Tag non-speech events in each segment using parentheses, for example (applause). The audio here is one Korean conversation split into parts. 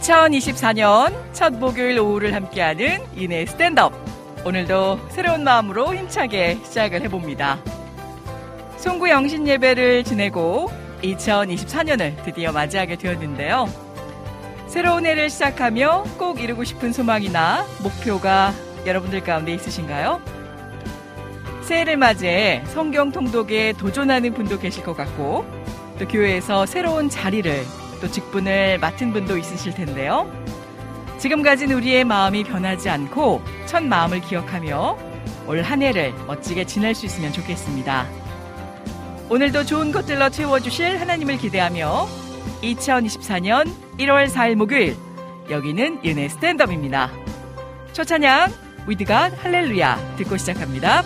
(2024년) 첫 목요일 오후를 함께하는 이내 스탠드업. 오늘도 새로운 마음으로 힘차게 시작을 해봅니다. 송구 영신 예배를 지내고 2024년을 드디어 맞이하게 되었는데요. 새로운 해를 시작하며 꼭 이루고 싶은 소망이나 목표가 여러분들 가운데 있으신가요? 새해를 맞이해 성경 통독에 도전하는 분도 계실 것 같고 또 교회에서 새로운 자리를 또 직분을 맡은 분도 있으실 텐데요. 지금 가진 우리의 마음이 변하지 않고 첫 마음을 기억하며 올 한 해를 멋지게 지낼 수 있으면 좋겠습니다. 오늘도 좋은 것들로 채워주실 하나님을 기대하며 2024년 1월 4일 목요일 여기는 윤의 스탠드업입니다. 첫 찬양 위드갓 할렐루야 듣고 시작합니다.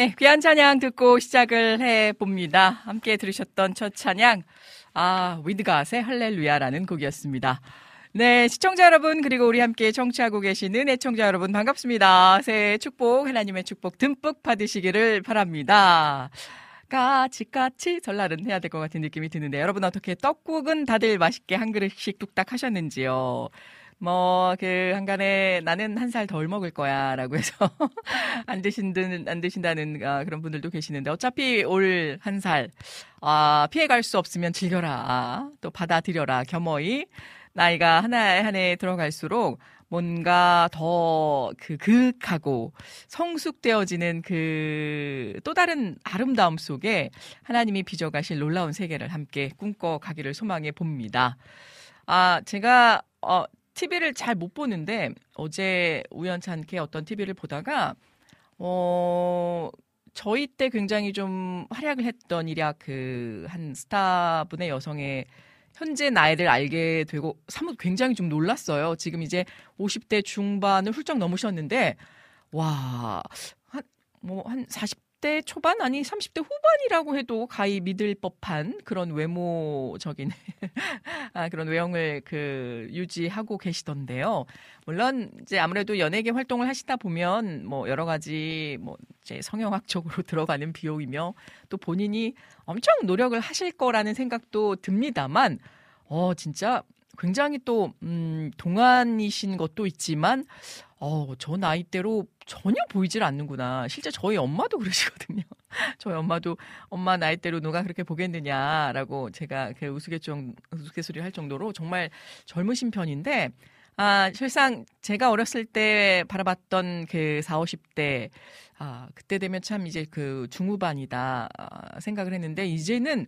네, 귀한 찬양 듣고 시작을 해 봅니다. 함께 들으셨던 첫 찬양, 아, 위드갓의 할렐루야라는 곡이었습니다. 네, 시청자 여러분, 그리고 우리 함께 청취하고 계시는 애청자 여러분, 반갑습니다. 새해 축복, 하나님의 축복 듬뿍 받으시기를 바랍니다. 까치까치 설날은 해야 될 것 같은 느낌이 드는데, 여러분 어떻게 떡국은 다들 맛있게 한 그릇씩 뚝딱 하셨는지요? 뭐, 그, 한간에 나는 한 살 덜 먹을 거야, 라고 해서 (laughs) 안 드신다는, 안 드신다는 아, 그런 분들도 계시는데, 어차피 올 한 살, 아, 피해갈 수 없으면 즐겨라. 또 받아들여라. 겸허히. 나이가 하나에 한 해 들어갈수록 뭔가 더 그 그윽하고 성숙되어지는 그 또 다른 아름다움 속에 하나님이 빚어가실 놀라운 세계를 함께 꿈꿔 가기를 소망해 봅니다. 아, 제가, 어, TV를 잘 못 보는데 어제 우연찮게 어떤 TV를 보다가 어 저희 때 굉장히 좀 활약을 했던 일약 그 한 스타분의 여성의 현재 나이를 알게 되고 사뭇 굉장히 좀 놀랐어요. 지금 이제 50대 중반을 훌쩍 넘으셨는데 와, 한, 뭐, 한40 대 초반? 아니, 30대 후반이라고 해도 가히 믿을 법한 그런 외모적인, (laughs) 아, 그런 외형을 그, 유지하고 계시던데요. 물론, 이제 아무래도 연예계 활동을 하시다 보면, 뭐, 여러 가지, 뭐, 이제 성형학적으로 (laughs) 들어가는 비용이며, 또 본인이 엄청 노력을 하실 거라는 생각도 듭니다만, 어, 진짜 굉장히 또, 음, 동안이신 것도 있지만, 어, 저 나이대로 전혀 보이질 않는구나. 실제 저희 엄마도 그러시거든요. (laughs) 저희 엄마도 엄마 나이대로 누가 그렇게 보겠느냐라고 제가 그 우스갯정, 우스갯소리 할 정도로 정말 젊으신 편인데, 아, 실상 제가 어렸을 때 바라봤던 그 4, 50대, 아, 그때 되면 참 이제 그 중후반이다 아, 생각을 했는데, 이제는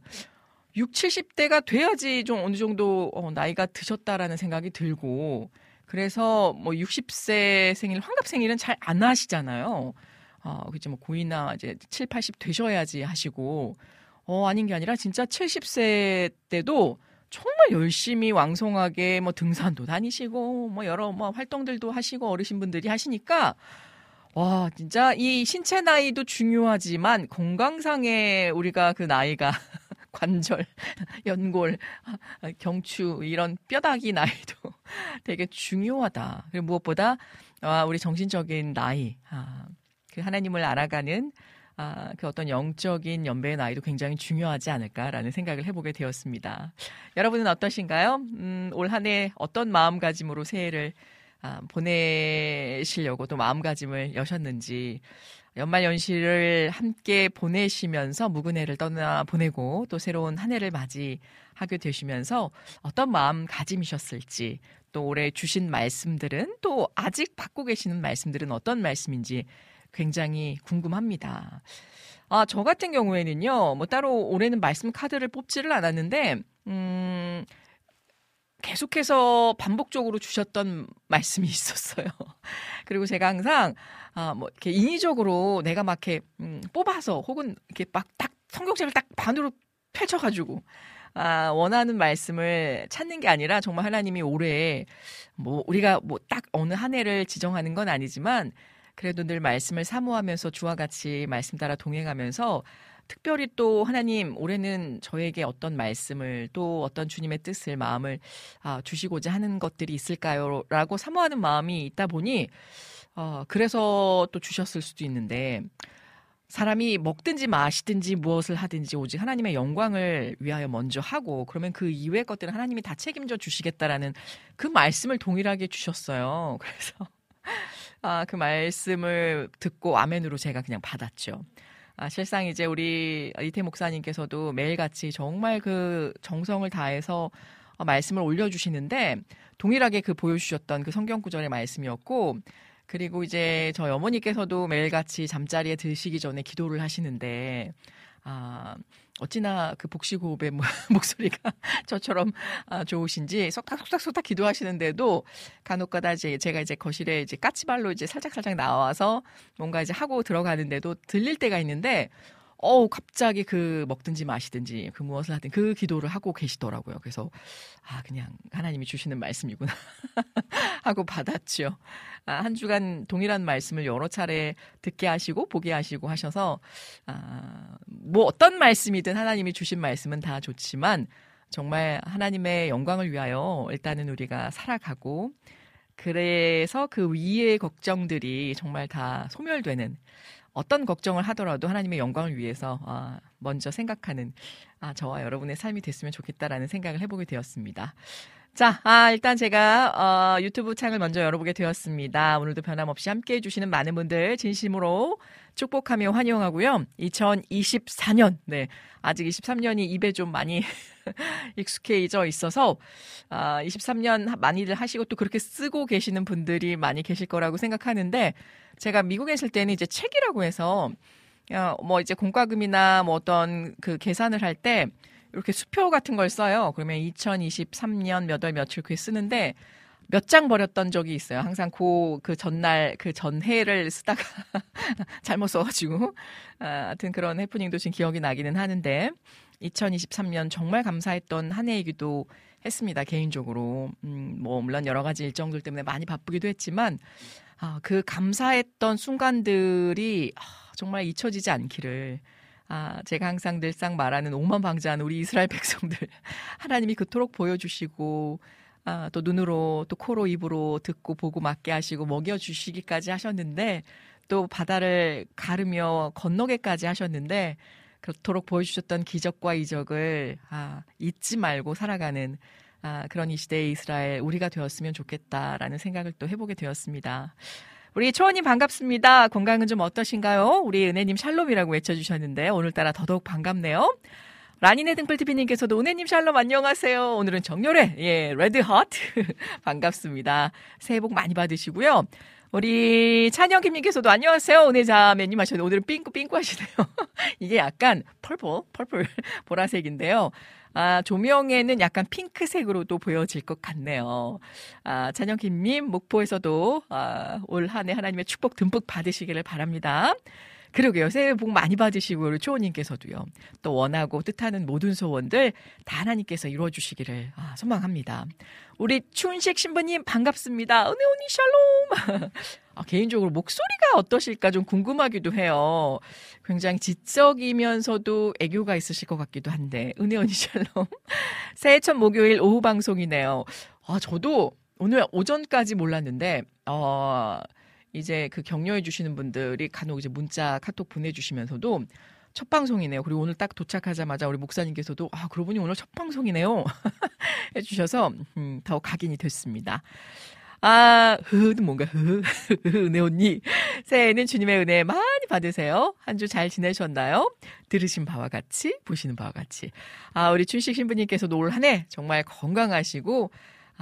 6, 70대가 돼야지 좀 어느 정도 어, 나이가 드셨다라는 생각이 들고, 그래서 뭐 60세 생일, 환갑 생일은 잘 안 하시잖아요. 어, 그죠. 뭐 고이나 이제 7, 80 되셔야지 하시고, 어, 아닌 게 아니라 진짜 70세 때도 정말 열심히 왕성하게 뭐 등산도 다니시고, 뭐 여러 뭐 활동들도 하시고 어르신분들이 하시니까, 와, 진짜 이 신체 나이도 중요하지만 건강상의 우리가 그 나이가 관절, (laughs) 연골, 경추 이런 뼈다귀 나이도 (laughs) 되게 중요하다. 그리고 무엇보다 아, 우리 정신적인 나이, 아, 그 하나님을 알아가는 아, 그 어떤 영적인 연배의 나이도 굉장히 중요하지 않을까라는 생각을 해보게 되었습니다. 여러분은 어떠신가요? 음, 올 한 해 어떤 마음가짐으로 새해를 아, 보내시려고 또 마음가짐을 여셨는지 연말 연시를 함께 보내시면서 묵은 해를 떠나 보내고 또 새로운 한 해를 맞이하게 되시면서 어떤 마음가짐이셨을지 또 올해 주신 말씀들은 또 아직 받고 계시는 말씀들은 어떤 말씀인지 굉장히 궁금합니다. 아, 저 같은 경우에는요, 뭐 따로 올해는 말씀 카드를 뽑지를 않았는데, 음, 계속해서 반복적으로 주셨던 말씀이 (laughs) 있었어요. 그리고 제가 항상 아, 뭐, 이렇게 인위적으로 내가 막 이렇게, 음, 뽑아서 혹은 이렇게 막 딱 성경책을 딱 반으로 펼쳐가지고, 아, 원하는 말씀을 찾는 게 아니라 정말 하나님이 올해 뭐, 우리가 뭐 딱 어느 한 해를 지정하는 건 아니지만, 그래도 늘 말씀을 사모하면서 주와 같이 말씀 따라 동행하면서 특별히 또 하나님 올해는 저에게 어떤 말씀을 또 어떤 주님의 뜻을 마음을 아, 주시고자 하는 것들이 있을까요?라고 사모하는 마음이 있다 보니 어, 그래서 또 주셨을 수도 있는데 사람이 먹든지 마시든지 무엇을 하든지 오직 하나님의 영광을 위하여 먼저 하고 그러면 그 이외의 것들은 하나님이 다 책임져 주시겠다라는 그 말씀을 동일하게 주셨어요. (laughs) 그래서 아, 그 말씀을 듣고 아멘으로 제가 그냥 받았죠. 아, 실상 이제 우리 이태 목사님께서도 매일같이 정말 그 정성을 다해서 어, 말씀을 올려주시는데 동일하게 그 보여주셨던 그 성경 구절의 말씀이었고 그리고 이제 저희 어머니께서도 매일같이 잠자리에 드시기 전에 기도를 하시는데, 아, 어찌나 그 복식 호흡의 (laughs) 목소리가 저처럼 아, 좋으신지 속닥속닥속닥 기도하시는데도 간혹가다 이제 제가 이제 거실에 이제 까치발로 이제 살짝살짝 나와서 뭔가 이제 하고 들어가는데도 들릴 때가 있는데 어 갑자기 그 먹든지 마시든지 그 무엇을 하든 그 기도를 하고 계시더라고요. 그래서 아 그냥 하나님이 주시는 말씀이구나 (laughs) 하고 받았죠. 아, 한 주간 동일한 말씀을 여러 차례 듣게 하시고 보게 하시고 하셔서 아, 뭐 어떤 말씀이든 하나님이 주신 말씀은 다 좋지만 정말 하나님의 영광을 위하여 일단은 우리가 살아가고 그래서 그 위의 걱정들이 정말 다 소멸되는 어떤 걱정을 하더라도 하나님의 영광을 위해서 아, 먼저 생각하는 아, 저와 여러분의 삶이 됐으면 좋겠다라는 생각을 해보게 되었습니다. 자, 아, 일단 제가 어, 유튜브 창을 먼저 열어보게 되었습니다. 오늘도 변함없이 함께 해 주시는 많은 분들 진심으로 축복하며 환영하고요. 2024년, 네, 아직 23년이 입에 좀 많이 (laughs) 익숙해져 있어서 아, 23년 많이들 하시고 또 그렇게 쓰고 계시는 분들이 많이 계실 거라고 생각하는데 제가 미국에 있을 때는 이제 책이라고 해서 어, 뭐 이제 공과금이나 뭐 어떤 그 계산을 할 때 이렇게 수표 같은 걸 써요. 그러면 2023년 몇 월 며칠 그게 쓰는데 몇 장 버렸던 적이 있어요. 항상 그, 그 전날, 그 전해를 쓰다가 (laughs) 잘못 써가지고. 아, 하여튼 그런 해프닝도 지금 기억이 나기는 하는데, 2023년 정말 감사했던 한 해이기도 했습니다. 개인적으로. 음, 뭐, 물론 여러 가지 일정들 때문에 많이 바쁘기도 했지만, 아, 그 감사했던 순간들이 아, 정말 잊혀지지 않기를 아, 제가 항상 늘상 말하는 오만 방자한 우리 이스라엘 백성들 (laughs) 하나님이 그토록 보여주시고 아, 또 눈으로 또 코로 입으로 듣고 보고 맞게 하시고 먹여 주시기까지 하셨는데 또 바다를 가르며 건너게까지 하셨는데 그토록 보여주셨던 기적과 이적을 아, 잊지 말고 살아가는 아, 그런 이 시대의 이스라엘 우리가 되었으면 좋겠다라는 생각을 또 해보게 되었습니다. 우리 초원님 반갑습니다. 건강은 좀 어떠신가요? 우리 은혜님 샬롬이라고 외쳐주셨는데 오늘따라 더더욱 반갑네요. 라니네 등불TV님께서도 은혜님 샬롬 안녕하세요. 오늘은 정렬회, 예, 레드 핫. (laughs) 반갑습니다. 새해 복 많이 받으시고요. 우리 찬영김님께서도 안녕하세요. 은혜자매님 하셨는데 오늘은 삥꾸 삥꾸 하시네요. (laughs) 이게 약간 펄펄, 펄펄 (laughs) 보라색인데요. 아, 조명에는 약간 핑크색으로도 보여질 것 같네요. 아, 찬영김님, 목포에서도 아, 올 한 해 하나님의 축복 듬뿍 받으시기를 바랍니다. 그러게요. 새해 복 많이 받으시고 우리 초원님께서도요. 또 원하고 뜻하는 모든 소원들 다 하나님께서 이루어주시기를 아, 소망합니다. 우리 춘식 신부님 반갑습니다. 은혜 언니 샬롬. (laughs) 아, 개인적으로 목소리가 어떠실까 좀 궁금하기도 해요. 굉장히 지적이면서도 애교가 있으실 것 같기도 한데 은혜 언니 샬롬. (laughs) 새해 첫 목요일 오후 방송이네요. 아 저도 오늘 오전까지 몰랐는데 어. 이제 그 격려해 주시는 분들이 간혹 이제 문자 카톡 보내주시면서도 첫 방송이네요. 그리고 오늘 딱 도착하자마자 우리 목사님께서도 아 그러고 보니 오늘 첫 방송이네요. (laughs) 해주셔서 음, 더 각인이 됐습니다. 아, 흐는 뭔가 흐, 은혜 (laughs) 언니. 새해에는 주님의 은혜 많이 받으세요. 한 주 잘 지내셨나요? 들으신 바와 같이, 보시는 바와 같이. 아, 우리 춘식 신부님께서도 올 한 해 정말 건강하시고,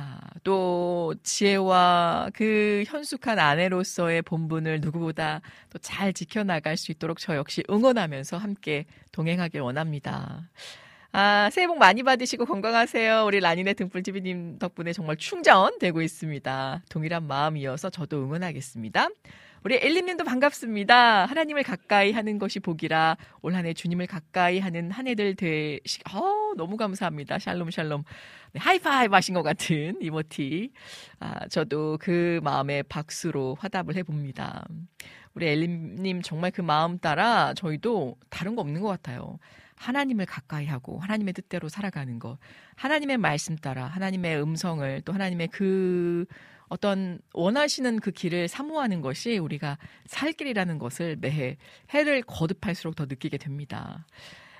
아, 또 지혜와 그 현숙한 아내로서의 본분을 누구보다 또 잘 지켜나갈 수 있도록 저 역시 응원하면서 함께 동행하길 원합니다. 아, 새해 복 많이 받으시고 건강하세요. 우리 라니네 등불TV님 덕분에 정말 충전되고 있습니다. 동일한 마음이어서 저도 응원하겠습니다. 우리 엘리님도 반갑습니다. 하나님을 가까이 하는 것이 복이라 올 한해 주님을 가까이 하는 한 해들 되시, 어, 너무 감사합니다. 샬롬, 샬롬. 네, 하이파이브 하신 것 같은 이모티. 아, 저도 그 마음에 박수로 화답을 해봅니다. 우리 엘리님 정말 그 마음 따라 저희도 다른 거 없는 것 같아요. 하나님을 가까이 하고 하나님의 뜻대로 살아가는 것. 하나님의 말씀 따라 하나님의 음성을 또 하나님의 그 어떤 원하시는 그 길을 사모하는 것이 우리가 살 길이라는 것을 매해 해를 거듭할수록 더 느끼게 됩니다.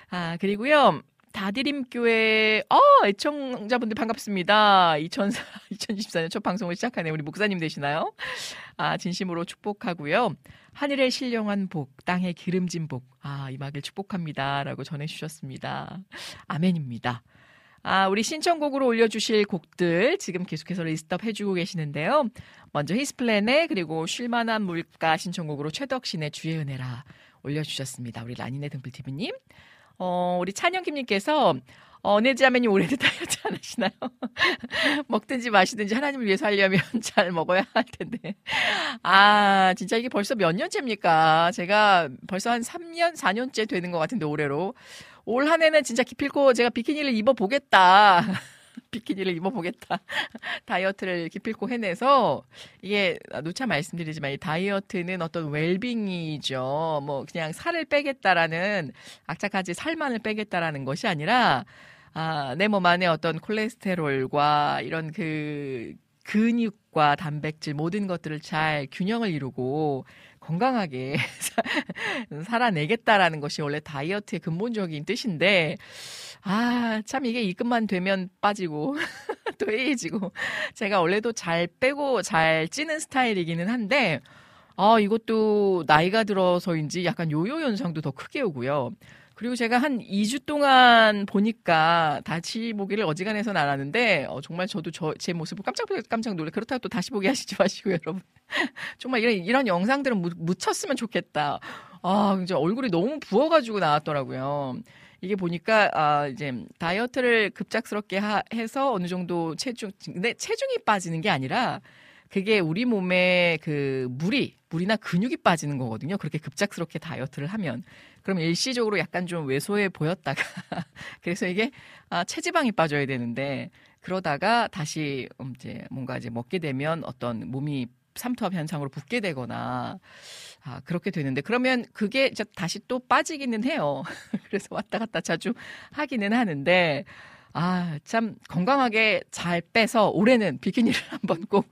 아, 그리고요. 다디림교회, 어, 애청자분들 반갑습니다. 2004, 2024년 (laughs) 첫 방송을 시작하네. 우리 목사님 되시나요? 아, 진심으로 축복하고요. 하늘의 신령한 복, 땅의 기름진 복, 아, 임하길 축복합니다. 라고 전해주셨습니다. 아멘입니다. 아, 우리 신청곡으로 올려주실 곡들 지금 계속해서 list up 해주고 계시는데요. 먼저 히스플랜의 그리고 쉴만한 물가 신청곡으로 최덕신의 주의 은혜라 올려주셨습니다. 우리 라니네 등불TV님. 어, 우리 찬영김님께서 어, 내지하면님 올해도 다이어트 안 하시나요? (laughs) 먹든지 마시든지 하나님을 위해서 하려면 (laughs) 잘 먹어야 할 텐데. 아, 진짜 이게 벌써 몇 년째입니까? 제가 벌써 한 3년, 4년째 되는 것 같은데, 올해로. 올 한 해는 진짜 기필코 제가 비키니를 입어보겠다. (laughs) 비키니를 입어보겠다. (laughs) 다이어트를 기필코 해내서 이게 누차 말씀드리지만 이 다이어트는 어떤 웰빙이죠. 뭐 그냥 살을 빼겠다라는 악착같이 살만을 빼겠다라는 것이 아니라 아, 내 몸 안에 어떤 콜레스테롤과 이런 그 근육과 단백질 모든 것들을 잘 균형을 이루고 건강하게 (laughs) 살아내겠다라는 것이 원래 다이어트의 근본적인 뜻인데 아, 참 이게 입금만 되면 빠지고 (laughs) 또 해해지고 제가 원래도 잘 빼고 잘 찌는 스타일이기는 한데 아, 이것도 나이가 들어서인지 약간 요요 현상도 더 크게 오고요. 그리고 제가 한 2주 동안 보니까 다시 보기를 어지간해서 나왔는데 어, 정말 저도 저, 제 모습을 깜짝 깜짝 놀래. 그렇다고 또 다시 보기 하시지 (laughs) 마시고 여러분. 정말 이런 이런 영상들은 묻, 묻혔으면 좋겠다. 아, 이제 얼굴이 너무 부어가지고 나왔더라고요. 이게 보니까 아 이제 다이어트를 급작스럽게 하, 해서 어느 정도 체중 근데 체중이 빠지는 게 아니라 그게 우리 몸에 그 물이 물이나 근육이 빠지는 거거든요. 그렇게 급작스럽게 다이어트를 하면 그럼 일시적으로 약간 좀 왜소해 보였다가 (laughs) 그래서 이게 아 체지방이 빠져야 되는데 그러다가 다시 이제 뭔가 이제 먹게 되면 어떤 몸이 삼투압 현상으로 붓게 되거나 아, 그렇게 되는데 그러면 그게 이제 다시 또 빠지기는 해요. (laughs) 그래서 왔다 갔다 자주 하기는 하는데 아, 참 건강하게 잘 빼서 올해는 비키니를 (laughs) 한번 꼭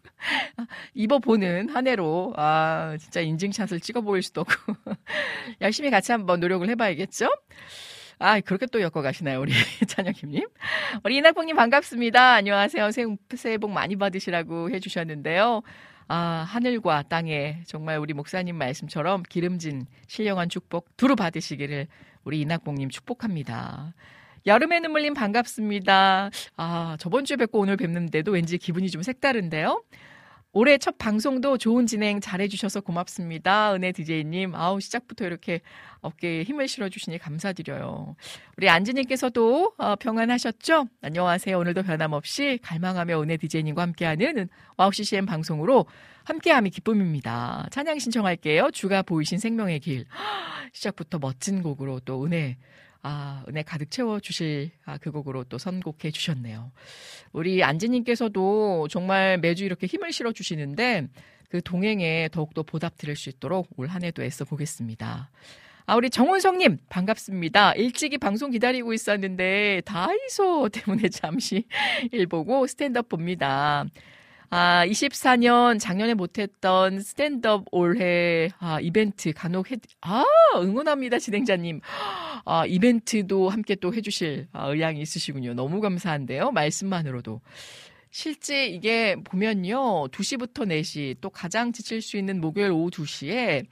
입어보는 한 해로 아, 진짜 인증샷을 찍어 보일 수도 없고 (laughs) 열심히 같이 한번 노력을 해봐야겠죠? 아, 그렇게 또 엮어가시나요, 우리 (laughs) 찬영님님? 우리 이낙봉님 반갑습니다. 안녕하세요. 새해, 새해 복 많이 받으시라고 해주셨는데요. 아, 하늘과 땅에 정말 우리 목사님 말씀처럼 기름진 신령한 축복 두루 받으시기를 우리 이낙봉님 축복합니다. 여름의 눈물님 반갑습니다. 아, 저번 주에 뵙고 오늘 뵙는데도 왠지 기분이 좀 색다른데요. 올해 첫 방송도 좋은 진행 잘해주셔서 고맙습니다. 은혜 DJ님. 아우, 시작부터 이렇게 어깨에 힘을 실어주시니 감사드려요. 우리 안지님께서도 어, 평안하셨죠? 안녕하세요. 오늘도 변함없이 갈망하며 은혜 DJ님과 함께하는 와우 CCM 방송으로 함께함이 기쁨입니다. 찬양 신청할게요. 주가 보이신 생명의 길. (gasps) 시작부터 멋진 곡으로 또 은혜 아, 은혜 가득 채워 주실 아, 그 곡으로 또 선곡해 주셨네요. 우리 안지님께서도 정말 매주 이렇게 힘을 실어 주시는데 그 동행에 더욱더 보답 드릴 수 있도록 올 한 해도 애써 보겠습니다. 아, 우리 정원성님, 반갑습니다. 일찍이 방송 기다리고 있었는데, 다이소 때문에 잠시 (laughs) 일 보고 스탠드업 봅니다. 아, 24년 작년에 못했던 스탠드업 올해 아, 이벤트 간혹 해, 아, 응원합니다, 진행자님. 아, 이벤트도 함께 또 해주실 아, 의향이 있으시군요. 너무 감사한데요. 말씀만으로도. 실제 이게 보면요. 2시부터 4시, 또 가장 지칠 수 있는 목요일 오후 2시에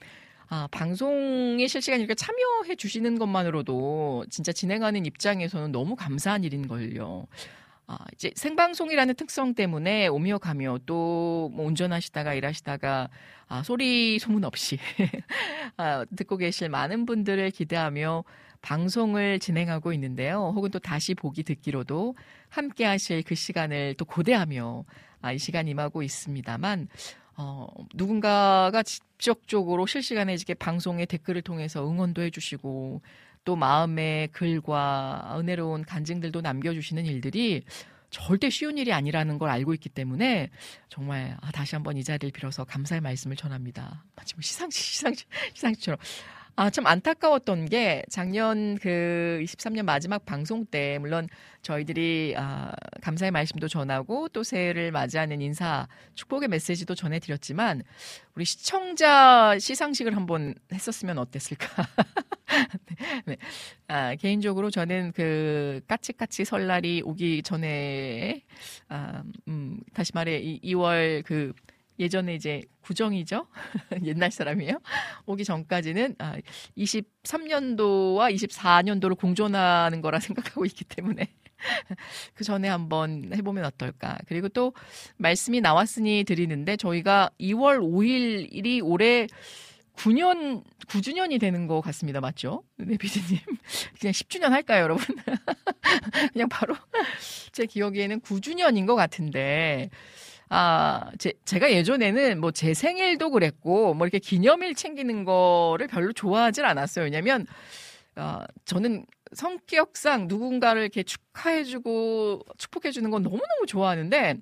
아, 방송에 실시간 이렇게 참여해 주시는 것만으로도 진짜 진행하는 입장에서는 너무 감사한 일인 걸요. 아, 이제 생방송이라는 특성 때문에 오며 가며 또 뭐 운전하시다가 일하시다가 아, 소리 소문 없이 (laughs) 아, 듣고 계실 많은 분들을 기대하며 방송을 진행하고 있는데요. 혹은 또 다시 보기 듣기로도 함께 하실 그 시간을 또 고대하며 아, 이 시간 임하고 있습니다만 어, 누군가가 직접적으로 실시간에 이렇게 방송의 댓글을 통해서 응원도 해주시고 또 마음의 글과 은혜로운 간증들도 남겨주시는 일들이 절대 쉬운 일이 아니라는 걸 알고 있기 때문에 정말 아, 다시 한번 이 자리를 빌어서 감사의 말씀을 전합니다. 마치 뭐 시상식, 시상식, 시상식처럼. 아, 참 안타까웠던 게 작년 그 23년 마지막 방송 때 물론 저희들이 아, 감사의 말씀도 전하고 또 새해를 맞이하는 인사 축복의 메시지도 전해 드렸지만 우리 시청자 시상식을 한번 했었으면 어땠을까. (laughs) 네. 아, 개인적으로 저는 그 까치까치 설날이 오기 전에 아, 음, 다시 말해 이, 2월 그 예전에 이제 구정이죠. (laughs) 옛날 사람이에요. 오기 전까지는 아, 23년도와 24년도를 공존하는 거라 (laughs) 생각하고 있기 때문에 (laughs) 그 전에 한번 해보면 어떨까. 그리고 또 말씀이 나왔으니 드리는데 저희가 2월 5일이 올해 9년, 9주년이 되는 것 같습니다. 맞죠? 네, 비디님. 그냥 10주년 할까요, 여러분? 그냥 바로 제 기억에는 9주년인 것 같은데, 아, 제, 제가 예전에는 뭐 제 생일도 그랬고, 뭐 이렇게 기념일 챙기는 거를 별로 좋아하질 않았어요. 왜냐면, 아, 저는 성격상 누군가를 이렇게 축하해주고 축복해주는 건 너무너무 좋아하는데,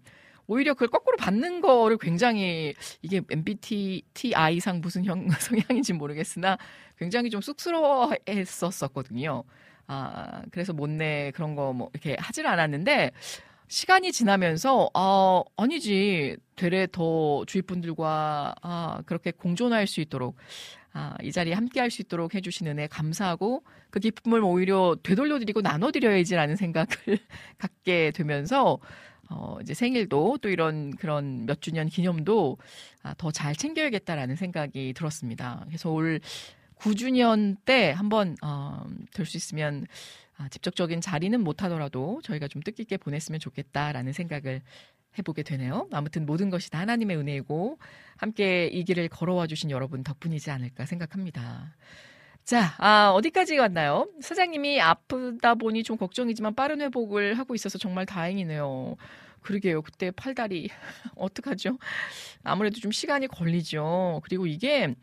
오히려 그걸 거꾸로 받는 거를 굉장히 이게 MBTI 상 무슨 형, (laughs) 성향인지 모르겠으나 굉장히 좀 쑥스러워 했었었거든요. 아, 그래서 못내 그런 거 뭐 이렇게 하질 않았는데 시간이 지나면서 아, 아니지. 되레 더 주위 분들과 아, 그렇게 공존할 수 있도록 아, 이 자리에 함께 할 수 있도록 해주신 은혜 감사하고 그 기쁨을 오히려 되돌려드리고 나눠드려야지라는 생각을 (laughs) 갖게 되면서 어, 이제 생일도 또 이런 그런 몇 주년 기념도 아, 더 잘 챙겨야겠다라는 생각이 들었습니다. 그래서 올 9주년 때 한번 어, 될 수 있으면 아, 직접적인 자리는 못하더라도 저희가 좀 뜻깊게 보냈으면 좋겠다라는 생각을 해보게 되네요. 아무튼 모든 것이 다 하나님의 은혜이고 함께 이 길을 걸어와 주신 여러분 덕분이지 않을까 생각합니다. 자, 아, 어디까지 갔나요? 사장님이 아프다 보니 좀 걱정이지만 빠른 회복을 하고 있어서 정말 다행이네요. 그러게요. 그때 팔다리 (laughs) 어떡하죠? 아무래도 좀 시간이 걸리죠. 그리고 이게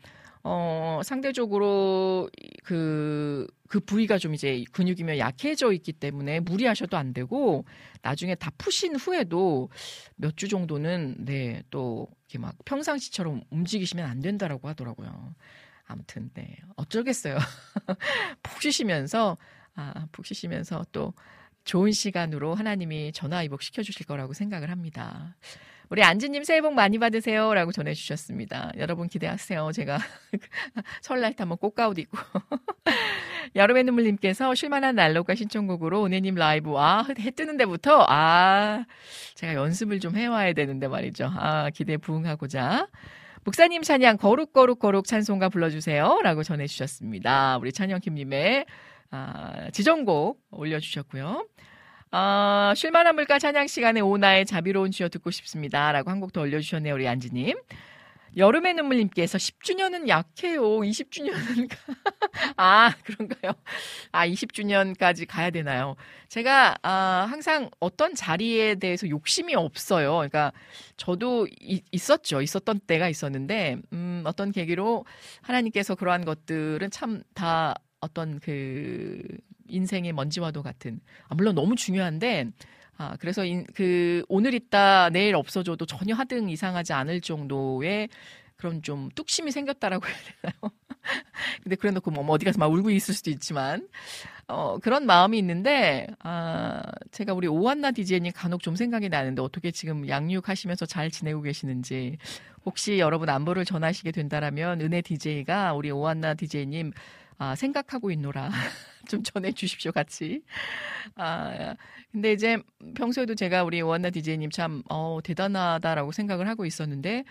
어, 상대적으로 그, 그 부위가 좀 이제 근육이면 약해져 있기 때문에 무리하셔도 안 되고 나중에 다 푸신 후에도 몇 주 정도는 네, 또 이렇게 막 평상시처럼 움직이시면 안 된다라고 하더라고요. 아무튼 네. 어쩌겠어요. (laughs) 푹 쉬시면서 아, 푹 쉬시면서 또 좋은 시간으로 하나님이 전화 위복 시켜 주실 거라고 생각을 합니다. 우리 안지님 새해 복 많이 받으세요. 라고 전해주셨습니다. 여러분 기대하세요. 제가 (laughs) 설날 때 한번 꽃가옷 입고. (laughs) 여름의 눈물님께서 쉴만한 난로가 신청곡으로 은혜님 라이브, 아, 해 뜨는 데부터, 아, 제가 연습을 좀 해와야 되는데 말이죠. 아, 기대 부응하고자. 목사님 찬양 거룩거룩 거룩 찬송가 불러주세요. 라고 전해주셨습니다. 우리 찬영킴님의 아, 지정곡 올려주셨고요. 아, 쉴만한 물가 찬양 시간에 오나의 자비로운 주여 듣고 싶습니다. 라고 한 곡 더 올려주셨네요. 우리 안지님. 여름의 눈물님께서 10주년은 약해요. 20주년은. (laughs) 아, 그런가요? 아, 20주년까지 가야 되나요? 제가, 아, 항상 어떤 자리에 대해서 욕심이 없어요. 그러니까, 저도 이, 있었죠. 있었던 때가 있었는데, 음, 어떤 계기로 하나님께서 그러한 것들은 참 다 어떤 그 인생의 먼지와도 같은 아, 물론 너무 중요한데 아 그래서 인, 그 오늘 있다 내일 없어져도 전혀 하등 이상하지 않을 정도의 그런 좀 뚝심이 생겼다라고 (laughs) 해야 되나요? 근데 그래 놓고 뭐 어디 가서 막 울고 있을 수도 있지만 어 그런 마음이 있는데 아 제가 우리 오한나 디제이님 간혹 좀 생각이 나는데 어떻게 지금 양육하시면서 잘 지내고 계시는지 혹시 여러분 안부를 전하시게 된다라면 은혜 디제이가 우리 오한나 디제이님 아, 생각하고 있노라. (laughs) 좀 전해 주십시오, 같이. 아, 근데 이제 평소에도 제가 우리 원나 디제이님 참, 어, 대단하다라고 생각을 하고 있었는데,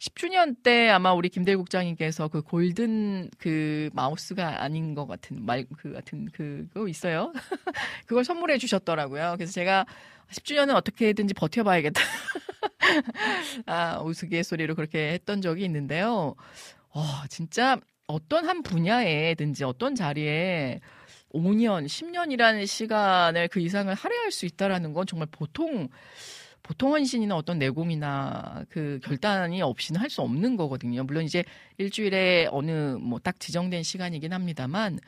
10주년 때 아마 우리 김대 국장님께서 그 골든 그 마우스가 아닌 것 같은, 말, 그 같은 그거 있어요. (laughs) 그걸 선물해 주셨더라고요. 그래서 제가 10주년은 어떻게든지 버텨봐야겠다. (laughs) 아, 우스갯소리로 그렇게 했던 적이 있는데요. 어, 진짜 어떤 한 분야에든지 어떤 자리에 5년, 10년이라는 시간을 그 이상을 할애할 수 있다라는 건 정말 보통 보통 헌신이나 어떤 내공이나 그 결단이 없이는 할 수 없는 거거든요. 물론 이제 일주일에 어느 뭐 딱 지정된 시간이긴 합니다만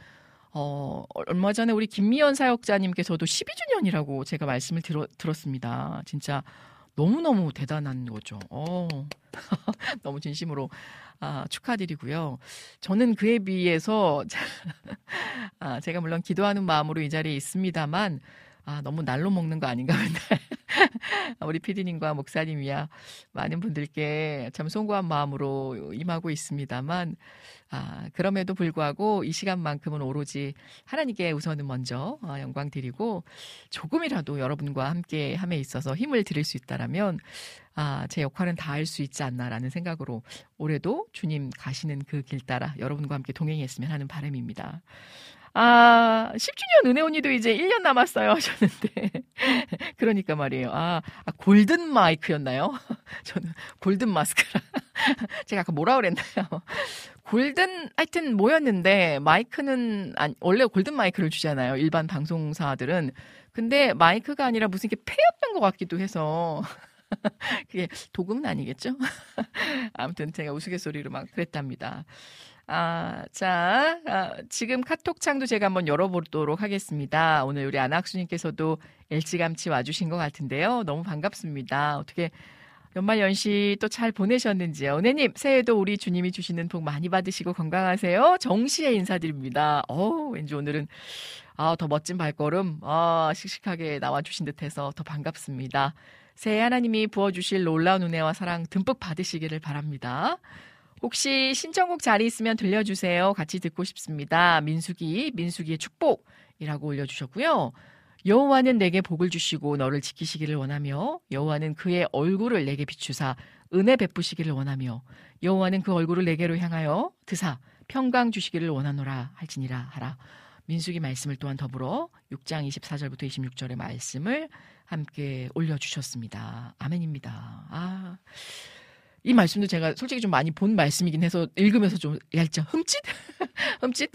어, 얼마 전에 우리 김미연 사역자님께서도 12주년이라고 제가 말씀을 들어, 들었습니다. 진짜 너무너무 대단한 거죠. 어, (laughs) 너무 진심으로 아, 축하드리고요. 저는 그에 비해서 (laughs) 아, 제가 물론 기도하는 마음으로 이 자리에 있습니다만 아, 너무 날로 먹는 거 아닌가 맨날. (laughs) 우리 피디님과 목사님이야 많은 분들께 참 송구한 마음으로 임하고 있습니다만, 아, 그럼에도 불구하고 이 시간만큼은 오로지 하나님께 우선은 먼저 어, 영광 드리고 조금이라도 여러분과 함께 함에 있어서 힘을 드릴 수 있다라면, 아, 제 역할은 다 할 수 있지 않나라는 생각으로 올해도 주님 가시는 그 길 따라 여러분과 함께 동행했으면 하는 바람입니다. 아, 10주년 은혜 언니도 이제 1년 남았어요 하셨는데. (laughs) 그러니까 말이에요. 아, 아, 골든 마이크였나요? (laughs) 저는 골든 마스크라. (laughs) 제가 아까 뭐라 그랬나요? 골든 하여튼 뭐였는데 마이크는 아니, 원래 골든 마이크를 주잖아요. 일반 방송사들은. 근데 마이크가 아니라 무슨 게 폐였던 것 같기도 해서 그게 도금은 아니겠죠? 아무튼 제가 우스갯소리로 막 그랬답니다. 아, 자, 아, 지금 카톡창도 제가 한번 열어보도록 하겠습니다. 오늘 우리 안학수님께서도 일찌감치 와주신 것 같은데요. 너무 반갑습니다. 어떻게 연말 연시 또 잘 보내셨는지요. 은혜님, 새해도 우리 주님이 주시는 복 많이 받으시고 건강하세요. 정시에 인사드립니다. 어 왠지 오늘은 아, 더 멋진 발걸음, 아, 씩씩하게 나와주신 듯 해서 더 반갑습니다. 새해 하나님이 부어주실 놀라운 은혜와 사랑 듬뿍 받으시기를 바랍니다. 혹시 신청곡 자리 있으면 들려주세요. 같이 듣고 싶습니다. 민수기, 민수기의 축복이라고 올려주셨고요. 여호와는 내게 복을 주시고 너를 지키시기를 원하며 여호와는 그의 얼굴을 내게 비추사 은혜 베푸시기를 원하며 여호와는 그 얼굴을 내게로 향하여 드사 평강 주시기를 원하노라 할지니라 하라. 민수기 말씀을 또한 더불어 6장 24절부터 26절의 말씀을 함께 올려주셨습니다. 아멘입니다. 아. 이 말씀도 제가 솔직히 좀 많이 본 말씀이긴 해서 읽으면서 좀 얄쩍 흠칫? (laughs) 흠칫?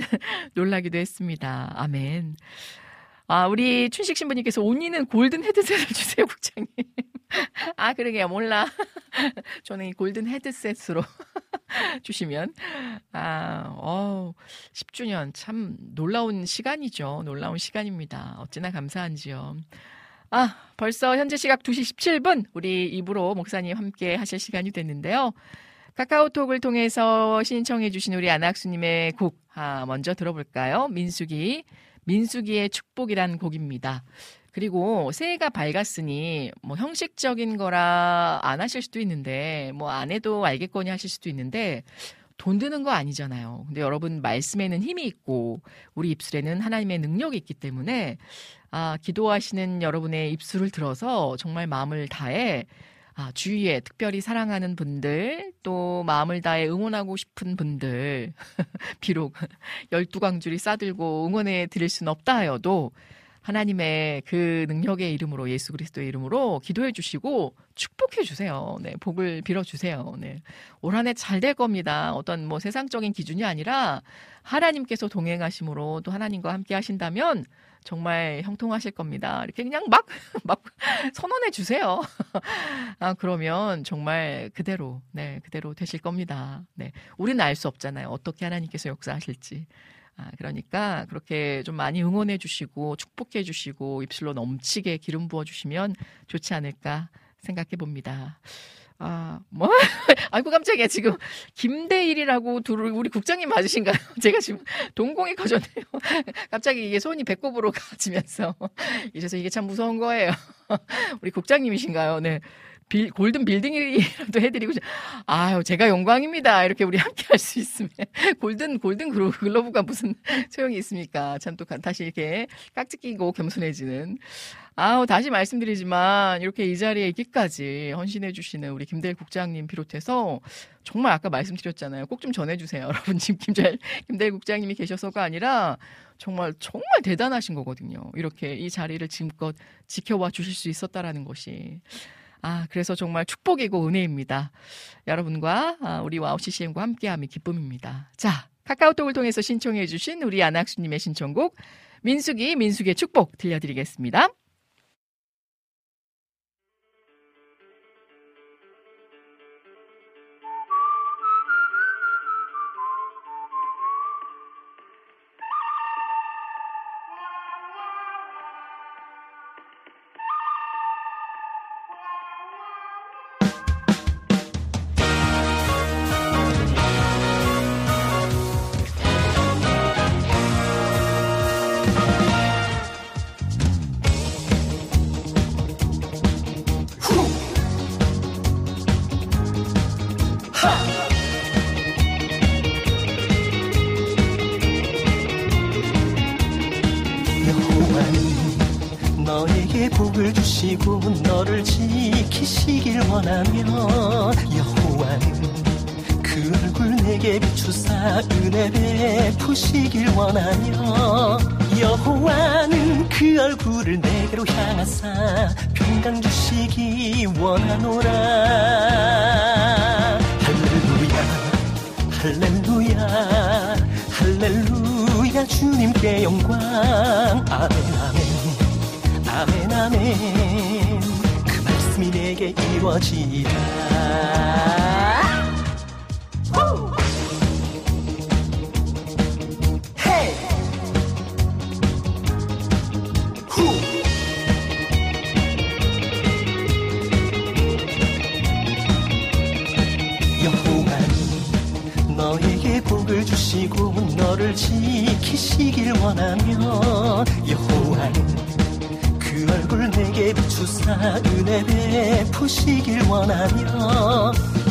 놀라기도 했습니다. 아멘. 아, 우리 춘식 신부님께서 온니는 골든 헤드셋을 (laughs) 주세요, 국장님. 아, 그러게요. 몰라. (laughs) 저는 이 골든 헤드셋으로 주시면. 아, 어 10주년 참 놀라운 시간이죠. 놀라운 시간입니다. 어찌나 감사한지요. 아, 벌써 현재 시각 2시 17분 우리 입으로 목사님 함께 하실 시간이 됐는데요. 카카오톡을 통해서 신청해 주신 우리 안학수님의 곡 아, 먼저 들어볼까요? 민수기 민수기의 축복이란 곡입니다. 그리고 새해가 밝았으니 뭐 형식적인 거라 안 하실 수도 있는데 뭐 안 해도 알겠거니 하실 수도 있는데 돈 드는 거 아니잖아요. 근데 여러분 말씀에는 힘이 있고 우리 입술에는 하나님의 능력이 있기 때문에 아, 기도하시는 여러분의 입술을 들어서 정말 마음을 다해 아, 주위에 특별히 사랑하는 분들, 또 마음을 다해 응원하고 싶은 분들, (laughs) 비록 열두 광줄이 싸들고 응원해 드릴 수는 없다 하여도 하나님의 그 능력의 이름으로 예수 그리스도의 이름으로 기도해 주시고 축복해 주세요. 네, 복을 빌어 주세요. 네. 올 한해 잘 될 겁니다. 어떤 뭐 세상적인 기준이 아니라 하나님께서 동행하심으로 또 하나님과 함께 하신다면 정말 형통하실 겁니다. 이렇게 그냥 막, (laughs) 막 선언해 주세요. 아, 그러면 정말 그대로, 네, 그대로 되실 겁니다. 네. 우리는 알 수 없잖아요. 어떻게 하나님께서 역사하실지. 아, 그러니까 그렇게 좀 많이 응원해 주시고 축복해 주시고 입술로 넘치게 기름 부어 주시면 좋지 않을까 생각해 봅니다. 아, 뭐? (laughs) 아이고, 깜짝이야. 지금, 김대일이라고 둘, 우리 국장님 맞으신가요? (laughs) 제가 지금 동공이 커졌네요. (laughs) 갑자기 이게 손이 배꼽으로 가지면서. 이래서 이게 참 무서운 거예요. 우리 국장님이신가요? 네. 빌, 골든 빌딩이라도 해드리고, 아유, 제가 영광입니다. 이렇게 우리 함께 할 수 있으면. 골든, 골든 글로브가 무슨 소용이 있습니까? 참 또 다시 이렇게 깍지 끼고 겸손해지는. 아우, 다시 말씀드리지만, 이렇게 이 자리에 있기까지 헌신해주시는 우리 김대일 국장님 비롯해서, 정말 아까 말씀드렸잖아요. 꼭 좀 전해주세요. (laughs) 여러분, 지금 김대일, 김대일 국장님이 계셔서가 아니라, 정말, 정말 대단하신 거거든요. 이렇게 이 자리를 지금껏 지켜와 주실 수 있었다라는 것이. 아, 그래서 정말 축복이고 은혜입니다. 여러분과 아, 우리 와우 CCM과 함께함이 기쁨입니다. 자, 카카오톡을 통해서 신청해주신 우리 안학수님의 신청곡 민숙이 민숙의 축복 들려드리겠습니다.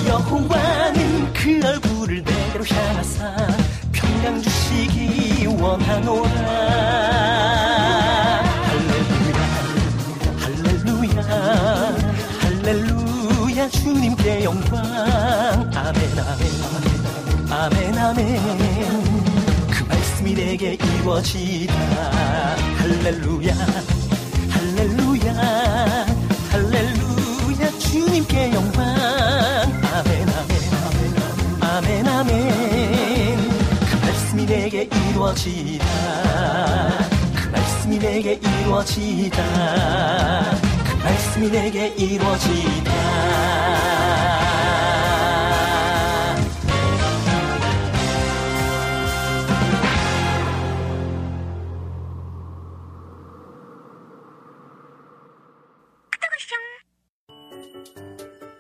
여호와는 그 얼굴을 내게로 향하사 평강 주시기 원하노라. 할렐루야 할렐루야 할렐루야 주님께 영광. 아멘 아멘 아멘 아멘 그 말씀이 내게 이루어지다 할렐루야 이루어지다. 그 말씀이 내게 이루어지다. 그 말씀이 내게 이루어지다.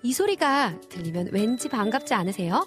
이 소리가 들리면 왠지 반갑지 않으세요?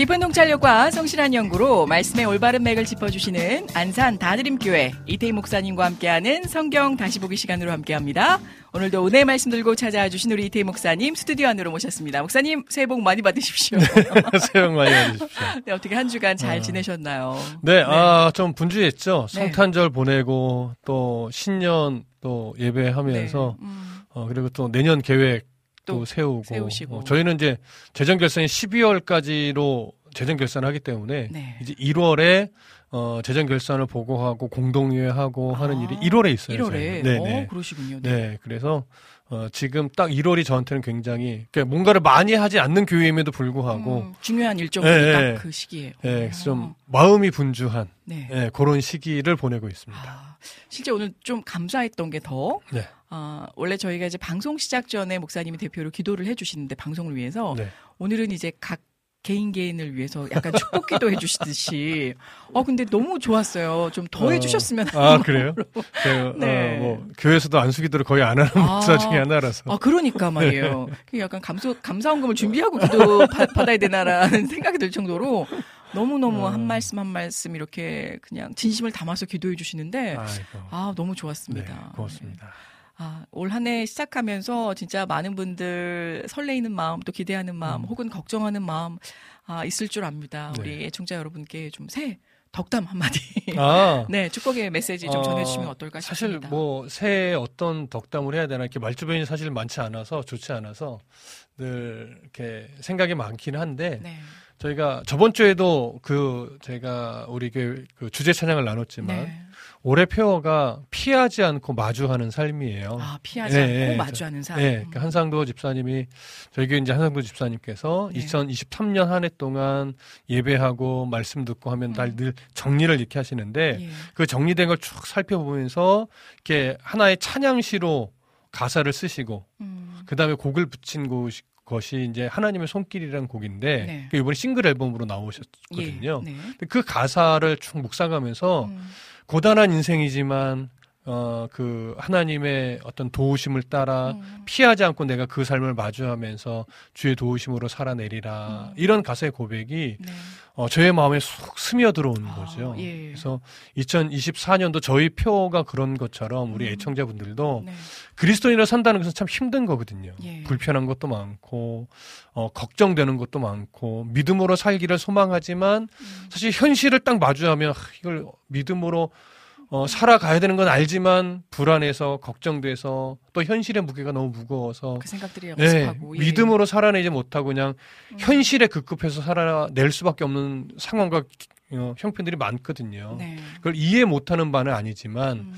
깊은 통찰력과 성실한 연구로 말씀의 올바른 맥을 짚어주시는 안산 다드림교회 이태희 목사님과 함께하는 성경 다시 보기 시간으로 함께합니다. 오늘도 은혜 말씀 들고 찾아와 주신 우리 이태희 목사님 스튜디오 안으로 모셨습니다. 목사님 새해 복 많이 받으십시오. (laughs) 새해 복 많이 받으십시오. (laughs) 네, 어떻게 한 주간 잘 지내셨나요? 네, 아, 좀 분주했죠. 네. 성탄절 보내고 또 신년 또 예배하면서 네, 음, 어, 그리고 또 내년 계획 또또 세우고 세우시고. 어, 저희는 이제 재정 결산이 12월까지로 재정 결산을 하기 때문에 네. 이제 1월에 어, 재정 결산을 보고하고 공동회하고 하는 아, 일이 1월에 있어요. 1월에. 저희는. 네, 어, 네. 그러시군요. 네. 네, 그래서 어, 지금 딱 1월이 저한테는 굉장히 그러니까 뭔가를 많이 하지 않는 교회임에도 불구하고 음, 중요한 일정들이 네, 딱 네. 그 시기에. 예, 어. 그래서 좀 마음이 분주한 네. 예, 그런 시기를 보내고 있습니다. 아, 실제 오늘 좀 감사했던 게 더, 네. 아, 원래 저희가 이제 방송 시작 전에 목사님이 대표로 기도를 해주시는데 방송을 위해서 네. 오늘은 이제 각 개인 개인을 위해서 약간 축복 기도 (laughs) 해주시듯이 어 근데 너무 좋았어요. 좀더 어, 해주셨으면 아 그래요? 제가 네. 어, 뭐 교회에서도 안수기도를 거의 안 하는 아. 목사 중에 하나라서. 아 그러니까 (laughs) 말이에요. 그 약간 감소 감사원금을 준비하고 기도 바, 받아야 되나라는 생각이 들 정도로 너무 너무 어. 한 말씀 한 말씀 이렇게 그냥 진심을 담아서 기도해 주시는데 아이고. 아 너무 네, 좋았습니다. 고맙습니다. 아, 올 한 해 시작하면서 진짜 많은 분들 설레이는 마음, 또 기대하는 마음, 음. 혹은 걱정하는 마음, 아, 있을 줄 압니다. 네. 우리 애청자 여러분께 좀새 덕담 한마디. 아, (laughs) 네, 축복의 메시지 좀 어, 전해주시면 어떨까 사실 싶습니다. 뭐 새해 어떤 덕담을 해야 되나 이렇게 말주변이 사실 많지 않아서 좋지 않아서 늘 이렇게 생각이 많긴 한데 네. 저희가 저번 주에도 그 제가 우리 교회 그 주제 찬양을 나눴지만 네. 올해 표어가 피하지 않고 마주하는 삶이에요. 아, 피하지 예, 않고 예, 마주하는 삶. 네, 그러니까 한상도 집사님이 저희 교회 이제 한상도 집사님께서 네. 2023년 한 해 동안 예배하고 말씀 듣고 하면 다 음. 늘 정리를 이렇게 하시는데 예. 그 정리된 걸 쭉 살펴보면서 이렇게 하나의 찬양시로 가사를 쓰시고 음. 그 다음에 곡을 붙인 것이, 것이 이제 하나님의 손길이라는 곡인데 네. 그 이번에 싱글 앨범으로 나오셨거든요. 예. 네. 그 가사를 쭉 묵상하면서 음. 고단한 인생이지만 어 그 하나님의 어떤 도우심을 따라 음. 피하지 않고 내가 그 삶을 마주하면서 주의 도우심으로 살아내리라 음. 이런 가사의 고백이 네. 어, 저의 마음에 쏙 스며 들어오는 아, 거죠. 예. 그래서 2024년도 저희 표가 그런 것처럼 우리 음. 애청자분들도 네. 그리스도인으로 산다는 것은 참 힘든 거거든요. 예. 불편한 것도 많고 어, 걱정되는 것도 많고 믿음으로 살기를 소망하지만 음. 사실 현실을 딱 마주하면 하, 이걸 믿음으로 어, 살아가야 되는 건 알지만 불안해서 걱정돼서 또 현실의 무게가 너무 무거워서 그 생각들이 네, 연습하고 예. 믿음으로 살아내지 못하고 그냥 음. 현실에 급급해서 살아낼 수밖에 없는 상황과 어, 형편들이 많거든요. 네. 그걸 이해 못하는 바는 아니지만 음.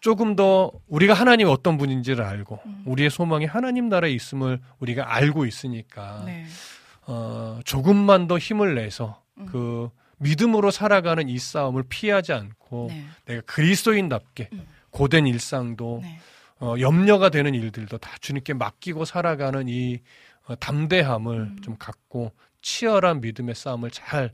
조금 더 우리가 하나님이 어떤 분인지를 알고 음. 우리의 소망이 하나님 나라에 있음을 우리가 알고 있으니까 네. 어, 조금만 더 힘을 내서 음. 그 믿음으로 살아가는 이 싸움을 피하지 않고 네. 내가 그리스도인답게 음. 고된 일상도 네. 어, 염려가 되는 일들도 다 주님께 맡기고 살아가는 이 어, 담대함을 음. 좀 갖고 치열한 믿음의 싸움을 잘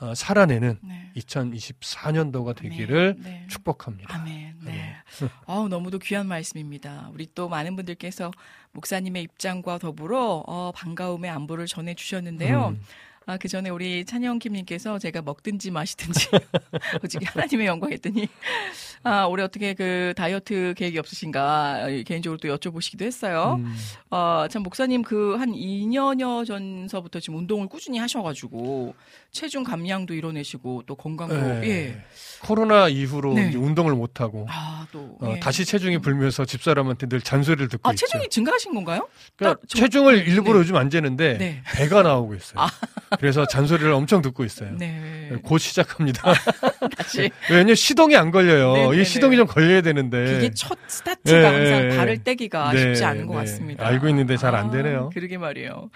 어, 살아내는 네. 2024년도가 되기를 아멘. 네. 축복합니다. 아멘. 네. (laughs) 어우, 너무도 귀한 말씀입니다. 우리 또 많은 분들께서 목사님의 입장과 더불어 어, 반가움의 안부를 전해 주셨는데요. 음, 아, 그 전에 우리 찬영 김님께서 제가 먹든지 마시든지 (laughs) 오직 하나님의 영광 했더니 아, 올해 어떻게 그 다이어트 계획이 없으신가 어, 개인적으로 또 여쭤보시기도 했어요. 음, 어, 참 목사님 그 한 2년여 전서부터 지금 운동을 꾸준히 하셔가지고 체중 감량도 이뤄내시고 또 건강도 네. 예. 코로나 이후로 네. 운동을 못 하고 아, 또 어, 예. 다시 체중이 불면서 집사람한테 늘 잔소리를 듣고 아, 있죠. 체중이 증가하신 건가요? 그러니까 따- 저- 체중을 일부러 네. 요즘 안 재는데 네. 배가 나오고 있어요. 그래서 잔소리를 엄청 듣고 있어요. 네. 곧 시작합니다. (laughs) 다시 (laughs) 왜냐면 시동이 안 걸려요. 네, 네, 이 시동이 네. 좀 걸려야 되는데. 그게 첫 스타트가 네, 항상 네, 발을 네. 떼기가 네, 쉽지 않은 것 네. 같습니다. 알고 있는데 잘안 아, 되네요. 그러게 말이에요.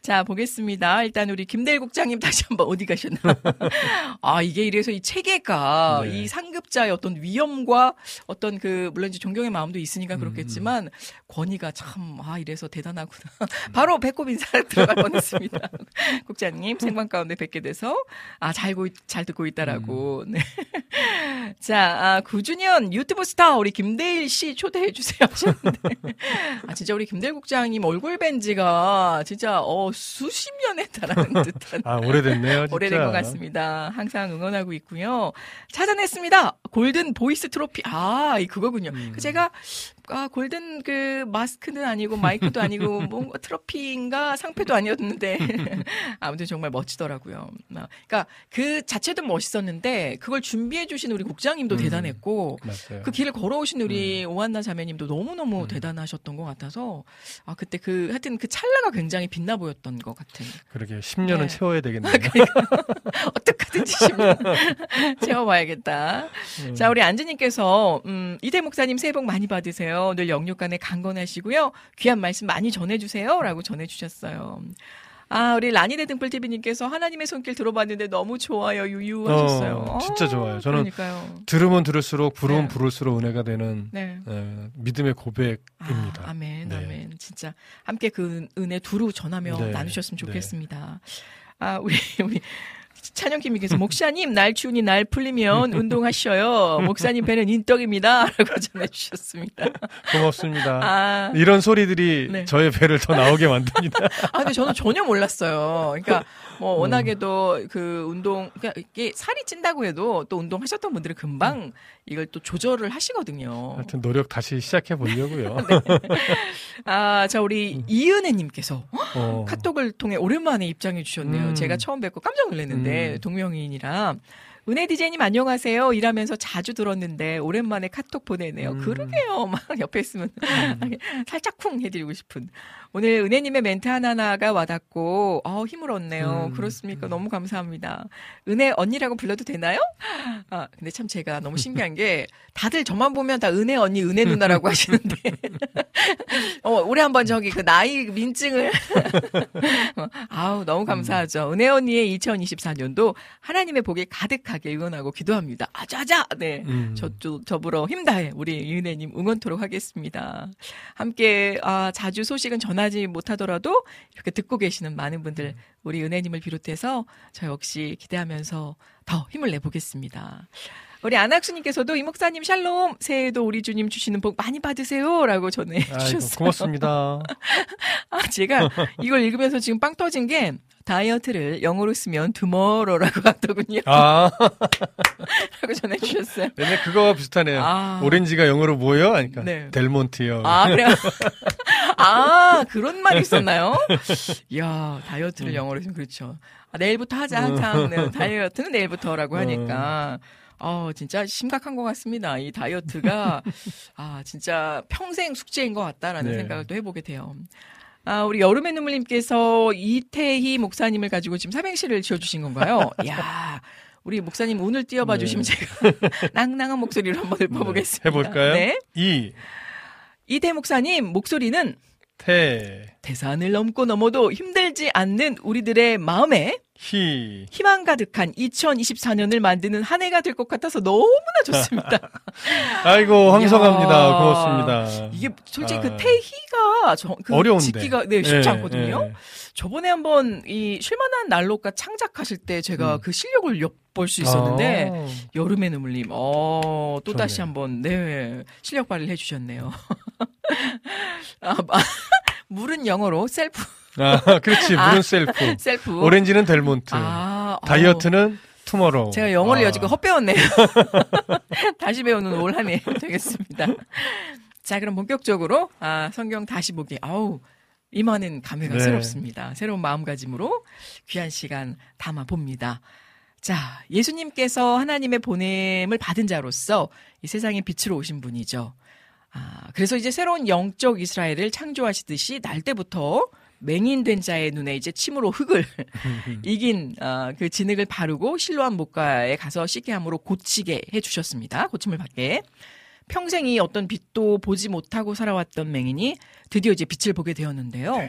자, 보겠습니다. 일단 우리 김대일 국장님 다시 한번 어디 가셨나? (laughs) 아, 이게 이래서 이 체계가 네. 이 상급자의 어떤 위험과 어떤 그, 물론 이제 존경의 마음도 있으니까 음, 그렇겠지만 권위가 참, 아, 이래서 대단하구나. (laughs) 바로 배꼽 인사 들어갈 (laughs) 뻔 했습니다. 국장님 생방 가운데 뵙게 돼서 아, 잘, 고, 잘 듣고 있다라고. 음. 네. 자, 아, 9주년 유튜브 스타 우리 김대일 씨 초대해 주세요 하셨는데. 아, 진짜 우리 김대일 국장님 얼굴 뵌 지가 진짜 어, 수십 년에 달하는 듯한 아, 오래됐네요. 오래된 것 같습니다. 항상 응원하고 있고요. 찾아냈습니다. golden voice 트로피. 아, 이 그거군요. 음. 그 제가 아, golden 그 마스크는 아니고 마이크도 아니고 (laughs) 뭐 트로피인가 상패도 아니었는데 (laughs) 아무튼 정말 멋지더라고요. 아, 그러니까 그 자체도 멋있었는데 그걸 준비해 주신 우리 국장님도 음. 대단했고 맞아요. 그 길을 걸어오신 우리 오한나 자매님도 너무너무 음. 대단하셨던 것 같아서 아 그때 그 하여튼 그 찰나가 굉장히 빛나 보였던 것 같은 그러게 10년은 네. 채워야 되겠네요. (laughs) (laughs) 어떡하든지 싶으면 (laughs) 채워봐야겠다. 음. 자, 우리 안지님께서, 음, 이대 목사님 새해 복 많이 받으세요. 늘 영육간에 강건하시고요. 귀한 말씀 많이 전해주세요. 라고 전해주셨어요. 아, 우리 라니네 등불TV님께서 하나님의 손길 들어봤는데 너무 좋아요. 유유하셨어요. 어, 진짜 좋아요. 저는 그러니까요. 들으면 들을수록 부르면 네. 부를수록 은혜가 되는 네. 에, 믿음의 고백입니다. 아, 아멘, 네. 아멘. 진짜 함께 그 은혜 두루 전하며 네, 나누셨으면 네. 좋겠습니다. 아, 우리, 우리, 찬영김님께서, 목사님, 날 추우니 날 풀리면 운동하셔요. 목사님 배는 인떡입니다. (laughs) 라고 전해주셨습니다. 고맙습니다. 아, 이런 소리들이 네. 저의 배를 더 나오게 만듭니다. 아, 근데 저는 전혀 몰랐어요. 그러니까, 뭐, 워낙에도 그 운동, 그러니까 이게 살이 찐다고 해도 또 운동하셨던 분들은 금방 이걸 또 조절을 하시거든요. 하여튼 노력 다시 시작해 보려고요. (laughs) 아, 자, 우리 이은혜 님께서 어. 카톡을 통해 오랜만에 입장해 주셨네요. 음. 제가 처음 뵙고 깜짝 놀랐는데 음. 동명이인이라 은혜 디제이님 안녕하세요. 일하면서 자주 들었는데 오랜만에 카톡 보내네요. 음. 그러게요. 막 옆에 있으면 (laughs) 살짝 쿵 해드리고 싶은. 오늘 은혜님의 멘트 하나하나가 와닿고 어, 힘을 얻네요. 음. 그렇습니까? 너무 감사합니다. 은혜 언니라고 불러도 되나요? (laughs) 아 근데 참 제가 너무 신기한 게 다들 저만 보면 다 은혜 언니, 은혜 누나라고 (laughs) 하시는데 (laughs) 어, 올해 한번 저기 그 나이 민증을. 아우, 너무 감사하죠. 은혜 언니의 2024년도 하나님의 복이 가득하게 응원하고 기도합니다. 아자자! 네. 음. 저쪽 더불어 힘다해 우리 이은혜님 응원토록 하겠습니다. 함께 아, 자주 소식은 전 하지 못하더라도 이렇게 듣고 계시는 많은 분들 우리 은혜님을 비롯해서 저 역시 기대하면서 더 힘을 내보겠습니다. 우리 안학수님께서도 이 목사님 샬롬 새해에도 우리 주님 주시는 복 많이 받으세요라고 전해 주셨어요. 고맙습니다. (laughs) 아, 제가 이걸 읽으면서 지금 빵 터진 게 다이어트를 영어로 쓰면 투머로라고 하더군요. 아, (laughs) 라고 전해 주셨어요. 근데 그거 비슷하네요. 아. 오렌지가 영어로 뭐예요? 아니까 네. 델몬트요. 아, 그래요? (laughs) 아, 그런 말이 있었나요? 이야, 다이어트를 음. 영어로 했으면 그렇죠. 아, 내일부터 하자, 항상. 네, 다이어트는 내일부터라고 음. 하니까. 어, 진짜 심각한 것 같습니다. 이 다이어트가, (laughs) 아, 진짜 평생 숙제인 것 같다라는 네. 생각을 또 해보게 돼요. 아, 우리 여름의 눈물님께서 이태희 목사님을 가지고 지금 삼행시를 지어주신 건가요? (laughs) 야 우리 목사님 오늘 띄워봐 네. 주시면 제가 (laughs) 낭낭한 목소리로 한번 읊어보겠습니다. 해볼까요? 네. 이, 이태 목사님 목소리는 태, 대산을 넘고 넘어도 힘들지 않는 우리들의 마음에 히. 희망 가득한 2024년을 만드는 한 해가 될 것 같아서 너무나 좋습니다. (laughs) 아이고, 황성합니다. 고맙습니다. 이게 솔직히 아. 그 태희가 저, 그 어려운데. 짓기가 네, 쉽지 예, 않거든요. 예. 저번에 한번 이 쉴만한 난로가 창작하실 때 제가 음. 그 실력을 엿볼 수 있었는데 아. 여름의 눈물님, 어, 또 다시 좋네요. 한번, 네, 실력 발휘를 해주셨네요. (laughs) 아, 마- (laughs) 물은 영어로 셀프, 아, (laughs) 그렇지. 아. 물은 셀프. 셀프. 오렌지는 델몬트. 아, 어. 다이어트는 tomorrow. 제가 영어를 아. 여지껏 헛배웠네요. (laughs) 다시 배우는 올 한 해 (laughs) 되겠습니다. 자, 그럼 본격적으로, 아, 성경 다시 보기. 아우, 임하는 감회가 네. 새롭습니다. 새로운 마음가짐으로 귀한 시간 담아 봅니다. 자, 예수님께서 하나님의 보냄을 받은 자로서 이 세상에 빛으로 오신 분이죠. 아, 그래서 이제 새로운 영적 이스라엘을 창조하시듯이 날 때부터 맹인된 자의 눈에 이제 침으로 흙을 (laughs) 이긴 어, 그 진흙을 바르고 실로암 목가에 가서 씻게 함으로 고치게 해 주셨습니다. 고침을 받게. 평생이 어떤 빛도 보지 못하고 살아왔던 맹인이 드디어 이제 빛을 보게 되었는데요.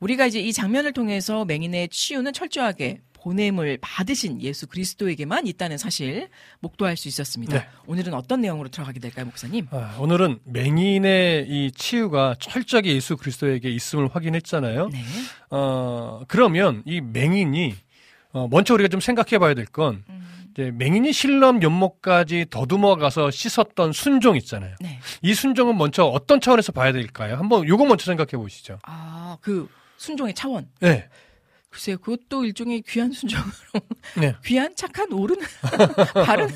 우리가 이제 이 장면을 통해서 맹인의 치유는 철저하게 보냄을 받으신 예수 그리스도에게만 있다는 사실 목도할 수 있었습니다. 네. 오늘은 어떤 내용으로 들어가게 될까요, 목사님? 아, 오늘은 맹인의 이 치유가 철저하게 예수 그리스도에게 있음을 확인했잖아요. 네. 어, 그러면 이 맹인이 어, 먼저 우리가 좀 생각해 봐야 될건 음. 맹인이 실럼 연못까지 더듬어 가서 씻었던 순종 있잖아요. 네. 이 순종은 먼저 어떤 차원에서 봐야 될까요? 한번 요거 먼저 생각해 보시죠. 아, 그 순종의 차원. 네. 글쎄요, 그것도 일종의 귀한 순종으로, 네. (laughs) 귀한 착한 옳은 (laughs) 바른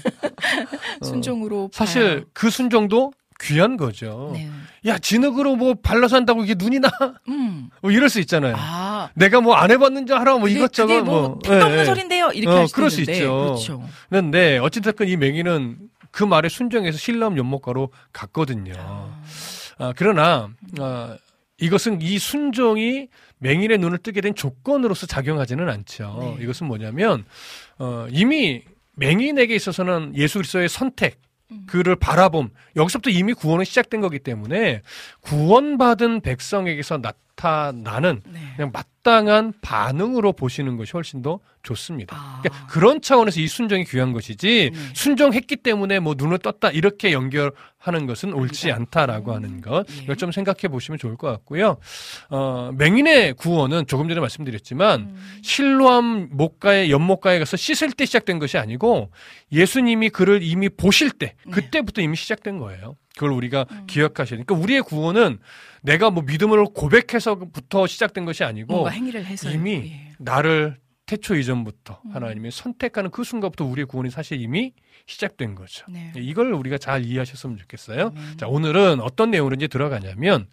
순종으로 사실 그 순종도 귀한 거죠. 네. 야, 진흙으로 뭐 발라서 한다고 이게 눈이 나? 음. 뭐 이럴 수 있잖아요. 아, 내가 뭐 안 해봤는지 하라 뭐 이것저것 뭐 뭐. 뜻도 없는 예, 예. 소린데요. 이렇게 어, 할 수도 그럴 수 있는데. 있죠. 그렇죠. 그런데 어찌됐건 이 맹인은 그 말에 순종해서 신람 연못가로 갔거든요. 아, 그러나 아, 이것은 이 순종이 맹인의 눈을 뜨게 된 조건으로서 작용하지는 않죠. 네. 이것은 뭐냐면 어, 이미 맹인에게 있어서는 예수 그리스도의 선택 음. 그를 바라봄 여기서부터 이미 구원은 시작된 거기 때문에 구원받은 백성에게서 나타나는 네. 그냥 마땅한 반응으로 보시는 것이 훨씬 더 좋습니다. 아. 그러니까 그런 차원에서 이 순종이 귀한 것이지 네. 순종했기 때문에 뭐 눈을 떴다 이렇게 연결하는 것은 옳지. 않다라고 하는 것 예. 이걸 좀 생각해 보시면 좋을 것 같고요. 어, 맹인의 구원은 조금 전에 말씀드렸지만 음. 실로암 목가에 연못가에 가서 씻을 때 시작된 것이 아니고 예수님이 그를 이미 보실 때 네. 그때부터 이미 시작된 거예요. 그걸 우리가 음. 기억하셔야 되니까 우리의 구원은 내가 뭐 믿음을 고백해서부터 시작된 것이 아니고 행위를 해서 이미 예. 나를 태초 이전부터 음. 하나님이 선택하는 그 순간부터 우리의 구원이 사실 이미 시작된 거죠. 네. 이걸 우리가 잘 이해하셨으면 좋겠어요. 아멘. 자, 오늘은 어떤 내용으로 이제 들어가냐면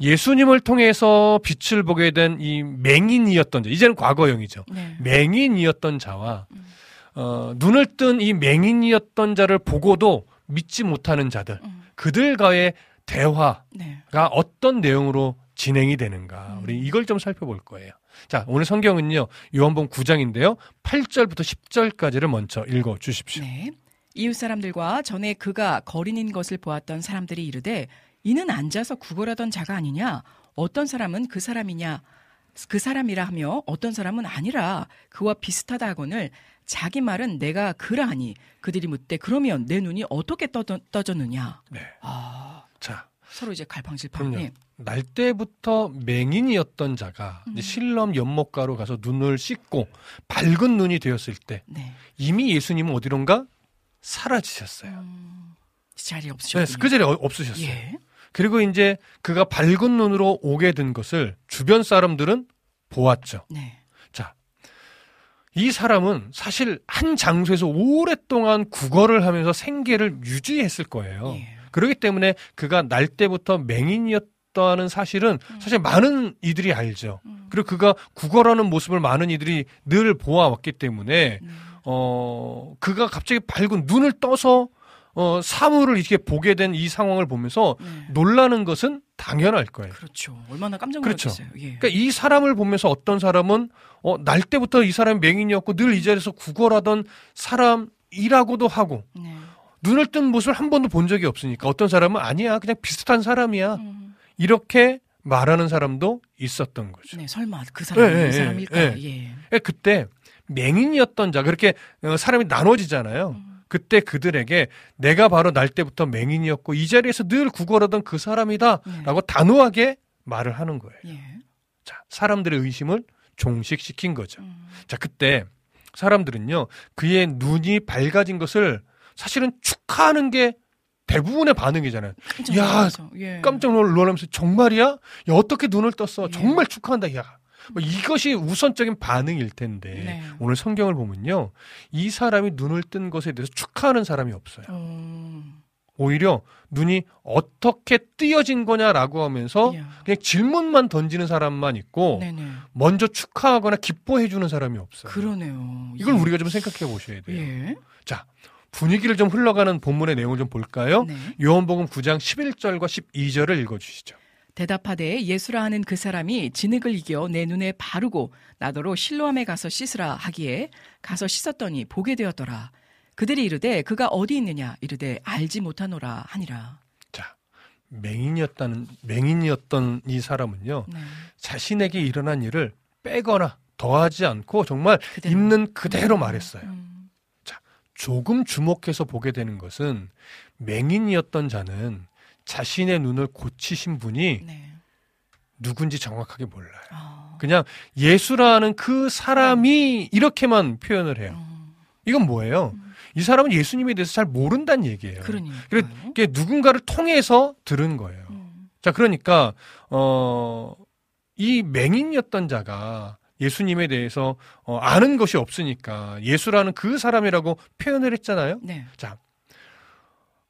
예수님을 통해서 빛을 보게 된 이 맹인이었던 자, 이제는 과거형이죠. 네. 맹인이었던 자와 음. 어, 눈을 뜬 이 맹인이었던 자를 보고도 믿지 못하는 자들, 음. 그들과의 대화, 네. 가 어떤 내용으로 진행이 되는가. 음. 우리 이걸 좀 살펴볼 거예요. 자, 오늘 성경은요. 요한복음 9장인데요. 8절부터 10절까지를 먼저 읽어 주십시오. 네. 이웃 사람들과 전에 그가 거린인 것을 보았던 사람들이 이르되 이는 앉아서 구걸하던 자가 아니냐? 어떤 사람은 그 사람이냐? 그 사람이라 하며 어떤 사람은 아니라 그와 비슷하다 하거늘 자기 말은 내가 그라 하니 그들이 묻되 그러면 내 눈이 어떻게 떠, 떠졌느냐? 네. 아 자, 서로 이제 갈팡질팡. 그럼요. 네. 날 때부터 맹인이었던 자가 음. 실럼 연못가로 가서 눈을 씻고 밝은 눈이 되었을 때 네. 이미 예수님은 어디론가 사라지셨어요. 음, 자리 네, 없으셨군요. 그 자리에 어- 없으셨어요. 예. 그리고 이제 그가 밝은 눈으로 오게 된 것을 주변 사람들은 보았죠. 네. 자, 이 사람은 사실 한 장소에서 오랫동안 구걸을 하면서 생계를 유지했을 거예요. 예. 그렇기 때문에 그가 날 때부터 맹인이었 다는 사실은 사실 많은 이들이 알죠. 음. 그리고 그가 구걸하는 모습을 많은 이들이 늘 보아왔기 때문에 음. 어 그가 갑자기 밝은 눈을 떠서 어 사물을 이렇게 보게 된 이 상황을 보면서 네. 놀라는 것은 당연할 거예요. 그렇죠. 얼마나 깜짝 그렇죠. 놀랐겠어요. 예. 그러니까 이 사람을 보면서 어떤 사람은 어, 날 때부터 이 사람이 맹인이었고 늘 이 자리에서 구걸하던 사람이라고도 하고 네. 눈을 뜬 모습을 한 번도 본 적이 없으니까 어떤 사람은 아니야 그냥 비슷한 사람이야 음. 이렇게 말하는 사람도 있었던 거죠. 네, 설마 그 사람이 예, 예, 이 사람일까? 예. 예. 그때 맹인이었던 자 그렇게 어, 사람이 나눠지잖아요. 음. 그때 그들에게 내가 바로 날 때부터 맹인이었고 이 자리에서 늘 구걸하던 그 사람이다라고 단호하게 말을 하는 거예요. 예. 자, 사람들의 의심을 종식시킨 거죠. 음. 자, 그때 사람들은요, 그의 눈이 밝아진 것을 사실은 축하하는 게 대부분의 반응이잖아요. 깜짝 야, 놀라서. 예. 깜짝 놀라면서 정말이야? 야, 어떻게 눈을 떴어? 예. 정말 축하한다. 야. 뭐 이것이 우선적인 반응일 텐데 네. 오늘 성경을 보면요. 이 사람이 눈을 뜬 것에 대해서 축하하는 사람이 없어요. 음. 오히려 눈이 어떻게 띄어진 거냐라고 하면서 야. 그냥 질문만 던지는 사람만 있고 네네. 먼저 축하하거나 기뻐해 주는 사람이 없어요. 그러네요. 이걸 예. 우리가 좀 생각해 보셔야 돼요. 예. 자, 분위기를 좀 흘러가는 본문의 내용을 좀 볼까요? 네. 요한복음 9장 11절과 12절을 읽어 주시죠. 대답하되 예수라 하는 그 사람이 진흙을 이겨 내 눈에 바르고 나더러 실로암에 가서 씻으라 하기에 가서 씻었더니 보게 되었더라. 그들이 이르되 그가 어디 있느냐 이르되 알지 못하노라 하니라. 자, 맹인이었다는 맹인이었던 이 사람은요. 네. 자신에게 일어난 일을 빼거나 더하지 않고 정말 그대로. 있는 그대로 말했어요. 음. 조금 주목해서 보게 되는 것은 맹인이었던 자는 자신의 눈을 고치신 분이 네. 누군지 정확하게 몰라요. 아. 그냥 예수라는 그 사람이 이렇게만 표현을 해요. 음. 이건 뭐예요? 이 사람은 예수님에 대해서 잘 모른다는 얘기예요. 그러니까요. 그게 누군가를 통해서 들은 거예요. 음. 자, 그러니까 어, 이 맹인이었던 자가 예수님에 대해서 어, 아는 것이 없으니까 예수라는 그 사람이라고 표현을 했잖아요. 네. 자,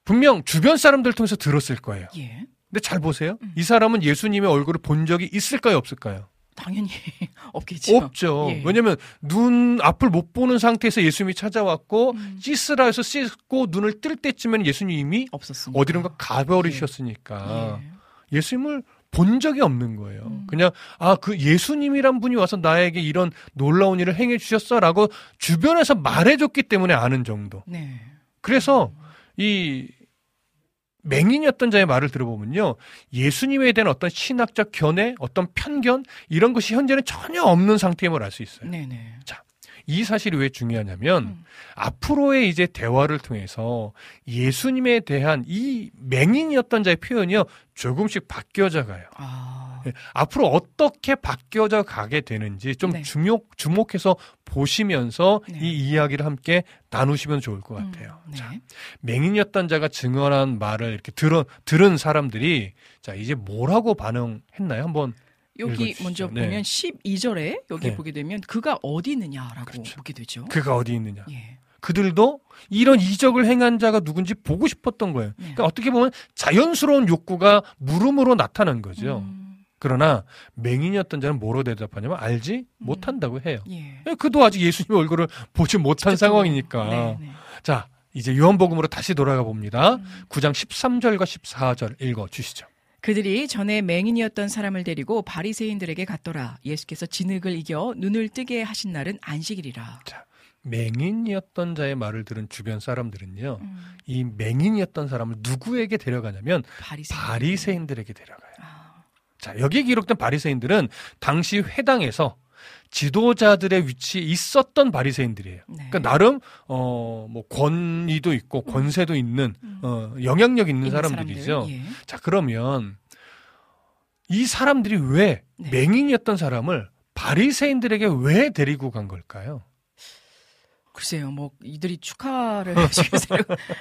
분명 주변 사람들 통해서 들었을 거예요. 예. 근데 잘 보세요. 음. 이 사람은 예수님의 얼굴을 본 적이 있을까요, 없을까요? 당연히 (laughs) 없겠죠. 없죠. 예. 왜냐면 눈 앞을 못 보는 상태에서 예수님이 찾아왔고 음. 씻으라 해서 씻고 눈을 뜰 때쯤에는 예수님이 없었으니까. 어디론가 가버리셨으니까 예. 예수님을 본 적이 없는 거예요. 음. 그냥 아 그 예수님이란 분이 와서 나에게 이런 놀라운 일을 행해 주셨어라고 주변에서 말해줬기 때문에 아는 정도. 네. 그래서 이 맹인이었던 자의 말을 들어보면요. 예수님에 대한 어떤 신학적 견해, 어떤 편견 이런 것이 현재는 전혀 없는 상태임을 알 수 있어요. 네네. 이 사실이 왜 중요하냐면 음. 앞으로의 이제 대화를 통해서 예수님에 대한 이 맹인이었던 자의 표현이요 조금씩 바뀌어져 가요. 아. 예, 앞으로 어떻게 바뀌어져 가게 되는지 좀 네. 주목, 주목해서 보시면서 네. 이 이야기를 함께 나누시면 좋을 것 같아요. 음, 네. 자, 맹인이었던 자가 증언한 말을 이렇게 들어, 들은 사람들이 자, 이제 뭐라고 반응했나요? 한번 여기. 먼저 네. 보면 12절에 여기 네. 보게 되면 그가 어디 있느냐라고 그렇죠. 보게 되죠. 그가 어디 있느냐. 예. 그들도 이런 이적을 행한 자가 누군지 보고 싶었던 거예요. 네. 그러니까 어떻게 보면 자연스러운 욕구가 물음으로 나타난 거죠. 음, 그러나 맹인이었던 자는 뭐로 대답하냐면 알지 못한다고 해요. 예. 그도 아직 예수님의 얼굴을 보지 못한. 상황이니까. 네, 네. 자, 이제 요한복음으로 다시 돌아가 봅니다. 음. 9장 13절과 14절 읽어 주시죠. 그들이 전에 맹인이었던 사람을 데리고 바리새인들에게 갔더라. 예수께서 진흙을 이겨 눈을 뜨게 하신 날은 안식일이라. 맹인이었던 자의 말을 들은 주변 사람들은요. 음, 이 맹인이었던 사람을 누구에게 데려가냐면 바리새인. 바리새인들에게 데려가요. 아, 자, 여기에 기록된 바리새인들은 당시 회당에서 지도자들의 위치에 있었던 바리새인들이에요. 네. 그러니까 나름 어 뭐 권위도 있고 권세도 있는 음. 어 영향력 있는, 있는 사람들이죠. 사람들, 예. 자, 그러면 이 사람들이 왜 네. 맹인이었던 사람을 바리새인들에게 왜 데리고 간 걸까요? 글쎄요, 뭐 이들이 축하를 (laughs) 해주세요.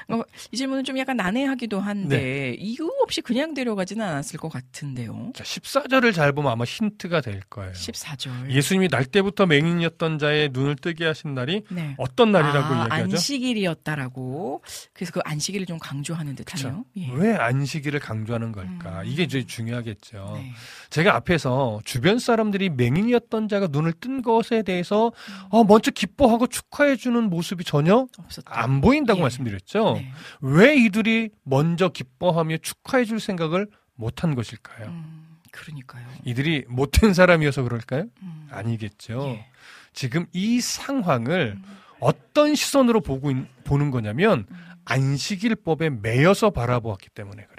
어, 이 질문은 좀 약간 난해하기도 한데 네. 이유 없이 그냥 데려가지는 않았을 것 같은데요. 자, 14절을 잘 보면 아마 힌트가 될 거예요. 14절. 예수님이 날 때부터 맹인이었던 자의 눈을 뜨게 하신 날이 네. 어떤 날이라고 아, 이야기하죠? 안식일이었다라고. 그래서 그 안식일을 좀 강조하는 듯하네요. 예. 왜 안식일을 강조하는 걸까? 음. 이게 이제 중요하겠죠. 네. 제가 앞에서 주변 사람들이 맹인이었던 자가 눈을 뜬 것에 대해서 음. 어, 먼저 기뻐하고 축하해 주는 모습이 전혀 없었다. 안 보인다고 예. 말씀드렸죠. 네. 왜 이들이 먼저 기뻐하며 축하해 줄 생각을 못한 것일까요? 음, 그러니까요. 이들이 못된 사람이어서 그럴까요? 음. 아니겠죠. 예. 지금 이 상황을 음. 어떤 시선으로 보고 있- 보는 거냐면 음. 안식일법에 매여서 바라보았기 때문에 그래요.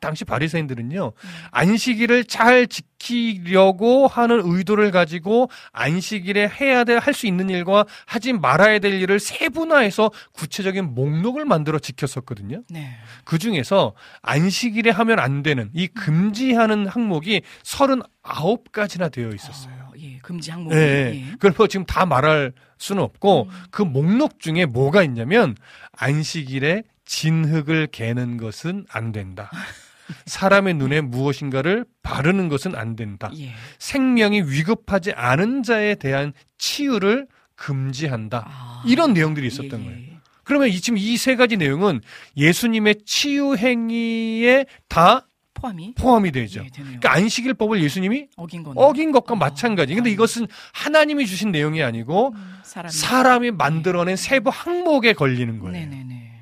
아, 당시 바리새인들은요. 음. 안식일을 잘 지키려고 하는 의도를 가지고 안식일에 해야 될 할 수 있는 일과 하지 말아야 될 일을 세분화해서 구체적인 목록을 만들어 지켰었거든요. 네. 그 중에서 안식일에 하면 안 되는 이 금지하는 항목이 39가지나 되어 있었어요. 어, 예. 금지 항목. 예, 예. 예. 그걸 뭐 지금 다 말할 수는 없고 음. 그 목록 중에 뭐가 있냐면 안식일에 진흙을 개는 것은 안 된다. (laughs) 사람의 눈에 무엇인가를 바르는 것은 안 된다. 예. 생명이 위급하지 않은 자에 대한 치유를 금지한다. 아, 이런 내용들이 있었던 예, 예. 거예요. 그러면 이 지금 이 세 가지 내용은 예수님의 치유 행위에 다 포함이 포함이 되죠. 예. 그러니까 안식일법을 예수님이 어긴 건 어긴 것과 아, 마찬가지. 근데 아. 이것은 하나님이 주신 내용이 아니고 음, 사람이 사람이 만들어낸 세부 항목에 걸리는 거예요. 네네네.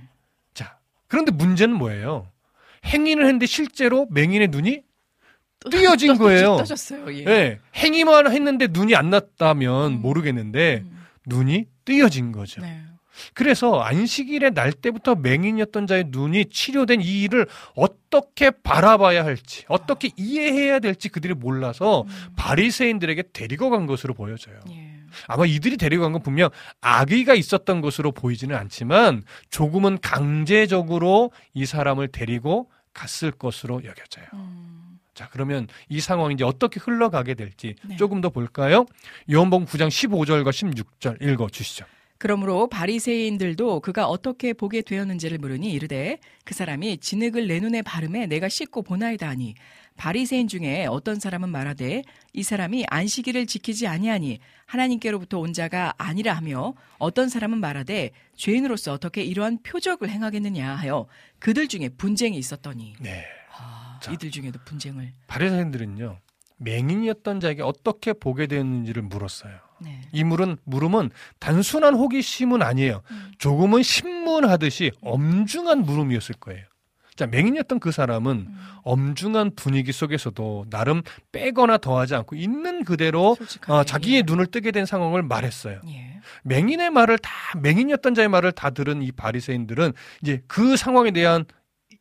자, 그런데 문제는 뭐예요? 행위를 했는데 실제로 맹인의 눈이 띄어진 거예요. 떠졌어요. 예. 예, 행위만 했는데 눈이 안 났다면 음. 모르겠는데 음, 눈이 띄어진 거죠. 네. 그래서 안식일의 날 때부터 맹인이었던 자의 눈이 치료된 이 일을 어떻게 바라봐야 할지, 어떻게 이해해야 될지 그들이 몰라서 음, 바리새인들에게 데리고 간 것으로 보여져요. 예. 아마 이들이 데리고 간 건 분명 악의가 있었던 것으로 보이지는 않지만 조금은 강제적으로 이 사람을 데리고 갔을 것으로 여겨져요. 음, 자, 그러면 이 상황이 이제 어떻게 흘러가게 될지 네. 조금 더 볼까요? 요한복음 9장 15절과 16절 읽어 주시죠. 그러므로 바리새인들도 그가 어떻게 보게 되었는지를 물으니 이르되 그 사람이 진흙을 내 눈에 바르매 내가 씻고 보나이다 하니 바리새인 중에 어떤 사람은 말하되 이 사람이 안식일을 지키지 아니하니 하나님께로부터 온 자가 아니라 하며 어떤 사람은 말하되 죄인으로서 어떻게 이러한 표적을 행하겠느냐 하여 그들 중에 분쟁이 있었더니 네. 아, 자. 이들 중에도 분쟁을 바리새인들은요. 맹인이었던 자에게 어떻게 보게 되었는지를 물었어요. 네. 이 물은 물음은 단순한 호기심은 아니에요. 음. 조금은 신문하듯이 엄중한 물음이었을 거예요. 자, 맹인이었던 그 사람은 음. 엄중한 분위기 속에서도 나름 빼거나 더하지 않고 있는 그대로 어, 자기의 눈을 뜨게 된 상황을 말했어요. 예. 맹인의 말을 다 맹인이었던 자의 말을 다 들은 이 바리새인들은 이제 그 상황에 대한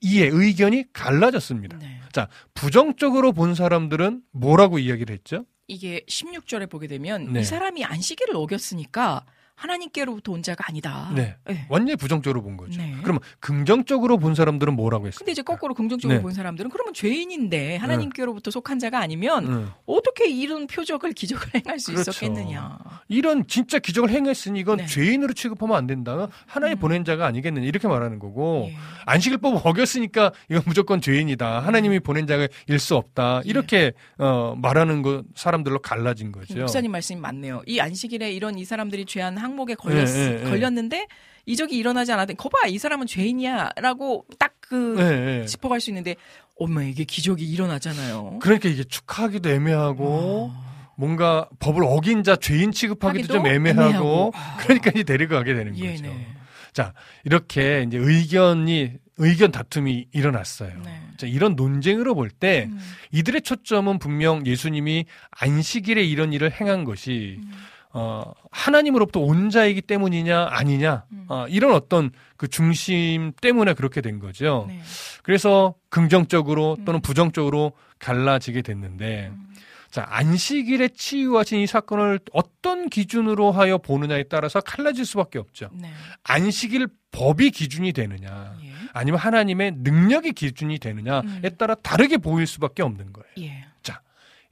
이해 의견이 갈라졌습니다. 네. 자, 부정적으로 본 사람들은 뭐라고 이야기를 했죠? 이게 16절에 보게 되면 네. 이 사람이 안식일을 어겼으니까 하나님께로부터 온 자가 아니다. 네. 네. 완전히 부정적으로 본 거죠. 네. 그러면 긍정적으로 본 사람들은 뭐라고 했어요? 근데 이제 거꾸로 긍정적으로 네. 본 사람들은 그러면 죄인인데 하나님께로부터 속한 자가 아니면 응. 어떻게 이런 표적을 (laughs) 기적을 행할 수 그렇죠. 있었겠느냐. 이런 진짜 기적을 행했으니 이건 네. 죄인으로 취급하면 안 된다. 하나님 음. 보낸 자가 아니겠느냐 이렇게 말하는 거고 예. 안식일법 어겼으니까 이건 무조건 죄인이다. 하나님이 보낸 자가 일 수 없다. 예. 이렇게 어, 말하는 거 사람들로 갈라진 거죠. 목사님 말씀이 맞네요. 이 안식일에 이런 이 사람들이 죄한 항목에 걸렸, 네, 네, 네. 걸렸는데 이적이 일어나지 않았더니 거봐 이 사람은 죄인이야라고 딱그 네, 네. 짚어갈 수 있는데 엄마 이게 기적이 일어나잖아요. 그러니까 이게 축하하기도 애매하고 아, 뭔가 법을 어긴 자 죄인 취급하기도 좀 애매하고, 애매하고. 아. (laughs) 그러니까 이제 데리고 가게 되는 예, 거죠. 네. 자 이렇게 이제 의견이 의견 다툼이 일어났어요. 네. 자, 이런 논쟁으로 볼때 음, 이들의 초점은 분명 예수님이 안식일에 이런 일을 행한 것이 음. 어, 하나님으로부터 온 자이기 때문이냐 아니냐 음. 어, 이런 어떤 그 중심 때문에 그렇게 된 거죠. 네. 그래서 긍정적으로 또는 음. 부정적으로 갈라지게 됐는데 음. 자 안식일에 치유하신 이 사건을 어떤 기준으로 하여 보느냐에 따라서 갈라질 수밖에 없죠. 네. 안식일 법이 기준이 되느냐 예. 아니면 하나님의 능력이 기준이 되느냐에 음. 따라 다르게 보일 수밖에 없는 거예요. 예.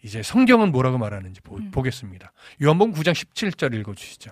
이제 성경은 뭐라고 말하는지 보, 음. 겠습니다 요한복음 9장 17절 읽어주시죠.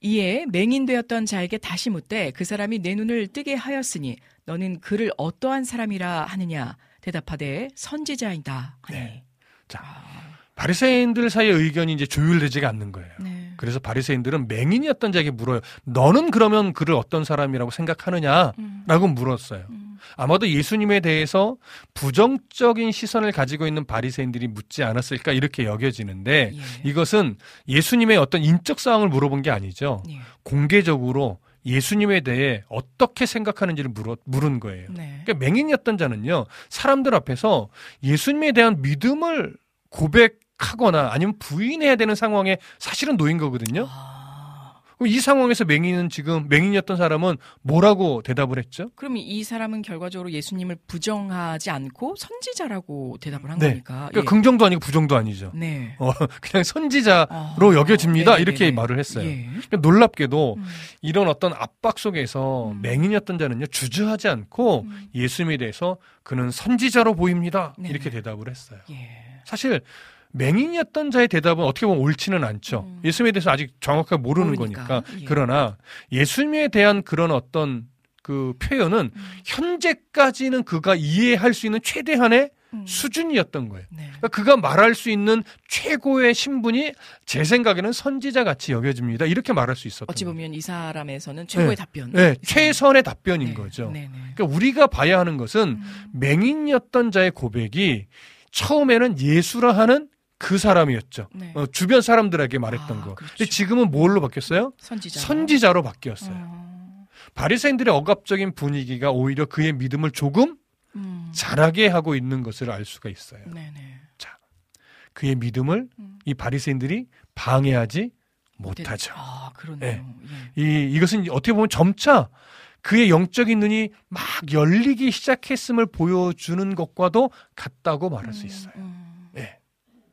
이에 맹인되었던 자에게 다시 묻되 그 사람이 내 눈을 뜨게 하였으니 너는 그를 어떠한 사람이라 하느냐 대답하되 선지자이다 하니 네. 자, 아, 바리새인들 사이의 의견이 이제 조율되지가 않는 거예요. 네. 그래서 바리새인들은 맹인이었던 자에게 물어요. 너는 그러면 그를 어떤 사람이라고 생각하느냐? 음. 라고 물었어요. 음. 아마도 예수님에 대해서 부정적인 시선을 가지고 있는 바리새인들이 묻지 않았을까 이렇게 여겨지는데 예. 이것은 예수님의 어떤 인적 사항을 물어본 게 아니죠. 예. 공개적으로 예수님에 대해 어떻게 생각하는지를 물어, 물은 거예요. 네. 그러니까 맹인이었던 자는요, 사람들 앞에서 예수님에 대한 믿음을 고백 하거나 아니면 부인해야 되는 상황에 사실은 놓인 거거든요. 아, 그럼 이 상황에서 맹인은 지금 맹인이었던 사람은 뭐라고 대답을 했죠? 그럼 이 사람은 결과적으로 예수님을 부정하지 않고 선지자라고 대답을 한 네. 거니까. 그러니까 예. 긍정도 아니고 부정도 아니죠. 네. 어, (laughs) 그냥 선지자로 아, 여겨집니다. 네네네네. 이렇게 말을 했어요. 예. 그러니까 놀랍게도 음. 이런 어떤 압박 속에서 음. 맹인이었던 자는요 주저하지 않고 음. 예수님에 대해서 그는 선지자로 보입니다. 네네. 이렇게 대답을 했어요. 예. 사실 맹인이었던 자의 대답은 어떻게 보면 옳지는 않죠. 음. 예수님에 대해서 아직 정확하게 모르는 모르니까. 거니까. 예. 그러나 예수님에 대한 그런 어떤 그 표현은 음. 현재까지는 그가 이해할 수 있는 최대한의 음. 수준이었던 거예요. 네. 그러니까 그가 말할 수 있는 최고의 신분이 제 생각에는 선지자 같이 여겨집니다. 이렇게 말할 수 있었던 어찌 거예요. 보면 이 사람에서는 최고의 네. 답변. 네, 최선의 답변인 네. 거죠. 네, 네. 그러니까 우리가 봐야 하는 것은 음. 맹인이었던 자의 고백이 처음에는 예수라 하는 그 사람이었죠. 네. 어, 주변 사람들에게 말했던 아, 거. 그렇죠. 근데 지금은 뭘로 바뀌었어요? 선지자. 선지자 로 바뀌었어요. 어. 바리새인들의 억압적인 분위기가 오히려 그의 믿음을 조금 음. 자라게 하고 있는 것을 알 수가 있어요. 네, 네. 그의 믿음을 음. 이 바리새인들이 방해하지 못하죠. 아, 그러네요. 네. 예. 이 이것은 어떻게 보면 점차 그의 영적인 눈이 막 열리기 시작했음을 보여주는 것과도 같다고 말할 수 있어요.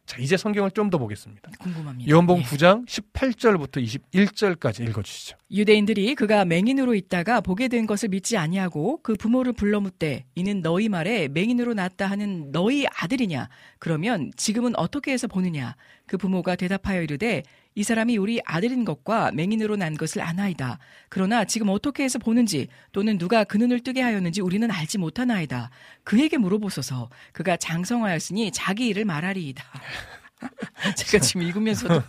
음, 자, 이제 성경을 좀 더 보겠습니다. 궁금합니다. 요한복음 예. 9장 18절부터 21절까지 읽어 주시죠. 유대인들이 그가 맹인으로 있다가 보게 된 것을 믿지 아니하고 그 부모를 불러 묻되 이는 너희 말에 맹인으로 났다 하는 너희 아들이냐 그러면 지금은 어떻게 해서 보느냐 그 부모가 대답하여 이르되 이 사람이 우리 아들인 것과 맹인으로 난 것을 아나이다. 그러나 지금 어떻게 해서 보는지 또는 누가 그 눈을 뜨게 하였는지 우리는 알지 못하나이다. 그에게 물어보소서. 그가 장성하였으니 자기 일을 말하리이다 (laughs) (laughs) 제가 지금 읽으면서도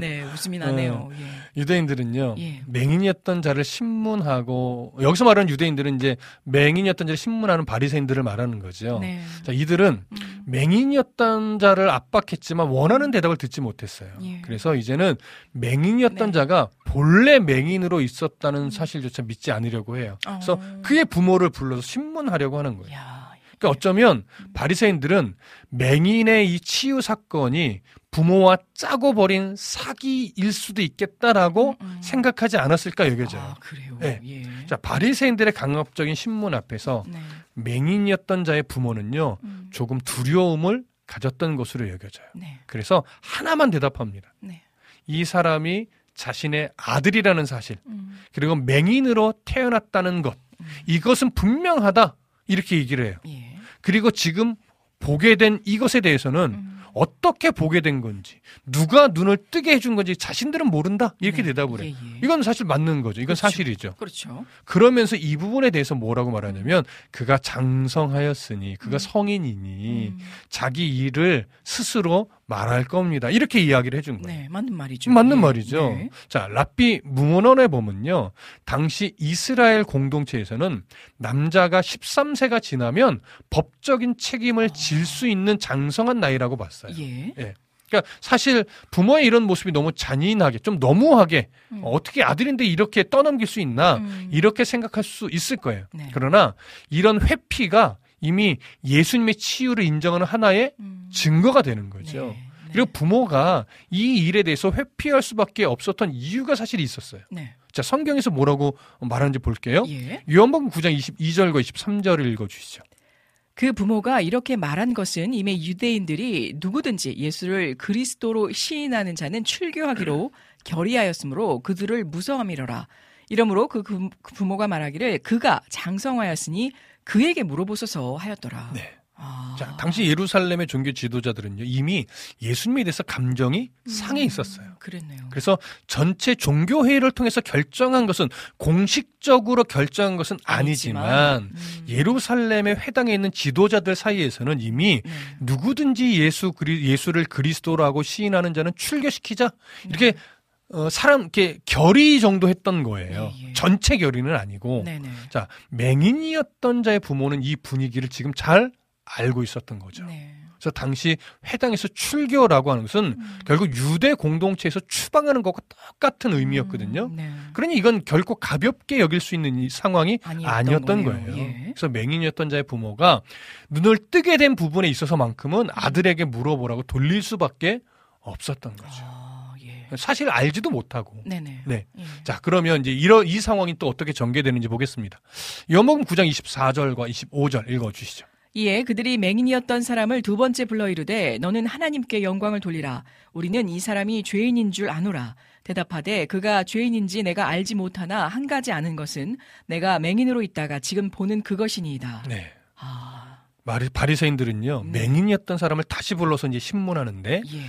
네 웃음이 나네요 예. 유대인들은요. 예. 맹인이었던 자를 신문하고 여기서 말하는 유대인들은 이제 맹인이었던 자를 신문하는 바리새인들을 말하는 거죠. 네. 자, 이들은 음. 맹인이었던 자를 압박했지만 원하는 대답을 듣지 못했어요. 예. 그래서 이제는 맹인이었던 네. 자가 본래 맹인으로 있었다는 사실조차 믿지 않으려고 해요. 그래서 어. 그의 부모를 불러서 신문하려고 하는 거예요. 야, 그러니까 어쩌면 바리새인들은 맹인의 이 치유 사건이 부모와 짜고 버린 사기일 수도 있겠다라고 음, 음. 생각하지 않았을까 여겨져요. 아, 그래요. 네. 예. 자, 바리새인들의 강압적인 신문 앞에서 네. 맹인이었던 자의 부모는요. 음. 조금 두려움을 가졌던 것으로 여겨져요. 네. 그래서 하나만 대답합니다. 네. 이 사람이 자신의 아들이라는 사실, 음. 그리고 맹인으로 태어났다는 것, 음. 이것은 분명하다. 이렇게 얘기를 해요. 예. 그리고 지금 보게 된 이것에 대해서는 음. 어떻게 보게 된 건지, 누가 눈을 뜨게 해준 건지 자신들은 모른다. 이렇게 네. 대답을 예, 해요. 예. 이건 사실 맞는 거죠. 이건 그렇죠. 사실이죠. 그렇죠. 그러면서 이 부분에 대해서 뭐라고 말하냐면 그가 장성하였으니 그가 음. 성인이니 음. 자기 일을 스스로 말할 겁니다. 이렇게 이야기를 해준 거예요. 네, 맞는 말이죠. 맞는 예. 말이죠. 네. 자, 랍비 문헌에 보면요. 당시 이스라엘 공동체에서는 남자가 13세가 지나면 법적인 책임을 질수 있는 장성한 나이라고 봤어요. 예. 그러니까 사실 부모의 이런 모습이 너무 잔인하게 좀 너무하게 음. 어떻게 아들인데 이렇게 떠넘길 수 있나 음. 이렇게 생각할 수 있을 거예요. 네. 그러나 이런 회피가 이미 예수님의 치유를 인정하는 하나의 음. 증거가 되는 거죠. 네. 그리고 부모가 이 일에 대해서 회피할 수밖에 없었던 이유가 사실 있었어요. 네. 자, 성경에서 뭐라고 말하는지 볼게요. 예. 요한복음 9장 22절과 23절을 읽어 주시죠. 그 부모가 이렇게 말한 것은 이미 유대인들이 누구든지 예수를 그리스도로 시인하는 자는 출교하기로 결의하였으므로 그들을 무서함이러라. 이러므로 그, 그 부모가 말하기를 그가 장성하였으니 그에게 물어보소서 하였더라. 네. 아. 자, 당시 예루살렘의 종교 지도자들은요, 이미 예수님에 대해서 감정이 상해 있었어요. 그랬네요. 그래서 전체 종교회의를 통해서 결정한 것은 공식적으로 결정한 것은 아니지만, 음. 예루살렘의 회당에 있는 지도자들 사이에서는 이미 네. 누구든지 예수 그리, 예수를 그리스도라고 시인하는 자는 출교시키자 이렇게 어, 사람 이렇게 결의 정도 했던 거예요. 예, 예. 전체 결의는 아니고 네네. 자 맹인이었던 자의 부모는 이 분위기를 지금 잘 알고 있었던 거죠. 네. 그래서 당시 회당에서 출교라고 하는 것은 음. 결국 유대 공동체에서 추방하는 것과 똑같은 의미였거든요. 음, 네. 그러니 이건 결코 가볍게 여길 수 있는 이 상황이 아니었던 아니었던. 거예요. 예. 그래서 맹인이었던 자의 부모가 눈을 뜨게 된 부분에 있어서만큼은 아들에게 물어보라고 돌릴 수밖에 없었던 거죠. 아, 예. 사실 알지도 못하고. 네네. 네. 예. 자, 그러면 이제 이런 이 상황이 또 어떻게 전개되는지 보겠습니다. 요한복음 9장 24절과 25절 읽어 주시죠. 이에 그들이 맹인이었던 사람을 두 번째 불러 이르되 너는 하나님께 영광을 돌리라 우리는 이 사람이 죄인인 줄 아노라 대답하되 그가 죄인인지 내가 알지 못하나 한 가지 아는 것은 내가 맹인으로 있다가 지금 보는 그것이니이다. 네. 아, 바리새인들은요. 네. 맹인이었던 사람을 다시 불러서 이제 신문하는데 예.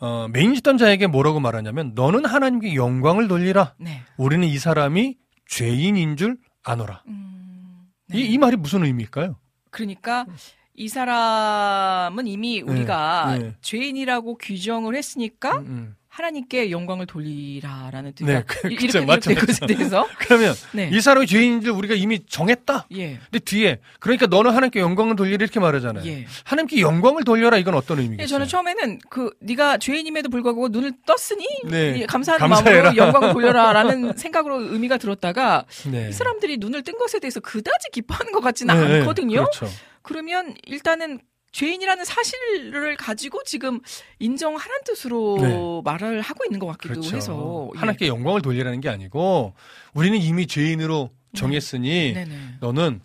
어, 맹인이었던 자에게 뭐라고 말하냐면 너는 하나님께 영광을 돌리라. 네. 우리는 이 사람이 죄인인 줄 아노라. 음, 네. 이, 이 말이 무슨 의미일까요? 그러니까 이 사람은 이미 우리가 네. 죄인이라고 규정을 했으니까 음, 음. 하나님께 영광을 돌리라라는 뜻. 네, 그- 이렇게 그쵸, 맞죠, 이렇게 맞죠. (laughs) 그러면 네. 이 사람이 죄인인 줄 우리가 이미 정했다. 예. 근데 뒤에 그러니까 너는 하나님께 영광을 돌리라 이렇게 말하잖아요. 예. 하나님께 영광을 돌려라 이건 어떤 예, 의미겠어요? 저는 처음에는 그 네가 죄인임에도 불구하고 눈을 떴으니 네. 예, 감사해라. 마음으로 영광을 (laughs) 돌려라라는 생각으로 의미가 들었다가 네. 이 사람들이 눈을 뜬 것에 대해서 그다지 기뻐하는 것 같지는 네, 네. 않거든요. 그렇죠. 그러면 일단은 죄인이라는 사실을 가지고 지금 인정하라는 뜻으로 네. 말을 하고 있는 것 같기도 그렇죠. 해서 예. 하나님께 영광을 돌리라는 게 아니고 우리는 이미 죄인으로 정했으니 네네. 너는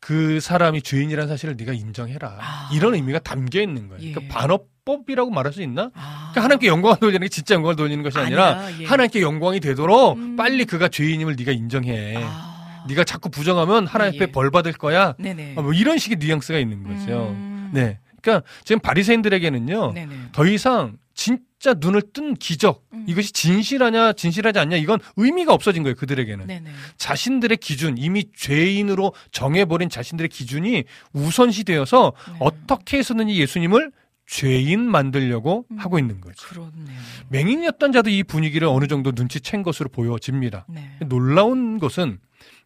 그 사람이 죄인이라는 사실을 네가 인정해라. 아. 이런 의미가 담겨 있는 거예요. 예. 그러니까 반어법이라고 말할 수 있나? 아. 그러니까 하나님께 영광을 돌리는 게 진짜 영광을 돌리는 것이 아니라 아니라, 예. 하나님께 영광이 되도록 음. 빨리 그가 죄인임을 네가 인정해. 아. 네가 자꾸 부정하면 하나님 앞에 예. 벌 받을 거야. 네네. 아, 뭐 이런 식의 뉘앙스가 있는 거죠. 음. 네. 그러니까 지금 바리새인들에게는요. 네네. 더 이상 진짜 눈을 뜬 기적 음. 이것이 진실하냐 진실하지 않냐 이건 의미가 없어진 거예요 그들에게는 네네. 자신들의 기준 이미 죄인으로 정해버린 자신들의 기준이 우선시 되어서 네. 어떻게 해서든지 예수님을 죄인 만들려고 음. 하고 있는 거죠 그렇네요. 맹인이었던 자도 이 분위기를 어느 정도 눈치챈 것으로 보여집니다 네. 놀라운 것은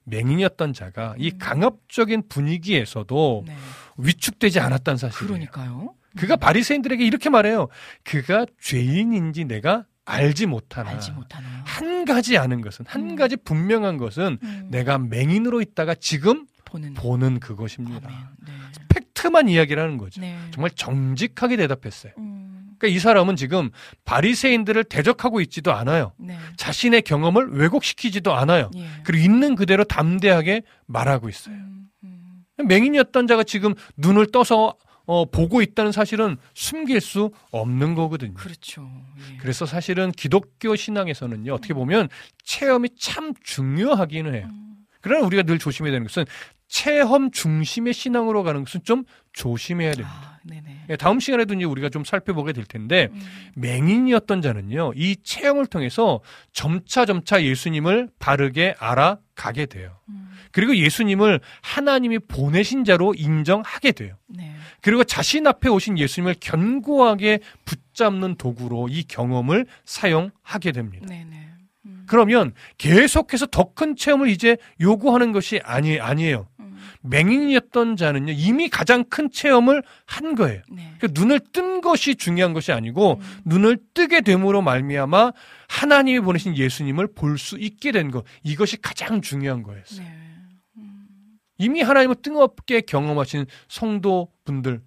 맹인이었던 자가 이 음. 강압적인 분위기에서도 네. 위축되지 않았다는 사실이에요 그러니까요. 그가 바리새인들에게 이렇게 말해요. 그가 죄인인지 내가 알지 못하나. 알지 못하나요? 한 가지 아는 것은 한 음. 가지 분명한 것은 음. 내가 맹인으로 있다가 지금 보는 보는 그것입니다. 네. 팩트만 이야기라는 거죠. 네. 정말 정직하게 대답했어요. 음. 그러니까 이 사람은 지금 바리새인들을 대적하고 있지도 않아요. 네. 자신의 경험을 왜곡시키지도 않아요. 예. 그리고 있는 그대로 담대하게 말하고 있어요. 음, 음. 맹인이었던 자가 지금 눈을 떠서 어, 보고 있다는 사실은 숨길 수 없는 거거든요. 그렇죠. 예. 그래서 사실은 기독교 신앙에서는요, 어떻게 보면 체험이 참 중요하기는 해요. 음. 그러나 우리가 늘 조심해야 되는 것은 체험 중심의 신앙으로 가는 것은 좀 조심해야 됩니다. 아, 네네. 예, 다음 시간에도 이제 우리가 좀 살펴보게 될 텐데, 음. 맹인이었던 자는요, 이 체험을 통해서 점차 점차 예수님을 바르게 알아가게 돼요. 음. 그리고 예수님을 하나님이 보내신 자로 인정하게 돼요. 네. 그리고 자신 앞에 오신 예수님을 견고하게 붙잡는 도구로 이 경험을 사용하게 됩니다. 음. 그러면 계속해서 더 큰 체험을 이제 요구하는 것이 아니, 아니에요. 음. 맹인이었던 자는요, 이미 가장 큰 체험을 한 거예요. 네. 그 눈을 뜬 것이 중요한 것이 아니고, 음. 눈을 뜨게 됨으로 말미암아 하나님이 보내신 예수님을 볼 수 있게 된 것. 이것이 가장 중요한 거였어요. 네. 음. 이미 하나님을 뜬없게 경험하신 성도 분들,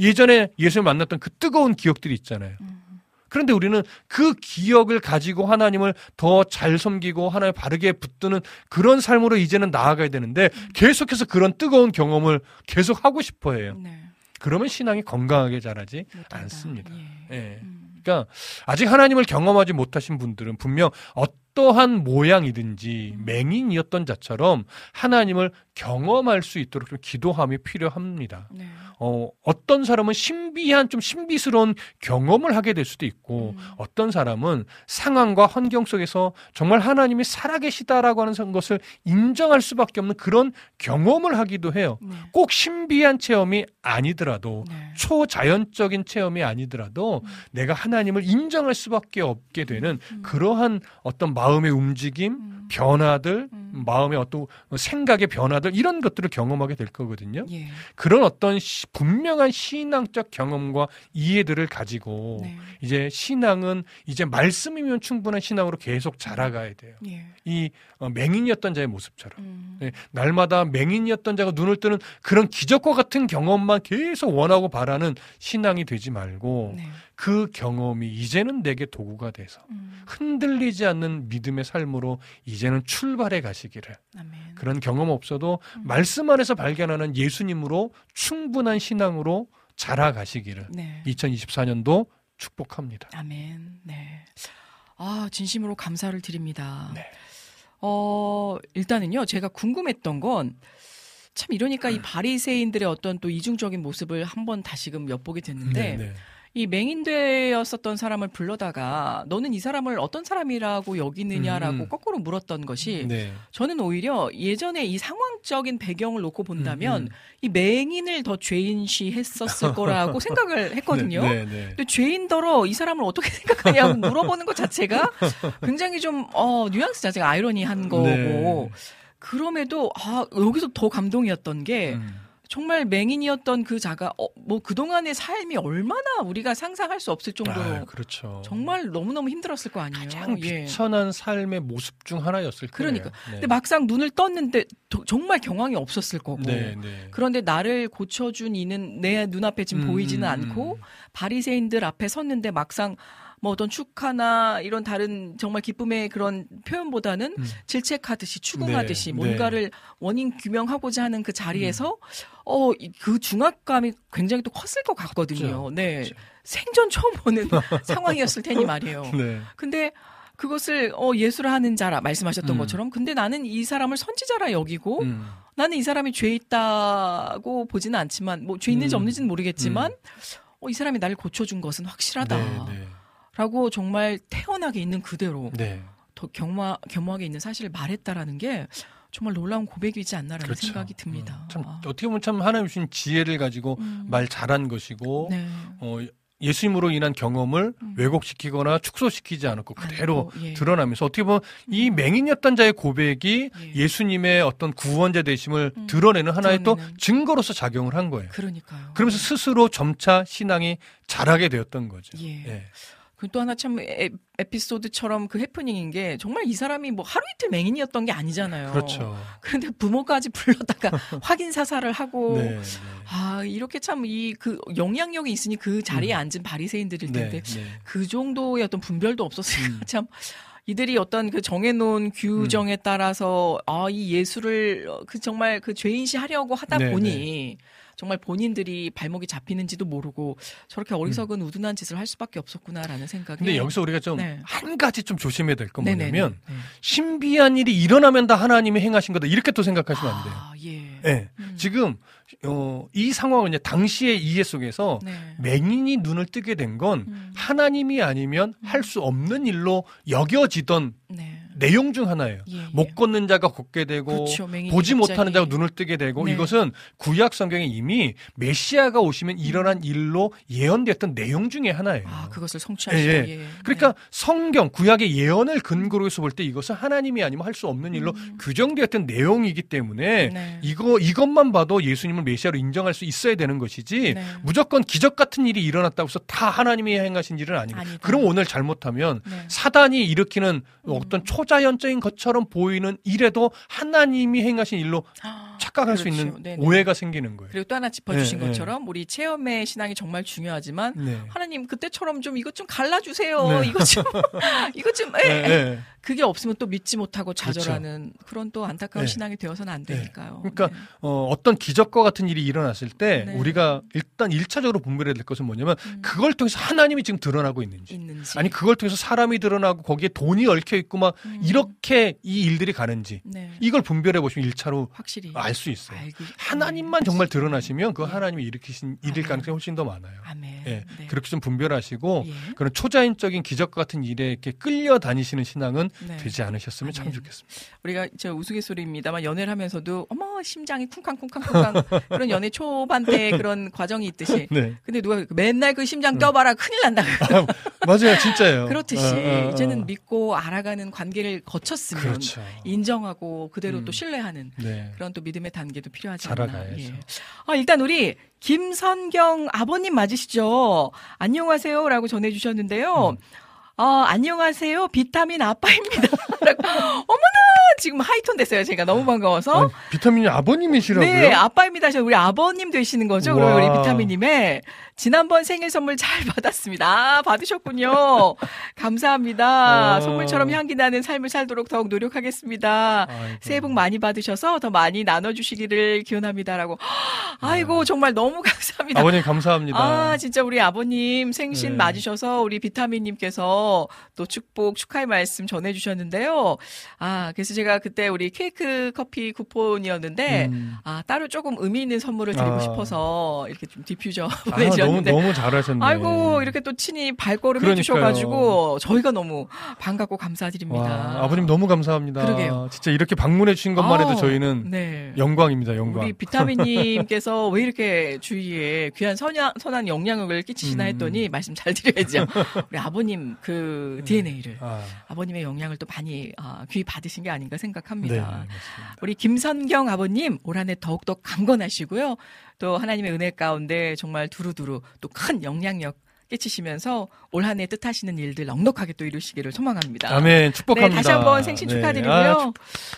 예전에 예수를 만났던 그 뜨거운 기억들이 있잖아요. 그런데 우리는 그 기억을 가지고 하나님을 더 잘 섬기고 하나님 바르게 붙드는 그런 삶으로 이제는 나아가야 되는데 계속해서 그런 뜨거운 경험을 계속 하고 싶어 해요. 네. 그러면 신앙이 건강하게 자라지 못한다. 않습니다. 예. 예. 음. 그러니까 아직 하나님을 경험하지 못하신 분들은 분명 어떠한 모양이든지 음. 맹인이었던 자처럼 하나님을 경험할 수 있도록 좀 기도함이 필요합니다. 네. 어, 어떤 사람은 신비한 좀 신비스러운 경험을 하게 될 수도 있고 음. 어떤 사람은 상황과 환경 속에서 정말 하나님이 살아계시다라고 하는 것을 인정할 수밖에 없는 그런 경험을 하기도 해요. 네. 꼭 신비한 체험이 아니더라도 네. 초자연적인 체험이 아니더라도 음. 내가 하나님을 인정할 수밖에 없게 되는 음. 그러한 어떤 마음의 움직임, 음. 변화들, 음. 마음의 어떤 생각의 변화들 이런 것들을 경험하게 될 거거든요. 예. 그런 어떤 시- 분명한 신앙적 경험과 이해들을 가지고 네. 이제 신앙은 이제 말씀이면 충분한 신앙으로 계속 자라가야 돼요. 예. 이 어, 맹인이었던 자의 모습처럼. 음. 네, 날마다 맹인이었던 자가 눈을 뜨는 그런 기적과 같은 경험만 계속 원하고 바라는 신앙이 되지 말고 네. 그 경험이 이제는 내게 도구가 돼서 음. 흔들리지 않는 믿음의 삶으로 이 제는 출발해 가시기를 아멘. 그런 경험 없어도 음. 말씀 안에서 발견하는 예수님으로 충분한 신앙으로 자라가시기를 네. 2024년도 축복합니다. 아멘. 네. 아, 진심으로 감사를 드립니다. 네. 어, 일단은요, 제가 궁금했던 건, 참 이러니까 음. 이 바리새인들의 어떤 또 이중적인 모습을 한번 다시금 엿보게 됐는데, 네, 네. 이 맹인되었었던 사람을 불러다가 너는 이 사람을 어떤 사람이라고 여기느냐라고 음, 음. 거꾸로 물었던 것이 네. 저는 오히려 예전에 이 상황적인 배경을 놓고 본다면 음, 음. 이 맹인을 더 죄인시했었을 거라고 (laughs) 생각을 했거든요. 네, 네, 네. 근데 죄인더러 이 사람을 어떻게 생각하냐고 물어보는 것 자체가 굉장히 좀, 어, 뉘앙스 자체가 아이러니한 거고, 네. 그럼에도, 아, 여기서 더 감동이었던 게, 음. 정말 맹인이었던 그 자가, 어, 뭐, 그동안의 삶이 얼마나 우리가 상상할 수 없을 정도로, 아, 그렇죠. 정말 너무너무 힘들었을 거 아니에요. 가장 예. 비천한 삶의 모습 중 하나였을 거예요. 그러니까. 네. 근데 막상 눈을 떴는데, 도- 정말 경황이 없었을 거고. 네, 네. 그런데 나를 고쳐준 이는 내 눈앞에 지금 음, 보이지는 음, 않고, 음. 바리새인들 앞에 섰는데 막상 뭐 어떤 축하나 이런 다른 정말 기쁨의 그런 표현보다는 음. 질책하듯이 추궁하듯이 네, 뭔가를 원인 규명하고자 하는 그 자리에서 어그 중압감이 굉장히 또 컸을 것 같거든요. 컸죠, 네. 컸죠. 생전 처음 보는 (laughs) 상황이었을 테니 말이에요. 네. 근데 그것을 어 예수를 하는 자라 말씀하셨던 음. 것처럼 근데 나는 이 사람을 선지자라 여기고 음. 나는 이 사람이 죄 있다고 보지는 않지만 뭐 죄 있는지 음. 없는지는 모르겠지만 어, 이 사람이 나를 고쳐준 것은 확실하다. 네, 네. 라고 정말 태연하게 있는 그대로 네. 더 겸하, 겸허하게 있는 사실을 말했다라는 게 정말 놀라운 고백이지 않나라는 그렇죠. 생각이 듭니다. 음, 참 아. 어떻게 보면 참 하나님 주신 지혜를 가지고 음. 말 잘한 것이고 네. 어, 예수님으로 인한 경험을 음. 왜곡시키거나 축소시키지 않았고 그대로 아이고, 예. 드러나면서 어떻게 보면 이 맹인이었던 자의 고백이 예. 예수님의 어떤 구원자 되심을 음. 드러내는 하나의 또 드러내는. 증거로서 작용을 한 거예요. 그러니까요. 그러면서 스스로 점차 신앙이 자라게 되었던 거죠. 예. 예. 그리고 또 하나 참 에, 에피소드처럼 그 해프닝인 게 정말 이 사람이 뭐 하루 이틀 맹인이었던 게 아니잖아요. 그렇죠. 그런데 부모까지 불러다가 (laughs) 확인 사살을 하고 네, 네. 아 이렇게 참 이 그 영향력이 있으니 그 자리에 앉은 바리새인들일 네, 텐데 네. 그 정도의 어떤 분별도 없었으니까 음. 참 이들이 어떤 그 정해놓은 규정에 따라서 아 이 예수를 어, 그 정말 그 죄인시 하려고 하다 네, 보니 정말 본인들이 발목이 잡히는지도 모르고 저렇게 어리석은 우둔한 짓을 할 수밖에 없었구나라는 생각이. 음. 근데 여기서 우리가 좀 네. 한 가지 좀 조심해야 될 건. 뭐냐면 네. 신비한 일이 일어나면 다 하나님이 행하신 거다 이렇게 또 생각하시면 안 돼요. 아, 예. 예. 음. 지금 어, 이 상황은 이제 당시의 이해 속에서 네. 맹인이 눈을 뜨게 된건 음. 하나님이 아니면 할 수 없는 일로 여겨지던 네. 내용 중 하나예요. 예, 예. 못 걷는 자가 걷게 되고 그렇죠. 보지 갑자기. 못하는 자가 눈을 뜨게 되고 네. 이것은 구약 성경에 이미 메시아가 오시면 일어난 일로 예언됐던 내용 중에 하나예요. 아 그것을 성취하시다. 예, 예. 그러니까 성경 구약의 예언을 근거로 해서 볼 때 이것은 하나님이 아니면 할 수 없는 일로 규정되었던 내용이기 때문에 음. 네. 이거 이것만 봐도 예수님을 메시아로 인정할 수 있어야 되는 것이지 네. 무조건 기적 같은 일이 일어났다고 해서 다 하나님이 행하신 일은 아니고. 그럼 오늘 잘못하면 네. 사단이 일으키는 음. 어떤 초 자연적인 것처럼 보이는 일에도 하나님이 행하신 일로 아, 착각 착각할 수 그렇죠. 있는 네네. 오해가 생기는 거예요. 그리고 또 하나 짚어주신 네, 네. 것처럼 우리 체험의 신앙이 정말 중요하지만 네. 하나님 그때처럼 좀 이것 좀 갈라주세요. 네. 이것 좀 (laughs) 이것 좀 에, 네, 네. 그게 없으면 또 믿지 못하고 좌절하는 그런또 안타까운 네. 신앙이 되어서는 안 되니까요. 그러니까 네. 어, 어떤 기적과 같은 일이 일어났을 때 네. 우리가 일단 일차적으으로 분별해야 될 것은 뭐냐면 음. 그걸 통해서 하나님이 지금 드러나고 있는지 있는지 아니 그걸 통해서 사람이 드러나고 거기에 돈이 얽혀 있고 막 음. 이렇게 이 일들이 가는지 네. 이걸 분별해 보시면 일차로 확실히 알 수 있어요. 알기- 하나님만 네. 정말 드러나시면 그 예. 하나님이 일으키신 일일 아멘. 가능성이 훨씬 더 많아요. 아멘. 예, 네. 그렇게 좀 분별하시고 예. 그런 초자연적인 기적 같은 일에 이렇게 끌려 다니시는 신앙은 네. 되지 않으셨으면 참 아멘. 좋겠습니다. 우리가 저 우스갯소리입니다만 연애를 하면서도 어머 심장이 쿵쾅쿵쾅쿵쾅 (laughs) 그런 연애 초반 때 그런 과정이 있듯이 네, 근데 누가 맨날 그 심장 떠봐라 큰일 난다 (laughs) 맞아요, 진짜예요. 그렇듯이 어, 어, 어. 이제는 믿고 알아가는 관계를 거쳤으면 그렇죠. 인정하고 그대로 음. 또 신뢰하는 네. 그런 또 믿음 의 단계도 필요하지. 않나. 예. 아, 일단 우리 김선경 아버님 맞으시죠? 안녕하세요라고 전해주셨는데요. 음. 아, 안녕하세요. 비타민 아빠입니다. (laughs) 어머나! 지금 하이톤 됐어요. 제가 너무 반가워서. 아니, 비타민이 아버님이시라고요? 네, 아빠입니다. 하셔서 우리 아버님 되시는 거죠? 우와. 우리 비타민님의 지난번 생일 선물 잘 (laughs) 받았습니다. 아, 받으셨군요. 감사합니다. 어. 선물처럼 향기 나는 삶을 살도록 더욱 노력하겠습니다. 아이고. 새해 복 많이 받으셔서 더 많이 나눠주시기를 기원합니다라고. (gasps) 아이고 정말 너무 (laughs) 감사합니다. 아버님 감사합니다. 아 진짜 우리 아버님 생신 네. 맞으셔서 우리 비타민님께서 또 축복 축하의 말씀 전해주셨는데요. 아 그래서 제가 그때 우리 케이크 커피 쿠폰이었는데 음. 아 따로 조금 의미 있는 선물을 드리고 아. 싶어서 이렇게 좀 디퓨저 (laughs) 아, 너무 보내 주셨는데. 너무 잘하셨네. 아이고 이렇게 또 친히 발걸음 그러니까요. 해주셔가지고 저희가 너무 반갑고 감사드립니다. 와, 아버님 너무 감사합니다. 그러게요. 진짜 이렇게 방문해 주신 것만 해도 저희는 네. 영광입니다, 영광. 우리 비타민님께서 (laughs) 왜 이렇게 주위에 귀한 선야, 선한 영향력을 끼치시나 음. 했더니 말씀 잘 드려야죠. (laughs) 우리 아버님 그 DNA를 아, 아버님의 영향을 또 많이 아, 귀 받으신 게 아닌가 생각합니다. 네. 우리 김선경 아버님 올 한해 더욱더 강건하시고요. 또 하나님의 은혜 가운데 정말 두루두루 또 큰 영향력 끼치시면서 올 한해 뜻하시는 일들 넉넉하게 또 이루시기를 소망합니다. 아멘. 축복합니다. 네, 다시 한번 생신 네. 축하드리고요. 아,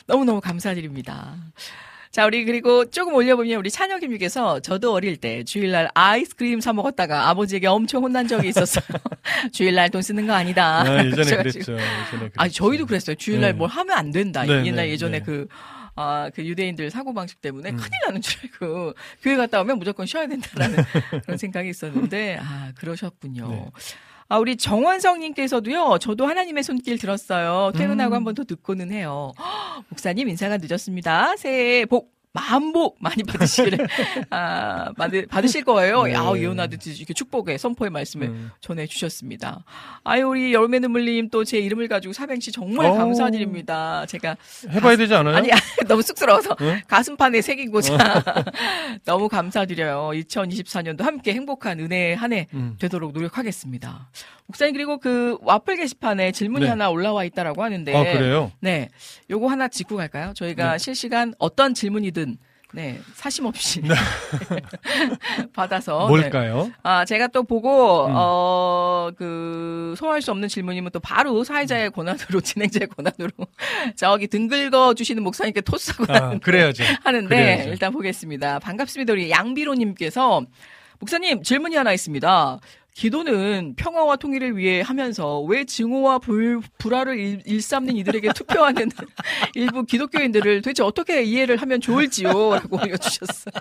너무너무 감사드립니다. 자, 우리 그리고 조금 올려보면 우리 찬혁님께서 저도 어릴 때 주일날 아이스크림 사 먹었다가 아버지에게 엄청 혼난 적이 있었어요. (laughs) 주일날 돈 쓰는 거 아니다. 아, 예전에. (laughs) 그랬죠. 예전에 그랬죠. 아니, 저희도 그랬어요. 주일날 네. 뭘 하면 안 된다. 네, 옛날 네, 예전에 네. 그, 아, 그 유대인들 사고방식 때문에 음. 큰일 나는 줄 알고 (laughs) 교회 갔다 오면 무조건 쉬어야 된다라는 (laughs) 그런 생각이 있었는데, 아, 그러셨군요. 네. 아, 우리 정원성님께서도요, 저도 하나님의 손길 들었어요. 퇴근하고 음. 한번 더 듣고는 해요. 헉, (gasps) 목사님, 인사가 늦었습니다. 새해 복, 만복 많이 받으시기를, (laughs) 아, 받으, 받으실 거예요. 네. 야, 예언하듯이 이렇게 축복의 선포의 말씀을 음. 전해 주셨습니다. 아유, 우리 열매 눈물님 또 제 이름을 가지고 사행시 정말 어우. 감사드립니다. 제가. 해봐야 되지 않아요? 아니, (laughs) 너무 쑥스러워서 응? 가슴판에 새기고자 (laughs) 너무 감사드려요. 2024년도 함께 행복한 은혜의 한해 음. 되도록 노력하겠습니다. 목사님 그리고 그 와플 게시판에 질문이 네. 하나 올라와 있다라고 하는데 아, 그래요? 네. 요거 하나 짚고 갈까요? 저희가 네. 실시간 어떤 질문이든 네, 사심 없이 (laughs) 받아서 네. 뭘까요? 아, 제가 또 보고, 음. 어, 그, 소화할 수 없는 질문이면 또 바로 사회자의 권한으로, (laughs) 진행자의 권한으로, (laughs) 저기 등 긁어 주시는 목사님께 토스하고 아, 그래야죠. 하는데, 그래야죠. 일단 보겠습니다. 반갑습니다. 우리 양비로 님께서, 목사님, 질문이 하나 있습니다. 기도는 평화와 통일을 위해 하면서 왜 증오와 불, 불화를 일, 일삼는 이들에게 투표하는 (laughs) 일부 기독교인들을 도대체 어떻게 이해를 하면 좋을지요? 라고 (laughs) 올려주셨어요.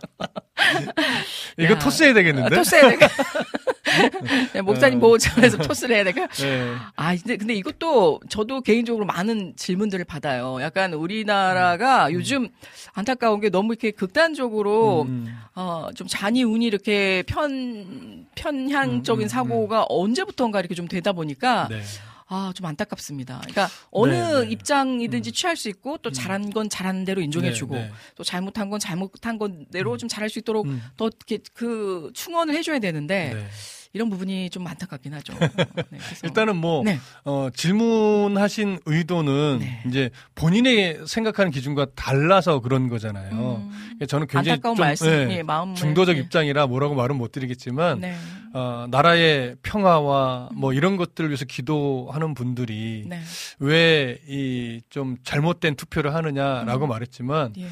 이거 야. 토스해야 되겠는데? 토스 해야 되겠 (laughs) 네, 목사님 어. 보호 차원에서 토스를 해야 될까? 네. 아, 근데, 근데 이것도 저도 개인적으로 많은 질문들을 받아요. 약간 우리나라가 요즘 안타까운 게 너무 이렇게 극단적으로, 음. 어, 좀 잔이 운이 이렇게 편, 편향적 인 음, 음, 사고가 언제부턴가 이렇게 좀 되다 보니까, 네. 아, 좀 안타깝습니다. 그러니까 어느 네, 네. 입장이든지 취할 수 있고 또 잘한 건 잘한 대로 인정해 주고 네, 네. 또 잘못한 건 잘못한 건대로 좀 잘할 수 있도록 음. 더 이렇게 그 충원을 해 줘야 되는데 네. 이런 부분이 좀 안타깝긴 하죠. (laughs) 네, 일단은 뭐 네. 어, 질문하신 의도는 네. 이제 본인의 생각하는 기준과 달라서 그런 거잖아요. 음, 그러니까 저는 굉장히 좀 말씀, 예, 예, 중도적 입장이라 뭐라고 말은 못 드리겠지만 네, 어, 나라의 평화와 뭐 이런 것들을 위해서 기도하는 분들이 네, 왜이 좀 잘못된 투표를 하느냐라고 음. 말했지만 예,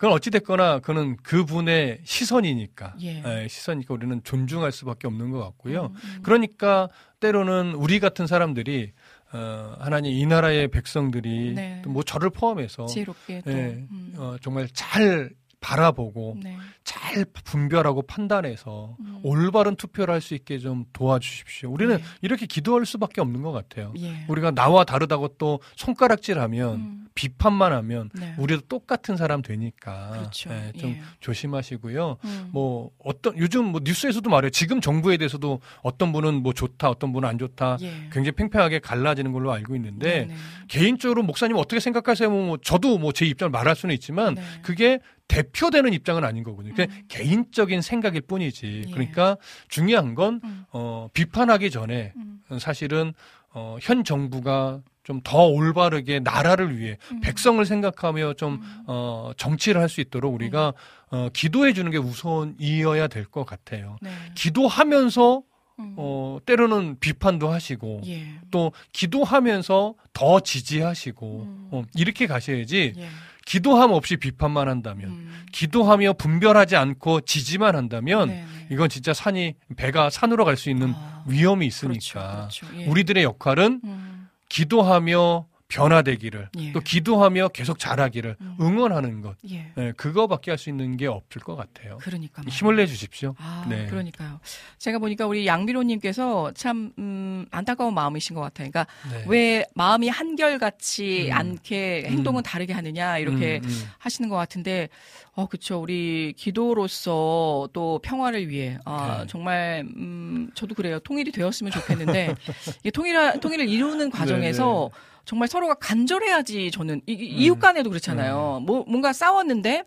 그건 어찌됐거나 그는 그분의 시선이니까. 예. 예, 시선이니까 우리는 존중할 수밖에 없는 것 같고요. 음, 음. 그러니까 때로는 우리 같은 사람들이 어, 하나님 이 나라의 백성들이 네. 또 뭐 저를 포함해서 지혜롭게 또. 예, 음. 어, 정말 잘 바라보고 네. 잘 분별하고 판단해서 음. 올바른 투표를 할 수 있게 좀 도와주십시오. 우리는 네. 이렇게 기도할 수밖에 없는 것 같아요. 예. 우리가 나와 다르다고 또 손가락질하면 음. 비판만 하면 네. 우리도 똑같은 사람 되니까 그렇죠. 예, 좀 예. 조심하시고요. 음. 뭐 어떤 요즘 뭐 뉴스에서도 말해요. 지금 정부에 대해서도 어떤 분은 뭐 좋다, 어떤 분은 안 좋다. 예. 굉장히 팽팽하게 갈라지는 걸로 알고 있는데 네, 네. 개인적으로 목사님 어떻게 생각하세요? 뭐 저도 뭐 제 입장을 말할 수는 있지만 네. 그게 대표되는 입장은 아닌 거거든요. 그냥 음. 개인적인 생각일 뿐이지. 예. 그러니까 중요한 건 음. 어, 비판하기 전에 음. 사실은 어, 현 정부가 좀 더 올바르게 나라를 위해 음. 백성을 생각하며 좀 음. 어, 정치를 할 수 있도록 우리가 어, 기도해 주는 게 우선이어야 될 것 같아요. 네. 기도하면서 음. 어, 때로는 비판도 하시고 예. 또 기도하면서 더 지지하시고 음. 어, 이렇게 가셔야지 예. 기도함 없이 비판만 한다면 음. 기도하며 분별하지 않고 지지만 한다면 네, 네. 이건 진짜 산이 배가 산으로 갈 수 있는 아, 위험이 그렇죠, 있으니까 그렇죠. 예. 우리들의 역할은 음. 기도하며 변화되기를 예. 또 기도하며 계속 자라기를 음. 응원하는 것 예. 예, 그거밖에 할 수 있는 게 없을 것 같아요. 그러니까 힘을 내 주십시오. 아, 네. 그러니까요. 제가 보니까 우리 양비로님께서 참 음, 안타까운 마음이신 것 같아요. 그러니까 네. 왜 마음이 한결같이 음. 않게 행동은 다르게 하느냐 이렇게 음, 음. 하시는 것 같은데, 어 그렇죠. 우리 기도로서 또 평화를 위해 아 네. 정말 음 저도 그래요. 통일이 되었으면 좋겠는데 (laughs) 이 통일 통일을 이루는 과정에서 네, 정말 서로가 간절해야지 저는 이, 이- 이웃 간에도 그렇잖아요. 음. 뭐 뭔가 싸웠는데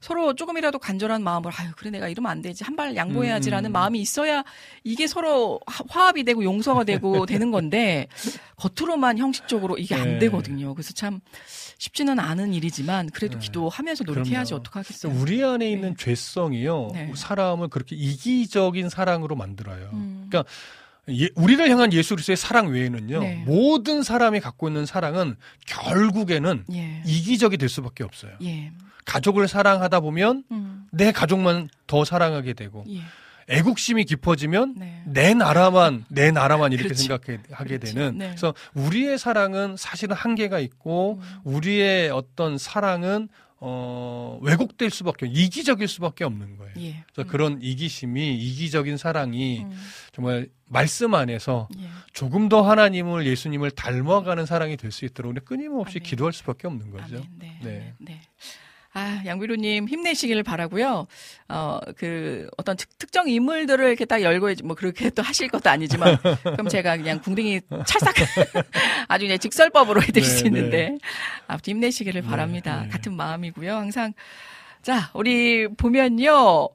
서로 조금이라도 간절한 마음으로 아유 그래 내가 이러면 안 되지 한 발 양보해야지라는 음. 마음이 있어야 이게 서로 화- 화합이 되고 용서가 되고 (laughs) 되는 건데 겉으로만 형식적으로 이게 안 네. 되거든요. 그래서 참 쉽지는 않은 일이지만 그래도 네. 기도하면서 노력해야지. 어떡하겠어요. 우리 안에 있는 네. 죄성이요 네. 사람을 그렇게 이기적인 사랑으로 만들어요. 음. 그러니까 예- 우리를 향한 예수 그리스도의 사랑 외에는요 네. 모든 사람이 갖고 있는 사랑은 결국에는 예. 이기적이 될 수밖에 없어요. 예. 가족을 사랑하다 보면 음. 내 가족만 더 사랑하게 되고 예. 애국심이 깊어지면 네. 내 나라만 내 나라만 이렇게 그렇죠. 생각하게 그렇죠. 되는 네. 그래서 우리의 사랑은 사실은 한계가 있고 음. 우리의 어떤 사랑은 어 왜곡될 수밖에 이기적일 수밖에 없는 거예요. 예. 그래서 음. 그런 이기심이 이기적인 사랑이 음. 정말 말씀 안에서 예. 조금 더 하나님을 예수님을 닮아가는 사랑이 될 수 있도록 끊임없이 아멘. 기도할 수밖에 없는 거죠. 아멘. 네. 네. 네. 네. 아, 양비루님 힘내시기를 바라고요. 어, 그 어떤 특, 정 인물들을 이렇게 딱 열고 뭐 그렇게 또 하실 것도 아니지만 그럼 제가 그냥 궁둥이 찰싹 (laughs) 아주 그냥 직설법으로 해드릴 네, 수 있는데 아무튼 힘내시기를 네, 바랍니다. 네. 같은 마음이고요. 항상 자 우리 보면요.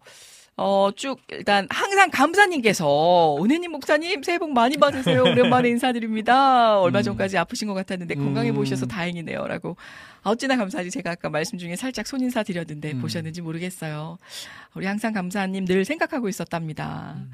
어, 쭉, 일단, 항상 감사님께서, 은혜님 목사님, 새해 복 많이 받으세요. 오랜만에 인사드립니다. 얼마 음. 전까지 아프신 것 같았는데, 건강해 음. 보이셔서 다행이네요. 라고. 아, 어찌나 감사하지. 제가 아까 말씀 중에 살짝 손인사 드렸는데, 음. 보셨는지 모르겠어요. 우리 항상 감사님 늘 생각하고 있었답니다. 음.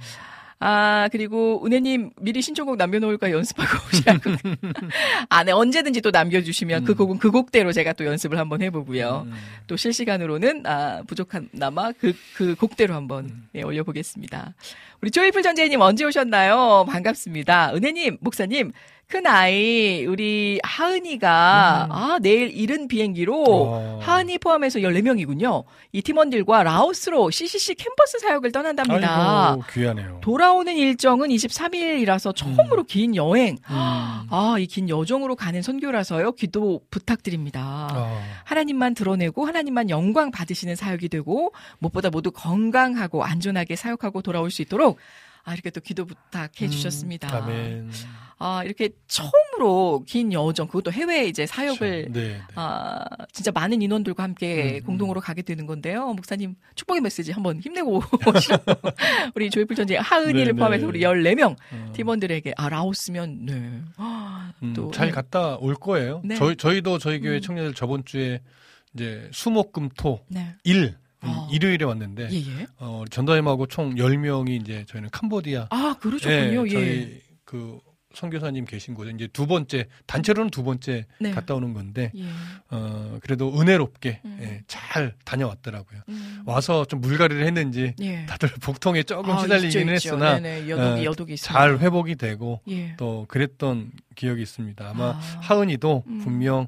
아, 그리고 은혜님 미리 신청곡 남겨놓을까 연습하고 오시라고. (laughs) 아, 네, 언제든지 또 남겨주시면 그 음. 곡은 그 곡대로 제가 또 연습을 한번 해보고요. 음. 또 실시간으로는 아, 부족한나마 그, 그 곡대로 한번 음. 예, 올려보겠습니다. 우리 조이풀 전재님 언제 오셨나요? 반갑습니다. 은혜님, 목사님, 큰 아이 우리 하은이가 음. 아 내일 이른 비행기로 어. 하은이 포함해서 14명이군요. 이 팀원들과 라오스로 CCC 캠퍼스 사역을 떠난답니다. 아이고, 귀하네요. 돌아오는 일정은 23일이라서 처음으로 긴 여행. 음. 아, 이 긴 여정으로 가는 선교라서요. 기도 부탁드립니다. 아. 하나님만 드러내고 하나님만 영광 받으시는 사역이 되고 무엇보다 모두 건강하고 안전하게 사역하고 돌아올 수 있도록 아, 이렇게 또 기도 부탁해 주셨습니다. 음, 아멘. 아, 이렇게 처음으로 긴 여정, 그것도 해외 이제 사역을 네, 네. 아, 진짜 많은 인원들과 함께 음, 공동으로 가게 되는 건데요. 목사님 축복의 메시지 한번 힘내고 (laughs) 우리 조이풀 전쟁 하은이를 네, 네. 포함해서 우리 14명 어. 팀원들에게 아, 라오스면 네. 아, 음, 또잘 갔다 올 거예요. 네. 저희 저희도 저희 교회 음. 청년들 저번 주에 이제 수목금토 네. 일 음, 아. 일요일에 왔는데 예, 예. 어, 전도임하고 총 10명이 이제 저희는 캄보디아 아, 그러셨군요. 예. 저희 그 선교사님 계신 곳에 이제 두 번째 단체로는 두 번째 네. 갔다 오는 건데 예. 어 그래도 은혜롭게 음. 예, 잘 다녀왔더라고요. 음. 와서 좀 물갈이를 했는지 예. 다들 (laughs) 복통에 조금 아, 시달리기는 있죠, 있죠. 했으나 네네. 여독이 어, 여독이 있습니다. 잘 회복이 되고 예. 또 그랬던 기억이 있습니다. 아마 아. 하은이도 음. 분명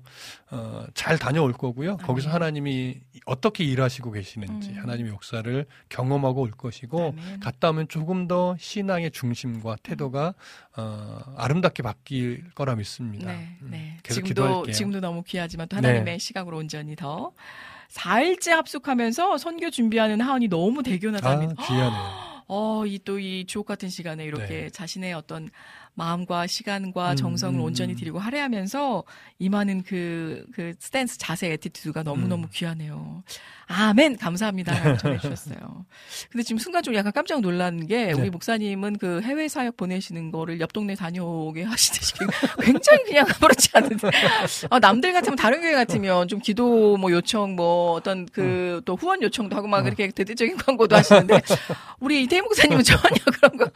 어, 잘 다녀올 거고요. 거기서 아멘. 하나님이 어떻게 일하시고 계시는지 음. 하나님의 역사를 경험하고 올 것이고 아멘. 갔다 오면 조금 더 신앙의 중심과 태도가 어, 아름답게 바뀔 거라 믿습니다. 네, 음, 네. 계속 지금도 기도할게요. 지금도 너무 귀하지만 또 네. 하나님의 시각으로 온전히 더 4일째 합숙하면서 선교 준비하는 하은이 너무 아, 대견하답니다. 귀하네요. (gasps) 어, 이또이 주옥 같은 시간에 이렇게 네. 자신의 어떤 마음과 시간과 음, 정성을 음, 온전히 음. 드리고 할애하면서 임하는 그, 그 stance 자세 attitude가 너무너무 음. 귀하네요. 아멘! 감사합니다. 라고 전해주셨어요. 근데 지금 순간적으로 약간 깜짝 놀란 게 우리 네. 목사님은 그 해외 사역 보내시는 거를 옆 동네 다녀오게 (laughs) 하시듯이 굉장히 그냥 아무렇지 않은데 아, (laughs) 남들 같으면 다른 교회 같으면 좀 기도 뭐 요청 뭐 어떤 그 또 후원 요청도 하고 막 어. 이렇게 대대적인 광고도 하시는데 (laughs) 우리 이태희 목사님은 전혀 그런 거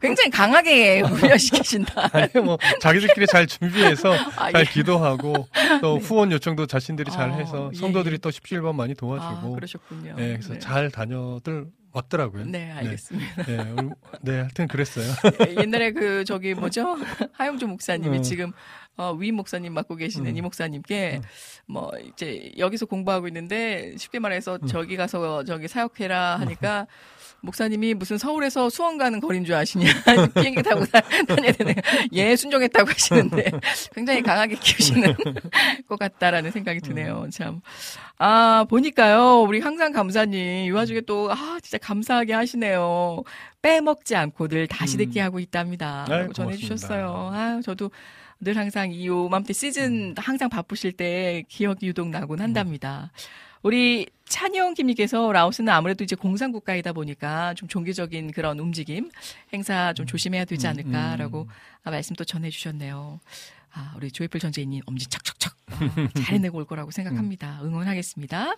굉장히 강하게 훈련시키신다. 아니 뭐 자기들끼리 잘 준비해서 아, 잘 예. 기도하고 또 후원 요청도 자신들이 잘 어, 해서 예, 성도들이 예. 또 17번 많이 아, 도와 주고 그러셨군요. 네, 그래서 네. 잘 다녀들 왔더라고요. 네, 알겠습니다. 네, 네, 네, 하여튼 그랬어요. (laughs) 옛날에 그 저기 뭐죠 (laughs) 하영조 목사님이 어. 지금 어, 위 목사님 맡고 계시는 음. 이 목사님께 뭐 이제 여기서 공부하고 있는데 쉽게 말해서 음. 저기 가서 저기 사역해라 하니까 목사님이 무슨 서울에서 수원 가는 거리인 줄 아시냐 (laughs) 비행기 타고 다- 다녀야 되네 예 순종했다고 하시는데 굉장히 강하게 키우시는 (laughs) 것 같다라는 생각이 드네요 음. 참아 보니까요 우리 항상 감사님 이 와중에 또 아 진짜 감사하게 하시네요 빼먹지 않고 늘 다시 음. 듣게 하고 있답니다. 아이, 라고 전해주셨어요. 아, 저도 늘 항상 이 요맘때 음. 시즌 항상 바쁘실 때 기억이 유독 나곤 한답니다. 우리 찬영 김님께서 라오스는 아무래도 이제 공산 국가이다 보니까 좀 종교적인 그런 움직임, 행사 좀 조심해야 되지 음, 않을까라고 음. 아, 말씀 또 전해주셨네요. 아, 우리 조이풀 전재인님 엄지 척척척 어, 잘 해내고 올 거라고 생각합니다. 응원하겠습니다.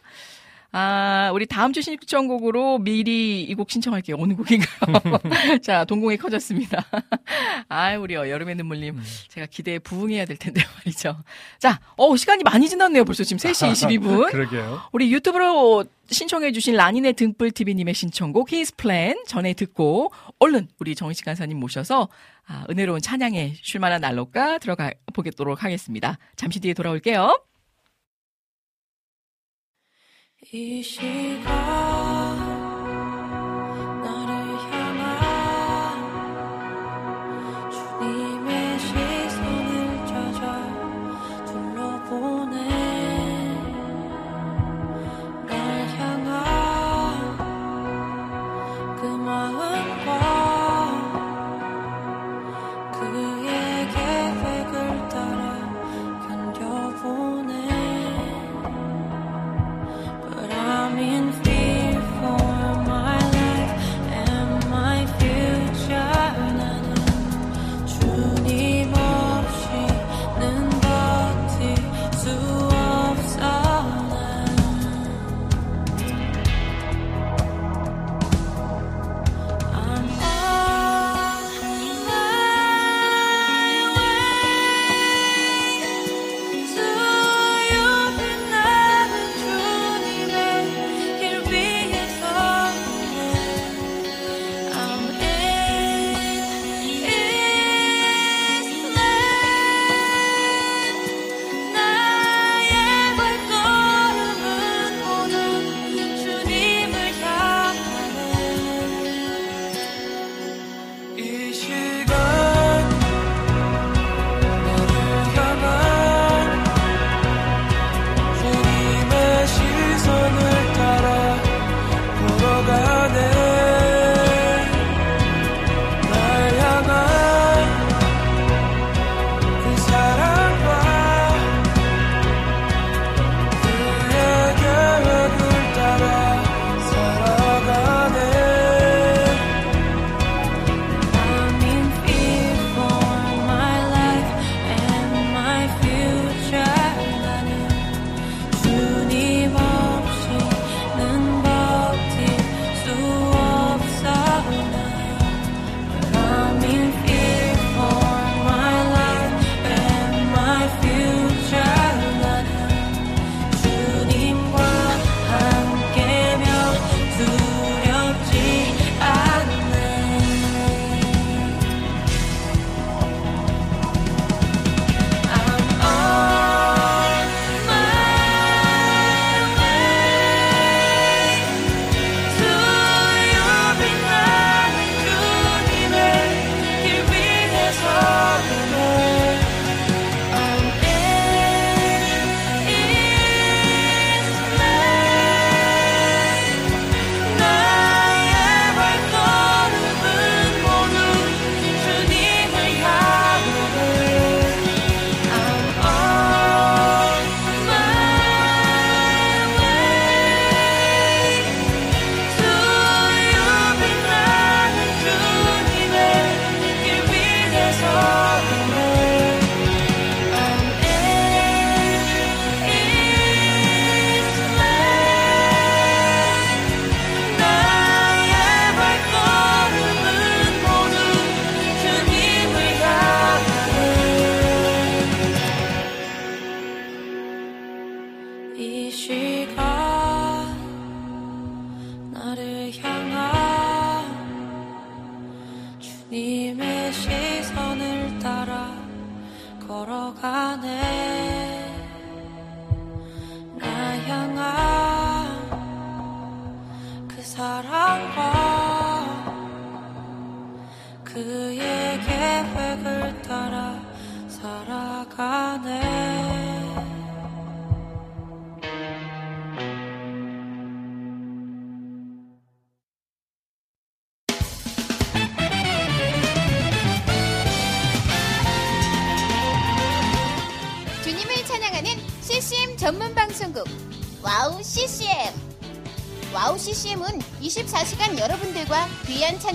아, 우리 다음 주 신청곡으로 미리 이 곡 신청할게요. 어느 곡인가요? (laughs) 자, 동공이 커졌습니다. (laughs) 아, 우리 여름의 눈물님. 음. 제가 기대에 부응해야 될 텐데 (laughs) 말이죠. 자, 어, 시간이 많이 지났네요. 벌써 지금 3시 22분. 그러게요. 우리 유튜브로 신청해주신 라니네 등불TV님의 신청곡 히스 플랜 전에 듣고 얼른 우리 정희식 간사님 모셔서 아, 은혜로운 찬양에 쉴만한 날로가 들어가 보겠도록 하겠습니다. 잠시 뒤에 돌아올게요. 이 시간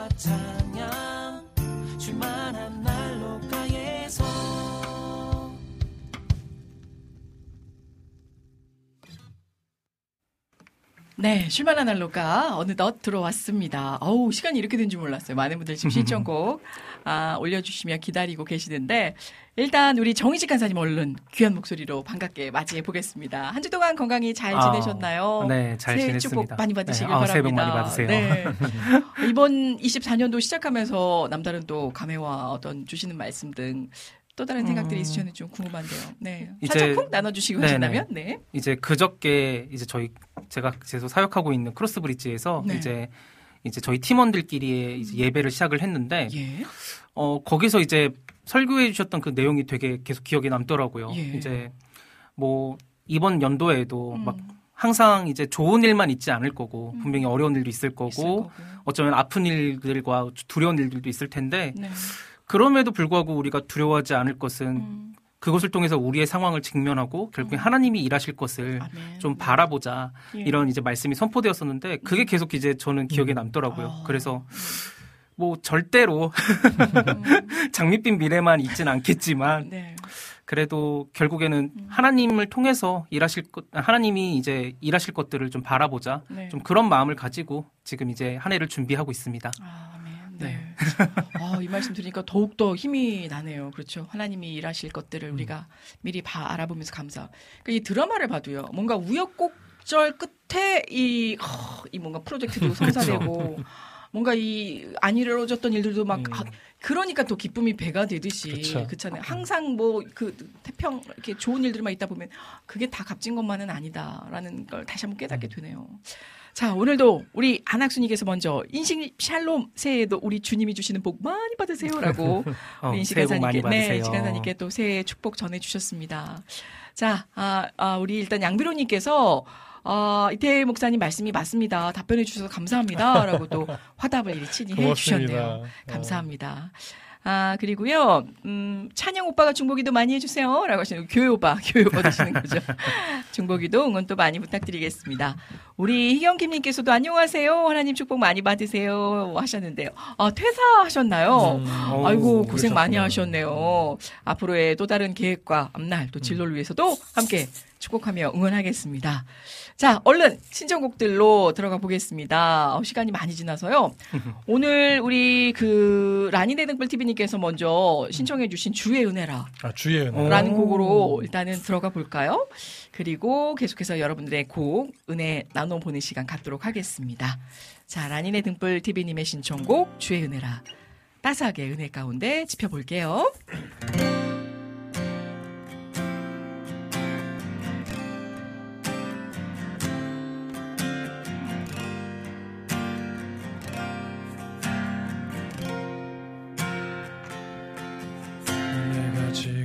말씀과 찬양 줄만한 날로 가에서 네, 쉴만한 날로가 어느덧 들어왔습니다. 어우, 시간이 이렇게 된 줄 몰랐어요. 많은 분들 지금 신청곡 아, 올려주시며 기다리고 계시는데, 일단 우리 정희직 간사님 얼른 귀한 목소리로 반갑게 맞이해 보겠습니다. 한 주 동안 건강히 잘 아, 지내셨나요? 네, 잘 새해 지냈습니다. 축복 많이 받으시길 네, 아, 바랍니다. 새해 복 많이 받으세요. 네. (laughs) 이번 24년도 시작하면서 남다른 또 감회와 어떤 주시는 말씀 등 또 다른 생각들이 음. 있으셨는지 좀 궁금한데요. 네. 이제- 살짝 푹 나눠주시고 네네. 하신다면, 네. 이제 그저께 이제 저희 제가 계속 사역하고 있는 크로스브리지에서 네. 이제 이제 저희 팀원들끼리의 이제 예배를 시작을 했는데 예. 어 거기서 이제 설교해 주셨던 그 내용이 되게 계속 기억에 남더라고요. 예. 이제 뭐 이번 연도에도 음. 막 항상 이제 좋은 일만 있지 않을 거고 분명히 어려운 일도 있을 거고, 있을 거고. 어쩌면 아픈 일들과 두려운 일들도 있을 텐데 네. 그럼에도 불구하고 우리가 두려워하지 않을 것은 음. 그것을 통해서 우리의 상황을 직면하고 결국에 하나님이 일하실 것을 아멘. 좀 바라보자 예. 이런 이제 말씀이 선포되었었는데 그게 계속 이제 저는 기억에 남더라고요. 아. 그래서 뭐 절대로 (laughs) 장밋빛 미래만 있진 않겠지만 네. 그래도 결국에는 하나님을 통해서 일하실 것 하나님이 이제 일하실 것들을 좀 바라보자 네. 좀 그런 마음을 가지고 지금 이제 한 해를 준비하고 있습니다. 아, 아멘. 네. 아, 이 말씀 들으니까 더욱 더 힘이 나네요. 그렇죠. 하나님이 일하실 것들을 우리가 미리 봐 알아보면서 감사. 그러니까 이 드라마를 봐도요. 뭔가 우여곡절 끝에 이, 허, 이 뭔가 프로젝트도 (laughs) 성사되고 뭔가 이 안 이루어졌던 일들도 막 음. 아, 그러니까 또 기쁨이 배가 되듯이 그쵸. 그렇잖아요. 항상 뭐 그 태평 이렇게 좋은 일들만 있다 보면 그게 다 값진 것만은 아니다라는 걸 다시 한번 깨닫게 음. 되네요. 자, 오늘도 우리 안학수님께서 먼저 인식 샬롬 새해에도 우리 주님이 주시는 복 많이 받으세요라고 (laughs) 어, 많이 인식 간사님께 네. 인식간사님께 또 새해 축복 전해 주셨습니다. 자, 아, 아, 우리 일단 양비로님께서 아, 이태 목사님 말씀이 맞습니다. 답변해 주셔서 감사합니다 라고 또 화답을 친히 해. 주셨네요. 어. 감사합니다. 아, 그리고요, 음, 찬영 오빠가 중보기도 많이 해주세요. 라고 하시는, 교회 오빠, (laughs) 교회 오빠 되시는 거죠. (laughs) 중보기도 응원 또 많이 부탁드리겠습니다. 우리 희경킴님께서도 안녕하세요. 하나님 축복 많이 받으세요. 하셨는데요. 아, 퇴사하셨나요? 음, 아이고, 고생 많이 그러셨구나. 하셨네요. 앞으로의 또 다른 계획과 앞날 또 진로를 위해서도 함께 축복하며 응원하겠습니다. 자, 얼른 신청곡들로 들어가 보겠습니다. 어, 시간이 많이 지나서요. (laughs) 오늘 우리 그 라니네 등불 TV님께서 먼저 신청해주신 주의 은혜라. 아, 주의 은혜. 어. 라는 오. 곡으로 일단은 들어가 볼까요? 그리고 계속해서 여러분들의 곡 은혜 나눠 보는 시간 갖도록 하겠습니다. 자, 라니네 등불 TV님의 신청곡 주의 은혜라 따스하게 은혜 가운데 짚어볼게요.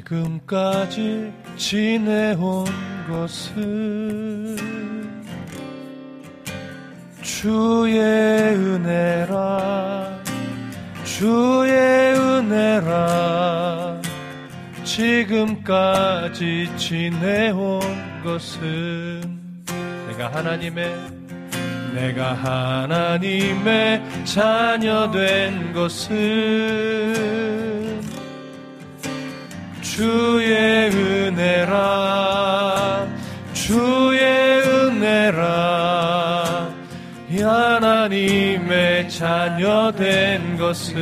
지금까지 지내온 것은 주의 은혜라 주의 은혜라. 지금까지 지내온 것은 내가 하나님의 내가 하나님의 자녀 된 것은 주의 은혜라 주의 은혜라. 이 하나님의 자녀 된 것은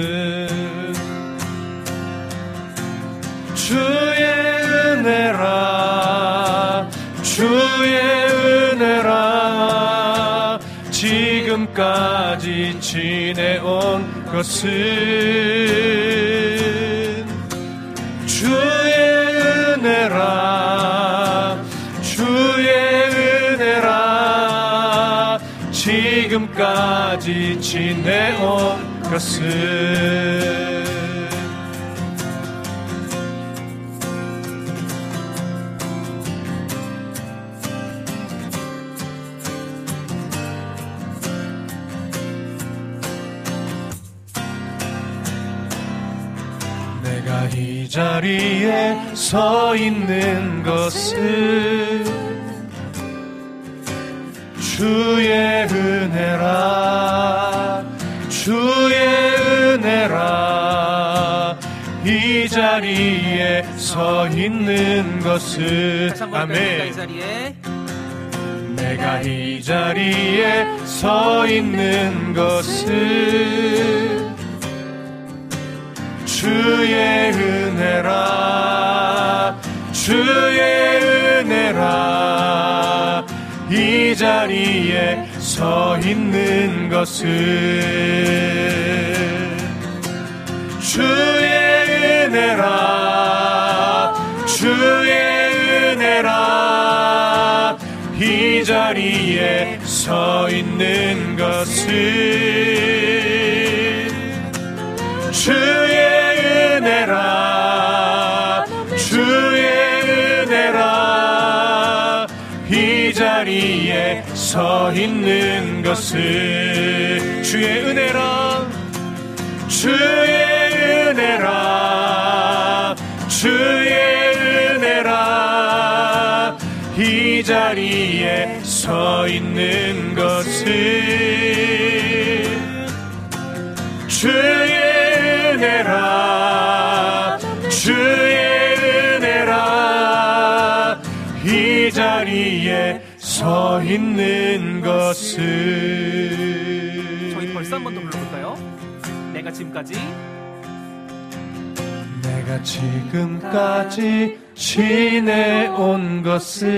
주의 은혜라 주의 은혜라. 지금까지 지내온 것은 주의 은혜라. 주의 은혜라. 지금까지 지내온 것은 자리에 서 있는 것은 주의 은혜라 주의 은혜라. 이 자리에 서 있는 것은 아멘. 내가 이 자리에 서 있는 것은 주의 은혜라 주의 은혜라. 이 자리에 서 있는 것은 주의 은혜라 주의 은혜라. 이 자리에 서 있는 것은 서 있는 것은 주의 은혜라 주의 은혜라 주의 은혜라. 이 자리에 서 있는 것은 주의 은혜라 서 있는 것은 저희 벌써 한 번 더 불러볼까요? 내가 지금까지 내가 지금까지 지내온 것은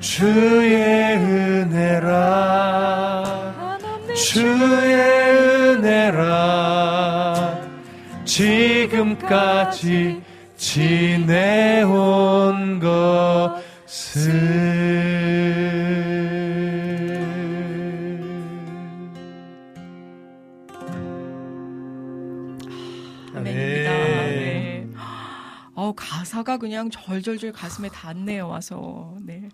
주의 은혜라. 주의 은혜라. 지금까지 지내온 것을 아멘입니다. 네. 네. 어, 가사가 그냥 절절절 가슴에 닿네요, 와서. 네.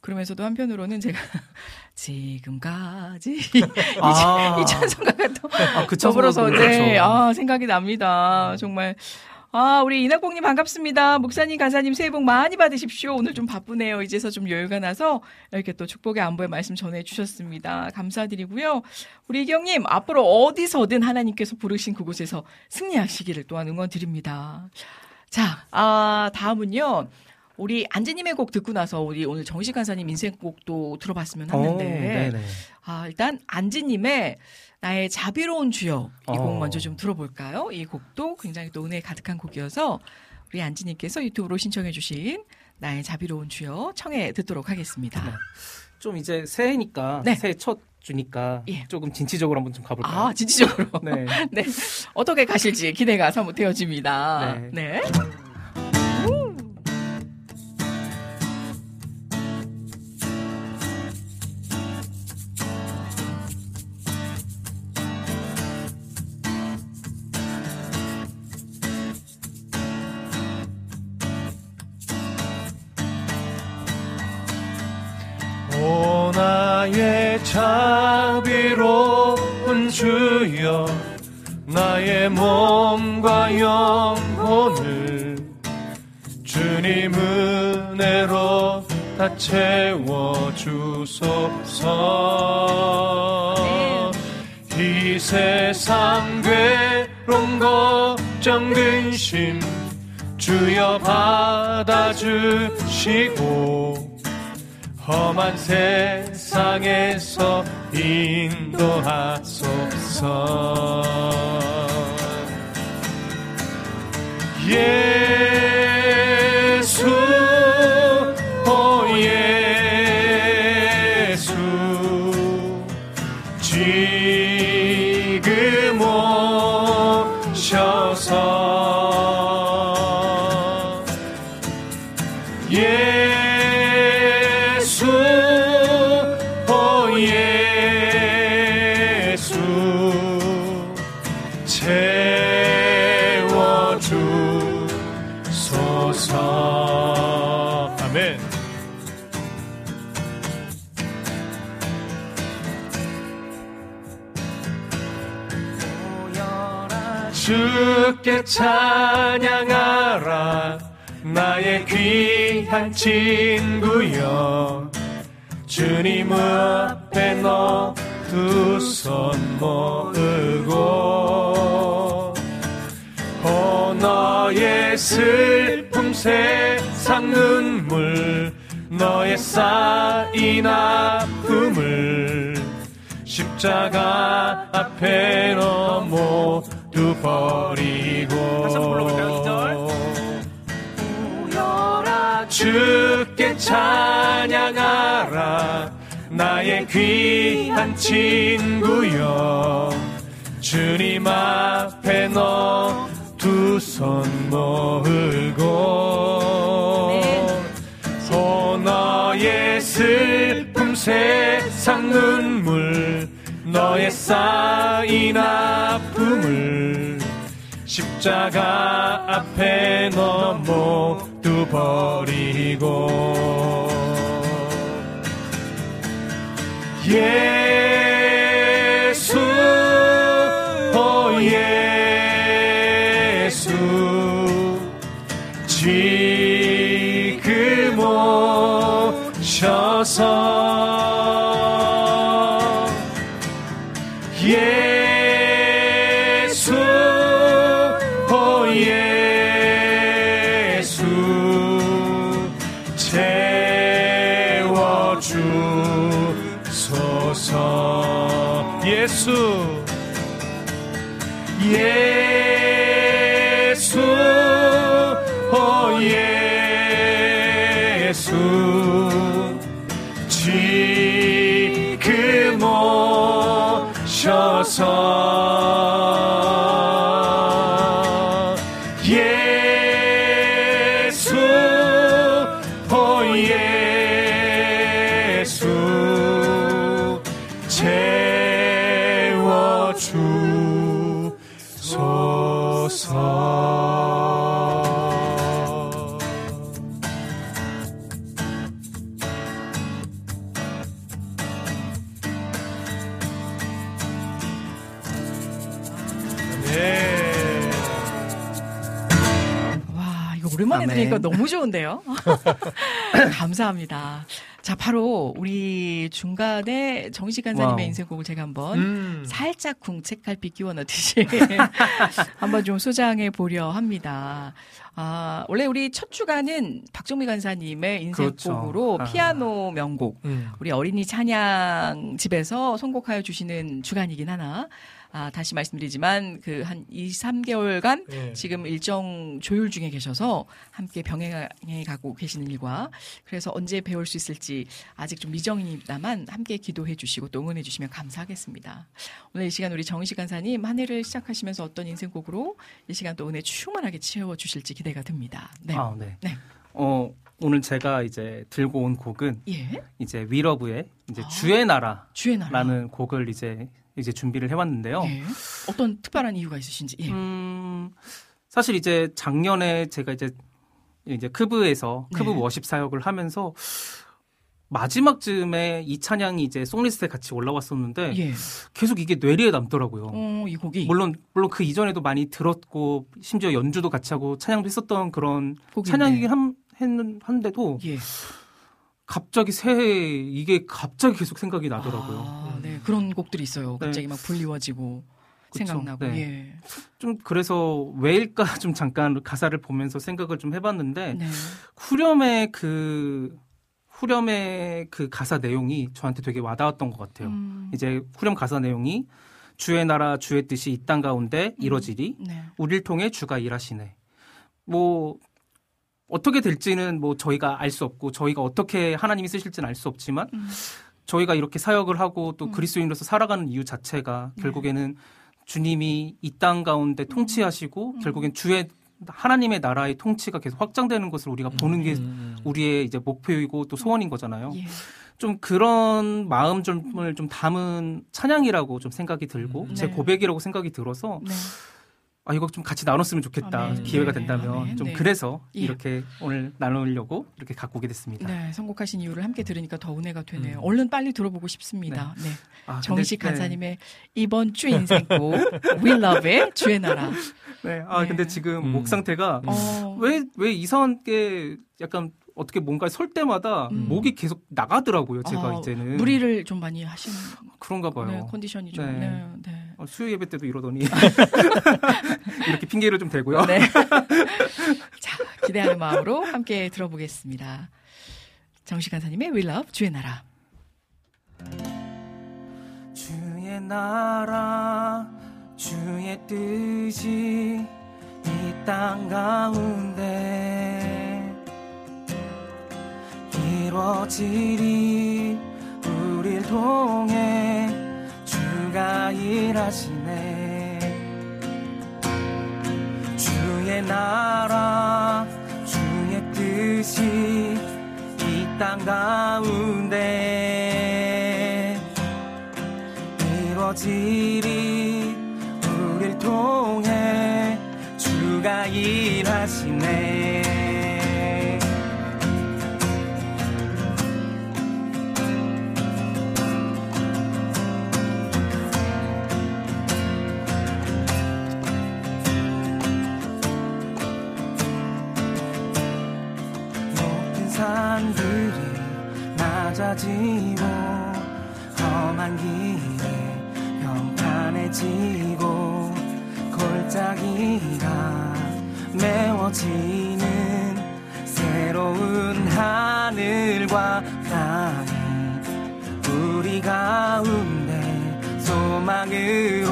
그러면서도 한편으로는 제가 (laughs) 지금까지 (laughs) 이, 아. 이 찬송가가 또 아, 그 더불어서 찬송가도 네, 그렇죠. 아, 생각이 납니다. 정말 아, 우리 이낙봉님 반갑습니다. 목사님, 가사님 새해 복 많이 받으십시오. 오늘 좀 바쁘네요. 이제서 좀 여유가 나서 이렇게 또 축복의 안보의 말씀 전해주셨습니다. 감사드리고요. 우리 이경님, 앞으로 어디서든 하나님께서 부르신 그곳에서 승리하시기를 또한 응원 드립니다. 자, 아, 다음은요. 우리 안지님의 곡 듣고 나서 우리 오늘 정식 간사님 인생 곡도 들어봤으면 하는데, 오. 아, 일단 안지님의 나의 자비로운 주여 이곡 어. 먼저 좀 들어볼까요? 이 곡도 굉장히 또 은혜 가득한 곡이어서 우리 안지님께서 유튜브로 신청해주신 나의 자비로운 주여 청해 듣도록 하겠습니다. 네. 좀 이제 새해니까 네. 새해 첫 주니까 예. 조금 진취적으로 한번 좀 가볼까요? 아, 진취적으로. 네. (laughs) 네. 어떻게 가실지 기대가 사뭇 되어집니다. 네. 네. 자비로운 주여 나의 몸과 영혼을 주님 은혜로 다 채워 주소서. 이 세상 괴로움 걱정 근심 주여 받아주시고 험한 세상에서 인도하소서. 예수 주께 찬양하라. 나의 귀한 친구여 주님 앞에 너 두 손 모으고 오 너의 슬픔 세상 눈물 너의 쌓인 아픔을 십자가 앞에 너 모두 버리고 오여라 주께 찬양하라. 나의 귀한 친구여. 주님 앞에 너 두 손 모으고 오 너의 슬픔 세상 눈물 너의 쌓인 아픔을 십자가 앞에 너 모두 버리고 예수 오 예수 지금 오셔서 너무 좋은데요. (laughs) 감사합니다. 자, 바로 우리 중간에 정식 간사님의. 인생곡을 제가 한번 음. 살짝 궁책갈피 끼워 넣듯이 (laughs) 한번 좀 소장해 보려 합니다. 아, 원래 우리 첫 주간은 박정미 간사님의 인생곡으로 그렇죠. 아. 피아노 명곡 음. 우리 어린이 찬양 집에서 선곡하여 주시는 주간이긴 하나 아, 다시 말씀드리지만 그 한 2, 3개월간 예. 지금 일정 조율 중에 계셔서 함께 병행해 가고 계시는 일과 그래서 언제 배울 수 있을지 아직 좀 미정입니다만 함께 기도해 주시고 또 응원해 주시면 감사하겠습니다. 오늘 이 시간 우리 정식 간사님 한 해를 시작하시면서 어떤 인생곡으로 이 시간 또 은혜 충만하게 채워 주실지 기대가 듭니다. 네. 아, 네. 네. 어, 오늘 제가 이제 들고 온 곡은 예. 이제 위러브의 이제 아. 주의 나라라는 주의 나라. 곡을 이제 이제 준비를 해왔는데요. 예. 어떤 특별한 이유가 있으신지. 예. 음, 사실 이제 작년에 제가 이제 이제 크브에서 크브 네. worship 사역을 하면서 마지막 쯤에 이 찬양이 이제 song list에 같이 올라왔었는데 예. 계속 이게 뇌리에 남더라고요. 어, 이 곡이 물론 물론 그 이전에도 많이 들었고 심지어 연주도 같이 하고 찬양도 했었던 그런. 찬양이긴 한, 했는 한데도 예. 갑자기 새해 이게 갑자기 계속 생각이 나더라고요. 아, 네. 그런 곡들이 있어요. 네. 갑자기 막 불리워지고 그쵸. 생각나고. 네. 예. 좀 그래서 왜일까 (laughs) 좀 잠깐 가사를 보면서 생각을 좀 해봤는데 네. 후렴의 그 후렴의 그 가사 내용이 저한테 되게 와닿았던 것 같아요. 음, 이제 후렴 가사 내용이 주의 나라 주의 뜻이 이 땅 가운데 음. 이뤄지리 네. 우리를 통해 주가 일하시네. 뭐 어떻게 될지는 뭐 저희가 알 수 없고 저희가 어떻게 하나님이 쓰실지는 알 수 없지만 음. 저희가 이렇게 사역을 하고 또 음. 그리스도인으로서 살아가는 이유 자체가 네. 결국에는 주님이 이 땅 가운데 통치하시고 음. 결국엔 주의 하나님의 나라의 통치가 계속 확장되는 것을 우리가 보는 게 음. 우리의 이제 목표이고 또 소원인 거잖아요. 예. 좀 그런 마음을 좀 담은 찬양이라고 좀 생각이 들고 음. 제 네. 고백이라고 생각이 들어서 네. 아 이거 좀 같이 나눴으면 좋겠다 아멘. 기회가 네. 된다면 아멘. 좀 네. 그래서 예. 이렇게 오늘 나누려고 이렇게 갖고 오게 됐습니다. 네, 선곡하신 이유를 함께 들으니까 더 은혜가 되네요. 음. 얼른 빨리 들어보고 싶습니다. 네. 아, 근데- 정식 네. 간사님의 이번 주 인생곡 We Love의 주의 나라. 네. 아 네. 근데 지금 음. 목 상태가 어, 왜왜 이상하게 약간 어떻게 뭔가 설 때마다 음. 목이 계속 나가더라고요. 제가 아, 이제는 무리를 좀 많이 하시는 그런가 봐요. 네, 컨디션이 좀. 네. 네. 네. 어, 수요 예배 때도 이러더니 (laughs) 이렇게 핑계를 좀 대고요. 네. (laughs) 자, 기대하는 마음으로 함께 들어보겠습니다. 정식 간사님의 We Love 주의 나라. 주의 나라 주의 뜻이 이 땅 가운데 이루어지리 우릴 통해 주가 일하시네. 주의 나라 주의 뜻이 이 땅 가운데 이루어지리 우릴 통해 주가 일하시네 산들이 낮아지고 험한 길이 평탄해지고 골짜기가 메워지는 새로운 하늘과 땅이 우리 가운데 소망으로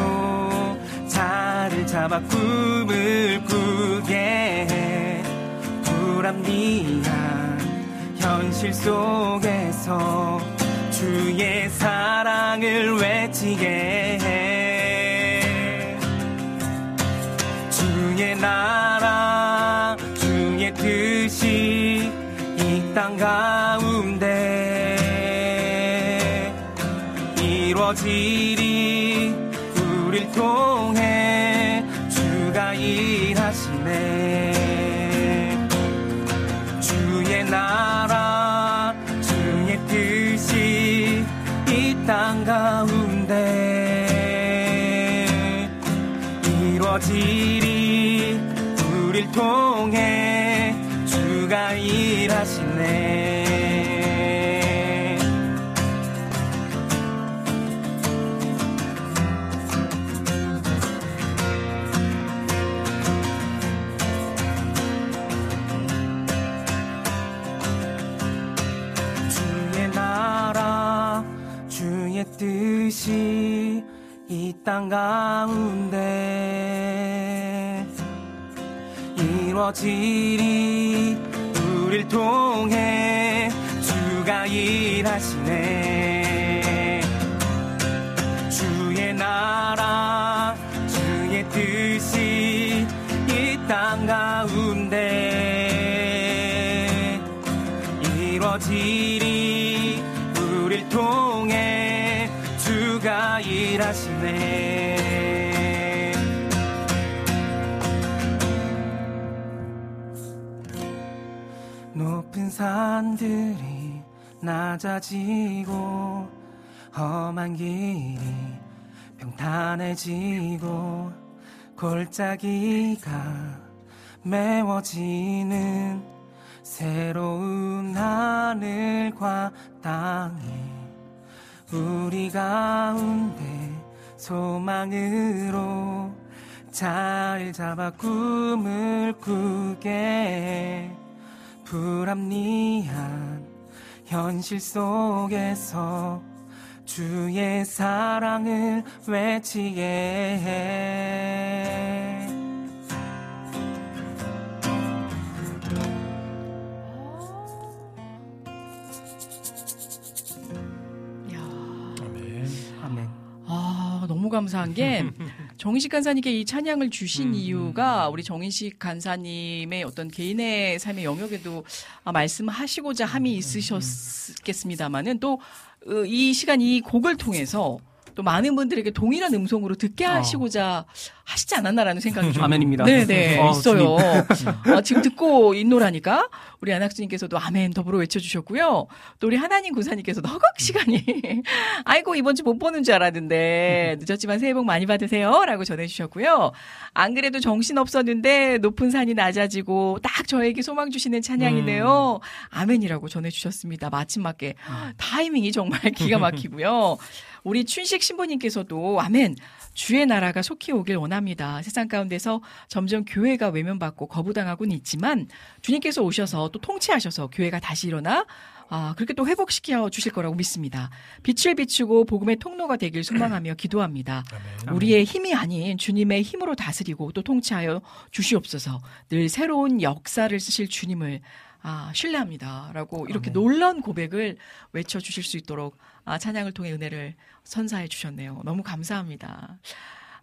자를 잡아 꿈을 꾸게 해. 불합리한 현실 속에서 주의 사랑을 외치게 해. 주의 나라 주의 뜻이 이 땅 가운데 이루어지리 우릴 통해 저질이 우릴 통해 주가 일하시네. 주의 나라 주의 뜻이 이 땅 가운데 이루어지리 우릴 통해 주가 일하시네. 주의 나라 주의 뜻이 이 땅 가운데 이루어지리 우릴 통해 주가 일하시네 산들이 낮아지고 험한 길이 평탄해지고 골짜기가 메워지는 새로운 하늘과 땅이 우리 가운데 소망으로 잘 잡아 꿈을 꾸게 불합리한 현실 속에서 주의 사랑을 외치게 해. 아멘. 아멘. 아, 너무 감사한 게 (laughs) 정인식 간사님께 이 찬양을 주신 음, 이유가 우리 정인식 간사님의 어떤 개인의 삶의 영역에도 아, 말씀하시고자 함이 있으셨겠습니다만은 또 이 시간 이 곡을 통해서 또 많은 분들에게 동일한 음성으로 듣게 하시고자 하시지 않았나라는 생각이 좀 아멘입니다. 네네 어, 있어요. (laughs) 아, 지금 듣고 있노라니까 우리 안학수님께서도 아멘 더불어 외쳐주셨고요. 또 우리 하나님 군사님께서도 허걱 시간이 (laughs) 아이고 이번 주 못 보는 줄 알았는데 늦었지만 새해 복 많이 받으세요라고 전해주셨고요. 안 그래도 정신 없었는데 높은 산이 낮아지고 딱 저에게 소망 주시는 찬양이네요. 아멘이라고 전해주셨습니다. 마침 맞게 타이밍이 정말 (laughs) 기가 막히고요. 우리 춘식 신부님께서도 아멘. 주의 나라가 속히 오길 원합니다. 세상 가운데서 점점 교회가 외면받고 거부당하고는 있지만 주님께서 오셔서 또 통치하셔서 교회가 다시 일어나 아, 그렇게 또 회복시켜 주실 거라고 믿습니다. 빛을 비추고 복음의 통로가 되길 소망하며 (clears throat) 기도합니다. 우리의 힘이 아닌 주님의 힘으로 다스리고 또 통치하여 주시옵소서. 늘 새로운 역사를 쓰실 주님을 아, 신뢰합니다. 라고 이렇게 놀라운 고백을 외쳐 주실 수 있도록 아, 찬양을 통해 은혜를 선사해 주셨네요. 너무 감사합니다.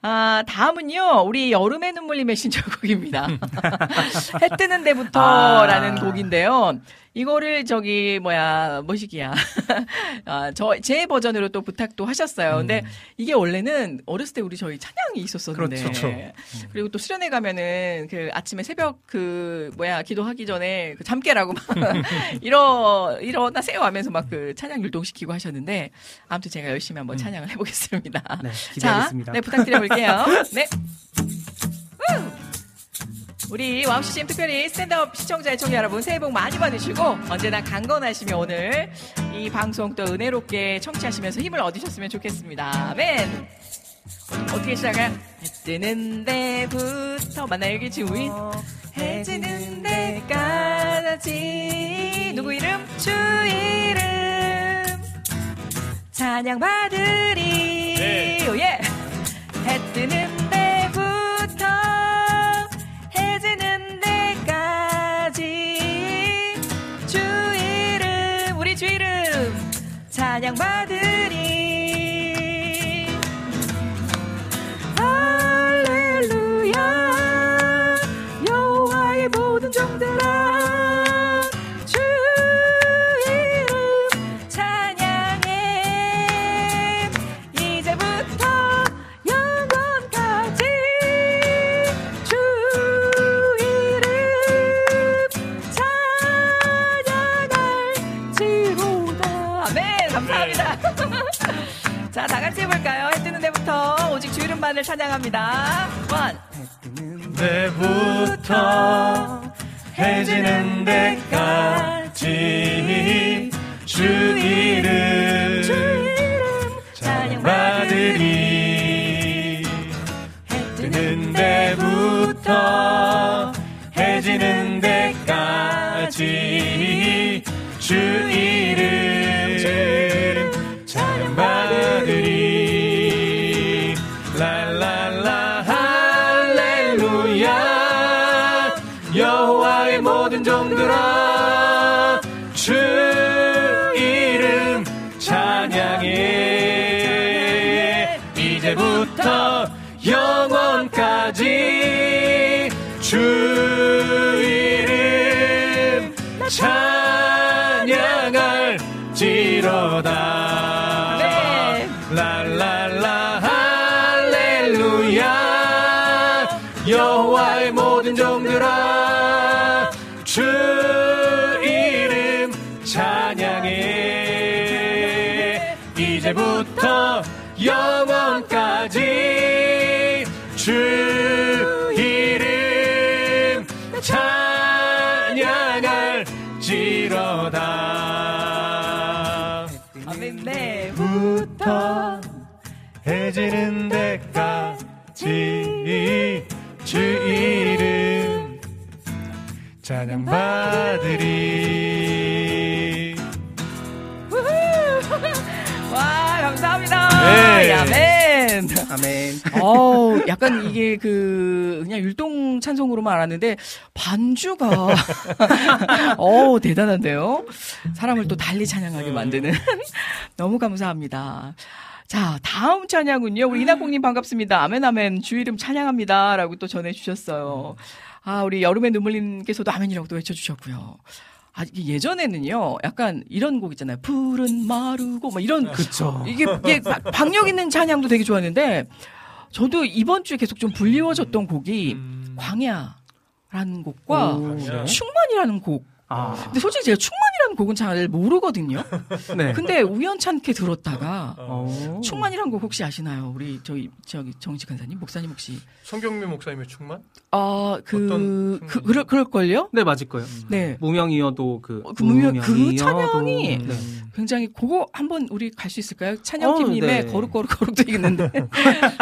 아, 다음은요, 우리 여름의 눈물님의 신청곡입니다. (laughs) (laughs) (laughs) 해 뜨는 데부터라는 아. 곡인데요. 이거를 저기, 뭐야, 뭐시기야. (laughs) 아, 저, 제 버전으로 또 부탁도 하셨어요. 근데 이게 원래는 어렸을 때 우리 저희 찬양이 있었었는데. 그렇죠. 그리고 또 수련회 가면은 그 아침에 새벽 그, 뭐야, 기도하기 전에 그 잠깨라고 막 (laughs) 일어, 일어나세요 하면서 막 그 찬양 율동시키고 하셨는데 아무튼 제가 열심히 한번 찬양을 해보겠습니다. 네, 자, 기대하겠습니다. 네, 부탁드려볼게요. (laughs) 네. 우! 우리 와우CCM 특별히 스탠드업 시청자, 애청자 여러분 새해 복 많이 받으시고 언제나 강건하시며 오늘 이 방송 또 은혜롭게 청취하시면서 힘을 얻으셨으면 좋겠습니다. 아멘! 어떻게 시작해요? 해 뜨는 데부터 만나요 여기 지금 우리 해 지는 데까지 누구 이름? 주 이름 찬양 받으리 oh yeah 해 뜨는 해볼까요? 해 뜨는 데부터 오직 주 이름만을 찬양합니다. 원. 때부터 해지는 데까지 주 이름 찬양 받으리 해 뜨는 데부터 해지는 데까지 주 이름 찬양 받으리 찬양받으리 (laughs) 와, 감사합니다. 네. 아멘. 아멘. 어우, 약간 이게 그, 그냥 율동 찬송으로만 알았는데, 반주가, (laughs) 어우, 대단한데요? 사람을 또 달리 찬양하게 만드는. (laughs) 너무 감사합니다. 자, 다음 찬양은요. 우리 이낙공님 반갑습니다. 아멘, 아멘. 주 이름 찬양합니다. 라고 또 전해주셨어요. 아, 우리 여름의 눈물님께서도 아멘이라고 또 외쳐주셨고요. 아, 예전에는요, 약간 이런 곡 있잖아요. 푸른 마르고, 막 이런. 그쵸. 이게, 이게 박- 박력 있는 찬양도 되게 좋았는데, 저도 이번 주에 계속 좀 불리워졌던 곡이 광야라는 곡과 오. 충만이라는 곡. 아, 근데 솔직히 제가 충만이라는 곡은 잘 모르거든요. (laughs) 네. 근데 우연찮게 들었다가 어. 충만이라는 곡 혹시 아시나요? 우리 저기 저기 정식 간사님, 목사님 혹시 성경민 목사님의 충만? 아, 그, 그, 그럴, 그럴 걸요? 네, 맞을 거예요. 네. 무명이어도 그, 어, 그 무명- 그 무명이어도- 찬양이 네. 굉장히 그거 한번 우리 갈 수 있을까요? 어, 찬영팀님의 네. 거룩, 거룩, 거룩도 있는데.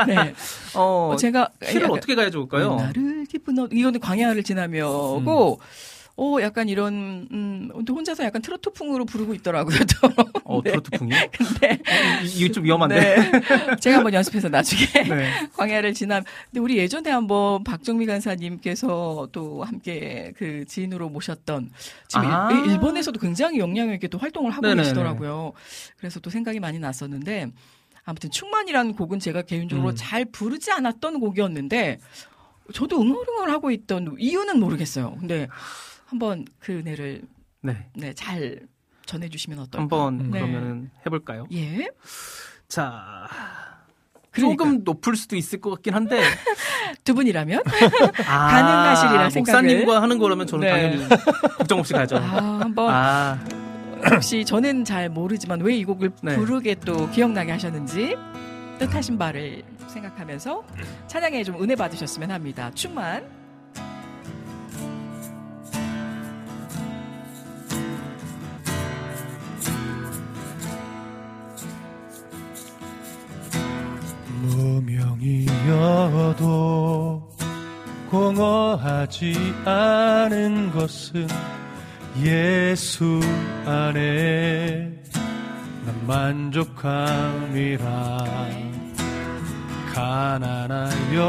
네. 어, 어, 제가. 키를 어떻게 가야 좋을까요? 나를 기쁜 너, 이거는 광야를 지나며고, 어, 약간 이런, 음, 또 혼자서 약간 트로트풍으로 부르고 있더라고요, 또. 어, (laughs) 네. 트로트풍이? 근데. 어, 이- 이게 좀 위험한데. 네. 제가 한번 연습해서 나중에 (laughs) 네. 광야를 지나. 근데 우리 예전에 한번 박정미 간사님께서 또 함께 그 지인으로 모셨던 지금 아. 일, 일본에서도 굉장히 영향력 있게 또 활동을 하고 네네네. 계시더라고요. 그래서 또 생각이 많이 났었는데 아무튼 충만이라는 곡은 제가 개인적으로 음. 잘 부르지 않았던 곡이었는데 저도 응얼응얼 하고 있던 이유는 모르겠어요. 근데 한번 그 은혜를 네. 네, 잘 전해주시면 어떨까? 한번 네. 그러면은 해볼까요? 예. 자, 그러니까. 조금 높을 수도 있을 것 같긴 한데 (laughs) 두 분이라면 (laughs) 아, 가능하시리라 생각을. 목사님과 하는 거라면 저는 네. 당연히 (laughs) 걱정 없이 가죠. 아, 한번 아, 혹시 저는 잘 모르지만 왜 이 곡을 네. 부르게 또 기억나게 하셨는지 뜻하신 바를 생각하면서 찬양에 좀 은혜 받으셨으면 합니다. 충만. 무명이어도 공허하지 않은 것은 예수 안에 난 만족함이라. 가난하여도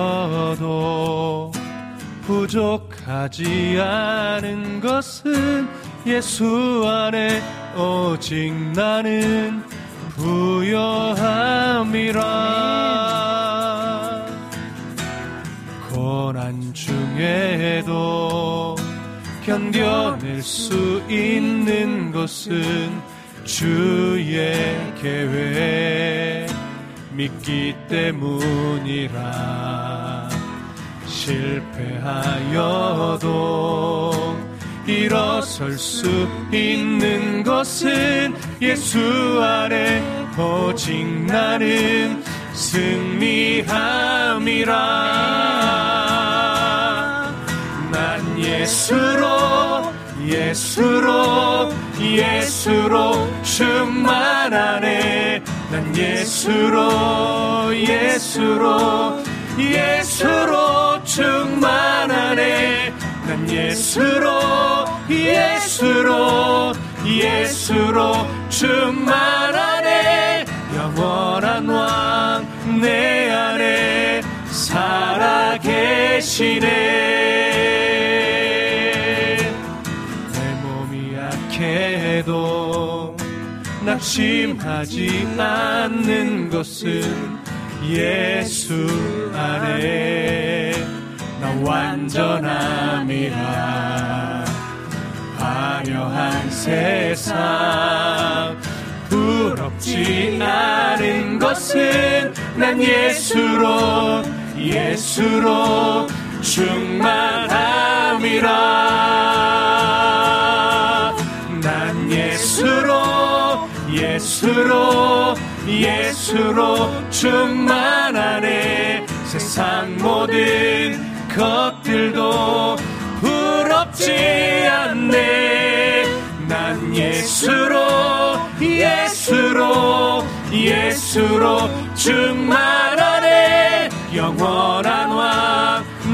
부족하지 않은 것은 예수 안에 오직 나는 부여함이라. 고난 중에도 견뎌낼 수 있는 것은 주의 계획 믿기 때문이라. 실패하여도 일어설 수 있는 것은 예수 안에 오직 나는 승리함이라. 난 예수로 예수로 예수로 충만하네 난 예수로 예수로 예수로 충만하네 난 예수로 예수로 예수로 충만하네. 영원한 왕 내 안에 살아계시네. 내 몸이 약해도 낙심하지 않는 것은 예수 안에 나 완전함이라. 화려한 세상 부럽지 않은 것은 난 예수로 예수로 충만함이라. 난 예수로 예수로 예수로 충만하네. 세상 모든 것들도 부럽지 않네. 난 예수로 예수로 예수로 충만하네. 영원한 왕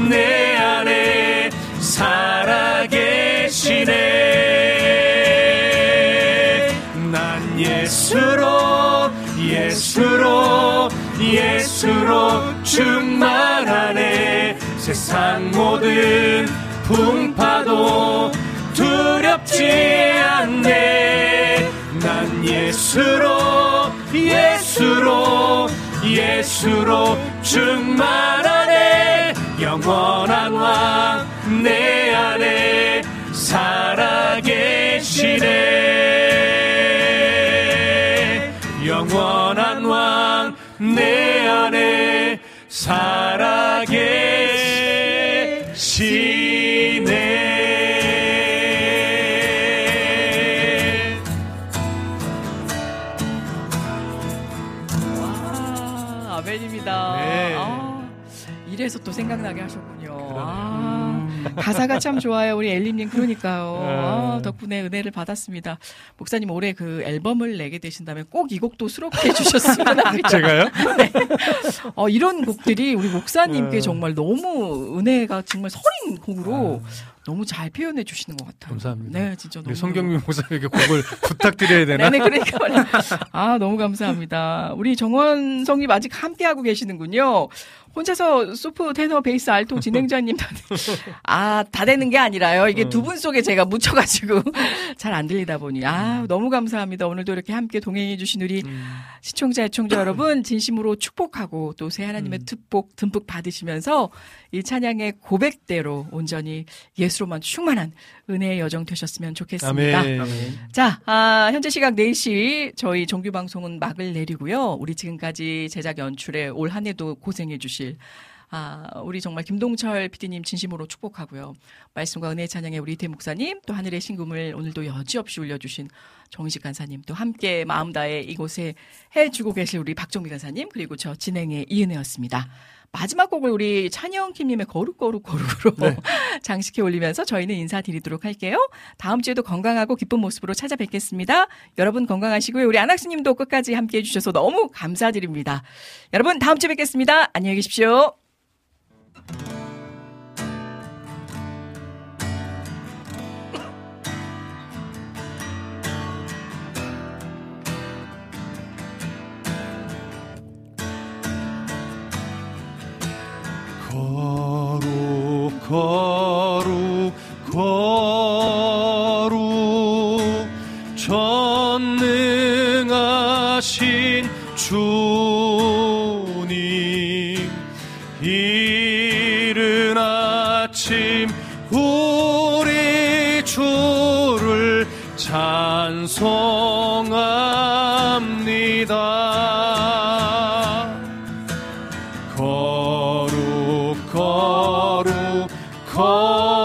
내 안에 살아계시네. 난 예수로 예수로 예수로 충만하네 세상 모든 풍파도 두렵지 않네. 난 예수로 예수로 예수로 충만하네. 영원한 왕 내 안에 살아계시네. 영원한 왕 내 안에 살아계시네 이래서 또 생각나게 하셨군요. 아, 가사가 참 좋아요. 우리 엘림님 그러니까요. 아, 덕분에 은혜를 받았습니다. 목사님 올해 그 앨범을 내게 되신다면 꼭 이 곡도 수록해 주셨으면 (laughs) 합니다. 제가요? (laughs) 어, 이런 곡들이 우리 목사님께 네. 정말 너무 은혜가 정말 서린 곡으로 너무 잘 표현해 주시는 것 같아요. 감사합니다. 네, 진짜 너무. 성경민 목사님에게 곡을 (laughs) 부탁드려야 되나? 네네, 그러니까 말이에요. 아, 너무 감사합니다. 우리 정원성님 아직 함께하고 계시는군요. 혼자서 소프, 테너, 베이스, 알토 진행자님 다, 아, 다 되는 게 아니라요. 이게 두 분 속에 제가 묻혀가지고 (laughs) 잘 안 들리다 보니. 아, 너무 감사합니다. 오늘도 이렇게 함께 동행해주신 우리 시청자, 애청자 여러분, 진심으로 축복하고 또 새 하나님의 특복 듬뿍 받으시면서 이 찬양의 고백대로 온전히 예수로만 충만한 은혜의 여정 되셨으면 좋겠습니다. 아멘. 자, 아, 현재 시각 4시 저희 정규 방송은 막을 내리고요. 우리 지금까지 제작 연출에 올 한 해도 고생해 주실 아, 우리 정말 김동철 PD님 진심으로 축복하고요. 말씀과 은혜의 찬양의 우리 이태 목사님, 또 하늘의 신금을 오늘도 여지없이 올려주신 정식 간사님, 또 함께 마음 다해 이곳에 해주고 계실 우리 박정미 간사님, 그리고 저 진행의 이은혜였습니다. 마지막 곡을 우리 찬영 킴님의 거룩거룩 거룩으로 네. (laughs) 장식해 올리면서 저희는 인사드리도록 할게요. 다음 주에도 건강하고 기쁜 모습으로 찾아뵙겠습니다. 여러분 건강하시고요. 우리 안학수님도 끝까지 함께 해주셔서 너무 감사드립니다. 여러분 다음 주에 뵙겠습니다. 안녕히 계십시오. 거룩 거룩 거룩 거룩